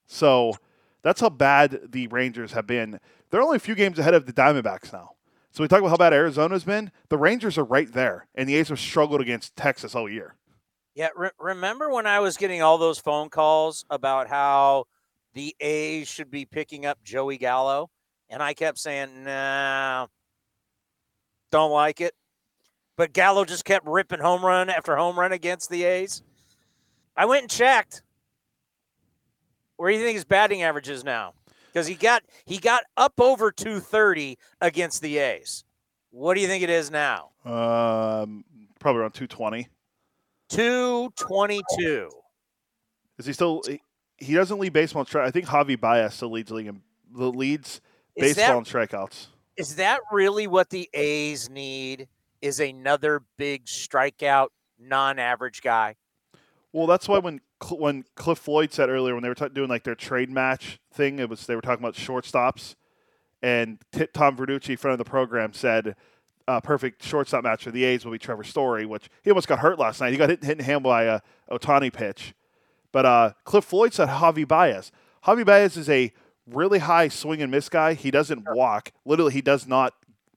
Speaker 6: So that's how bad the Rangers have been. They're only a few games ahead of the Diamondbacks now. So we talk about how bad Arizona's been. The Rangers are right there, and the A's have struggled against Texas all year.
Speaker 5: Yeah, re- remember when I was getting all those phone calls about how the A's should be picking up Joey Gallo, and I kept saying, "Nah, don't like it." But Gallo just kept ripping home run after home run against the A's. I went and checked. Where do you think his batting average is now? Because he got he got up over 230 against the A's. What do you think it is now?
Speaker 6: Um, probably around 220.
Speaker 5: 222.
Speaker 6: Is he still? He, doesn't lead baseball. I think Javi Baez still leads league in the leads
Speaker 5: Is
Speaker 6: baseball
Speaker 5: that-
Speaker 6: in strikeouts.
Speaker 5: Is that really what the A's need? Is another big strikeout, non-average guy?
Speaker 6: Well, that's why when when Cliff Floyd said earlier when they were ta- doing like their trade match thing, it was they were talking about shortstops, and T- Tom Verducci, friend of the program, said uh, perfect shortstop match for the A's will be Trevor Story, which he almost got hurt last night. He got hit, hit in the hand by a Ohtani pitch, but uh, Cliff Floyd said Javi Baez. Javi Baez is a really high swing and miss guy. He doesn't walk. Literally, he does not.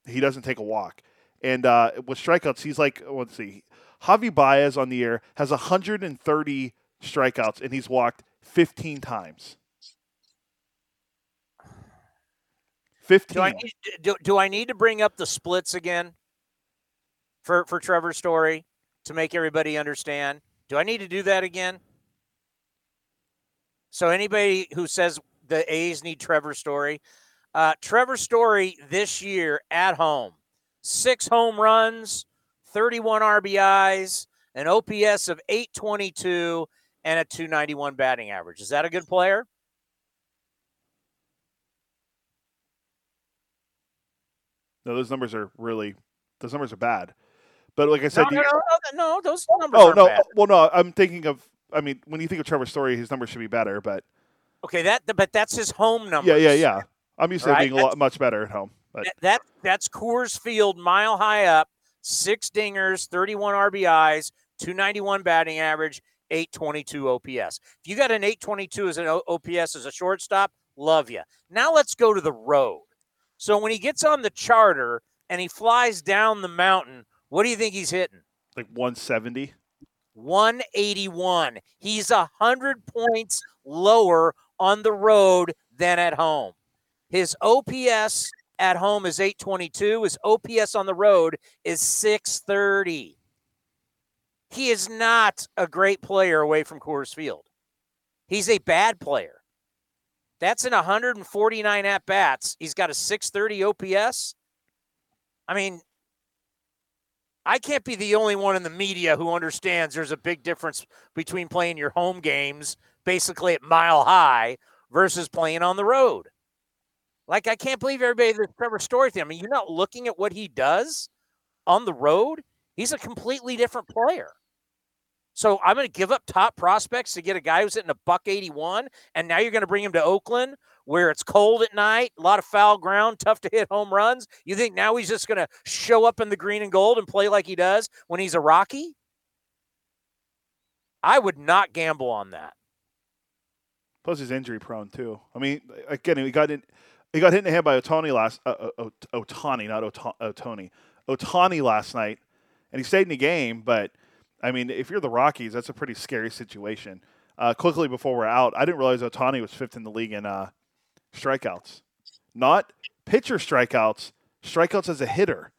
Speaker 6: He doesn't take a walk. And uh, with strikeouts, he's like let's see. Javi Baez on the year has 130 strikeouts, and he's walked 15 times. 15.
Speaker 5: Do I need do, do I need to bring up the splits again for for Trevor's Story to make everybody understand? Do I need to do that again? So anybody who says the A's need Trevor Story, uh, Trevor Story this year at home, six home runs, 31 RBIs, an OPS of 822, and a 291 batting average. Is that a good player?
Speaker 6: No, those numbers are really, those numbers are bad. But like I said,
Speaker 5: No,
Speaker 6: the-
Speaker 5: no, no, no, those numbers
Speaker 6: oh no,
Speaker 5: bad.
Speaker 6: well no, I'm thinking of. I mean, when you think of Trevor Story, his numbers should be better. But
Speaker 5: Okay, that but that's his home number.
Speaker 6: yeah, yeah, yeah. I'm used to
Speaker 5: Right,
Speaker 6: being a lot much better at home. But
Speaker 5: That, that that's Coors Field, mile high up, six dingers, 31 RBIs, 291 batting average, 822 OPS. If you got an 822 as an OPS as a shortstop, love you. Now let's go to the road. So when he gets on the charter and he flies down the mountain, what do you think he's hitting?
Speaker 6: Like 170.
Speaker 5: 181. He's a 100 points lower on the road than at home. His OPS at home is 822. His OPS on the road is 630. He is not a great player away from Coors Field. He's a bad player. That's in 149 at bats. He's got a 630 OPS. I mean, I can't be the only one in the media who understands there's a big difference between playing your home games basically at mile high versus playing on the road. Like, I can't believe everybody that Trevor Story thing. I mean, you're not looking at what he does on the road. He's a completely different player. So I'm going to give up top prospects to get a guy who's hitting a buck 81, and now you're going to bring him to Oakland where it's cold at night, a lot of foul ground, tough to hit home runs. You think now he's just going to show up in the green and gold and play like he does when he's a Rocky? I would not gamble on that.
Speaker 6: Plus, he's injury prone too. I mean, again, he got in, he got hit in the head by Ohtani last uh, uh, Ohtani, not Ohtani, Ohtani last night, and he stayed in the game. But I mean, if you're the Rockies, that's a pretty scary situation. Uh, quickly before we're out, I didn't realize Ohtani was fifth in the league in uh, strikeouts, not pitcher strikeouts, strikeouts as a hitter.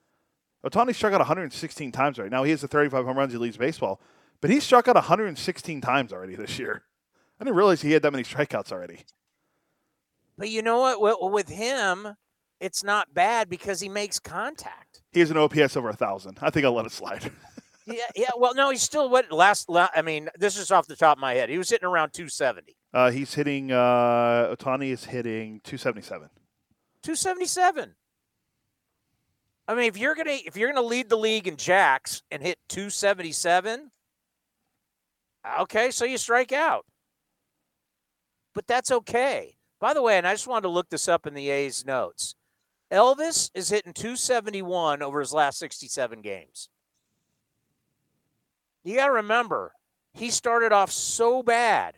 Speaker 6: Ohtani struck out 116 times right now. He has the 35 home runs. He leads baseball, but he struck out 116 times already this year. I didn't realize he had that many strikeouts already.
Speaker 5: But you know what? With him, it's not bad because he makes contact.
Speaker 6: He has an OPS over a thousand. I think I'll let it slide.
Speaker 5: Yeah, yeah. Well, no, he's still what last. la- I mean, this is off the top of my head. He was hitting around 270.
Speaker 6: Uh, he's hitting. Uh, Ohtani is hitting 277.
Speaker 5: 277. I mean, if you're gonna if you're gonna lead the league in jacks and hit 277, okay, so you strike out. But that's okay. By the way, and I just wanted to look this up in the A's notes. Elvis is hitting 271 over his last 67 games. You got to remember, he started off so bad.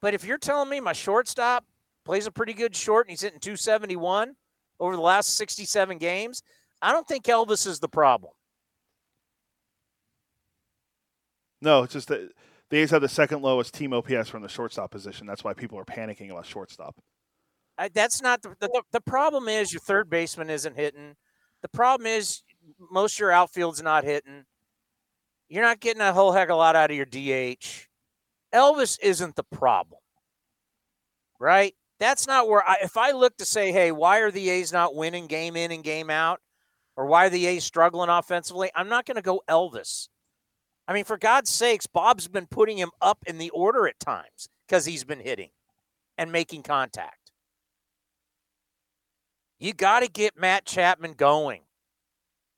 Speaker 5: But if you're telling me my shortstop plays a pretty good short and he's hitting 271 over the last 67 games, I don't think Elvis is the problem.
Speaker 6: No, it's just that the A's have the second lowest team OPS from the shortstop position. That's why people are panicking about shortstop.
Speaker 5: That's not the, the the problem. Is your third baseman isn't hitting. The problem is most of your outfield's not hitting. You're not getting a whole heck of a lot out of your DH. Elvis isn't the problem, right? That's not where I. If I look to say, hey, why are the A's not winning game in and game out, or why are the A's struggling offensively? I'm not going to go Elvis. I mean, for God's sakes, Bob's been putting him up in the order at times because he's been hitting and making contact. You got to get Matt Chapman going.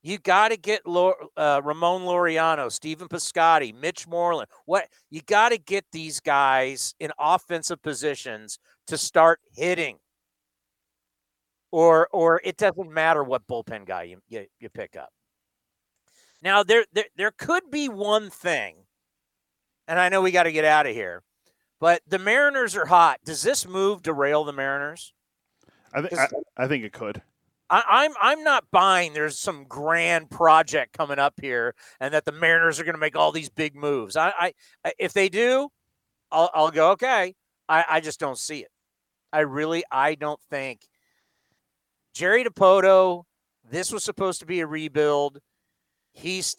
Speaker 5: You got to get uh, Ramon Laureano, Stephen Piscotty, Mitch Moreland. What you got to get these guys in offensive positions to start hitting. Or, or it doesn't matter what bullpen guy you, you, you pick up. Now there, there there could be one thing, and I know we got to get out of here, but the Mariners are hot. Does this move derail the Mariners?
Speaker 6: I think I, I think it could.
Speaker 5: I, I'm I'm not buying. There's some grand project coming up here, and that the Mariners are going to make all these big moves. I, I if they do, I'll I'll go okay. I I just don't see it. I really I don't think Jerry Dipoto. This was supposed to be a rebuild. He's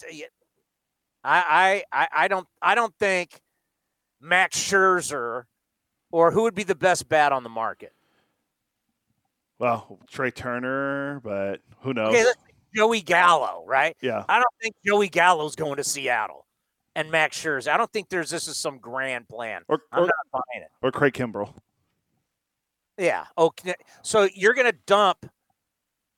Speaker 5: I I I don't I don't think Max Scherzer or who would be the best bat on the market.
Speaker 6: Well, Trea Turner, but who knows?
Speaker 5: Okay, Joey Gallo, right?
Speaker 6: Yeah.
Speaker 5: I don't think Joey Gallo's going to Seattle and Max Scherzer. I don't think there's this is some grand plan.
Speaker 6: Or,
Speaker 5: I'm
Speaker 6: or,
Speaker 5: not buying it.
Speaker 6: or Craig Kimbrel.
Speaker 5: Yeah. Okay. So you're going to dump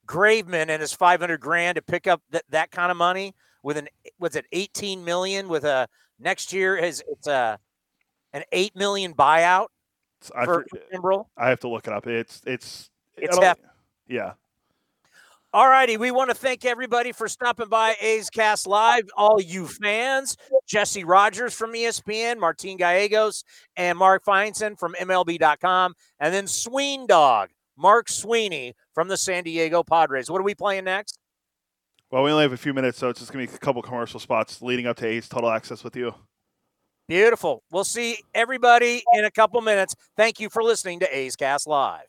Speaker 5: Graveman and his 500 grand to pick up that, that kind of money with an was it 18 million with a next year is it's a an 8 million buyout
Speaker 6: I,
Speaker 5: for Kimbrel.
Speaker 6: I have to look it up. It's it's
Speaker 5: It's hef-
Speaker 6: yeah.
Speaker 5: All righty. We want to thank everybody for stopping by A's Cast Live, all you fans. Jesse Rogers from ESPN, Martin Gallegos, and Mark Feinsand from MLB.com, and then Sween Dog, Mark Sweeney from the San Diego Padres. What are we playing next?
Speaker 6: Well, we only have a few minutes, so it's just going to be a couple commercial spots leading up to A's Total Access with you.
Speaker 5: Beautiful. We'll see everybody in a couple minutes. Thank you for listening to A's Cast Live.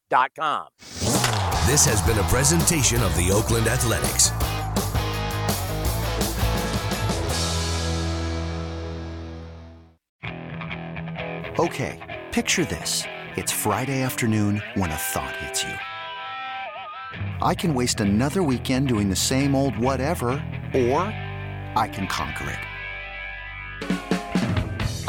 Speaker 2: This has been a presentation of the Oakland Athletics.
Speaker 15: Okay, picture this. It's Friday afternoon when a thought hits you. I can waste another weekend doing the same old whatever, or I can conquer it.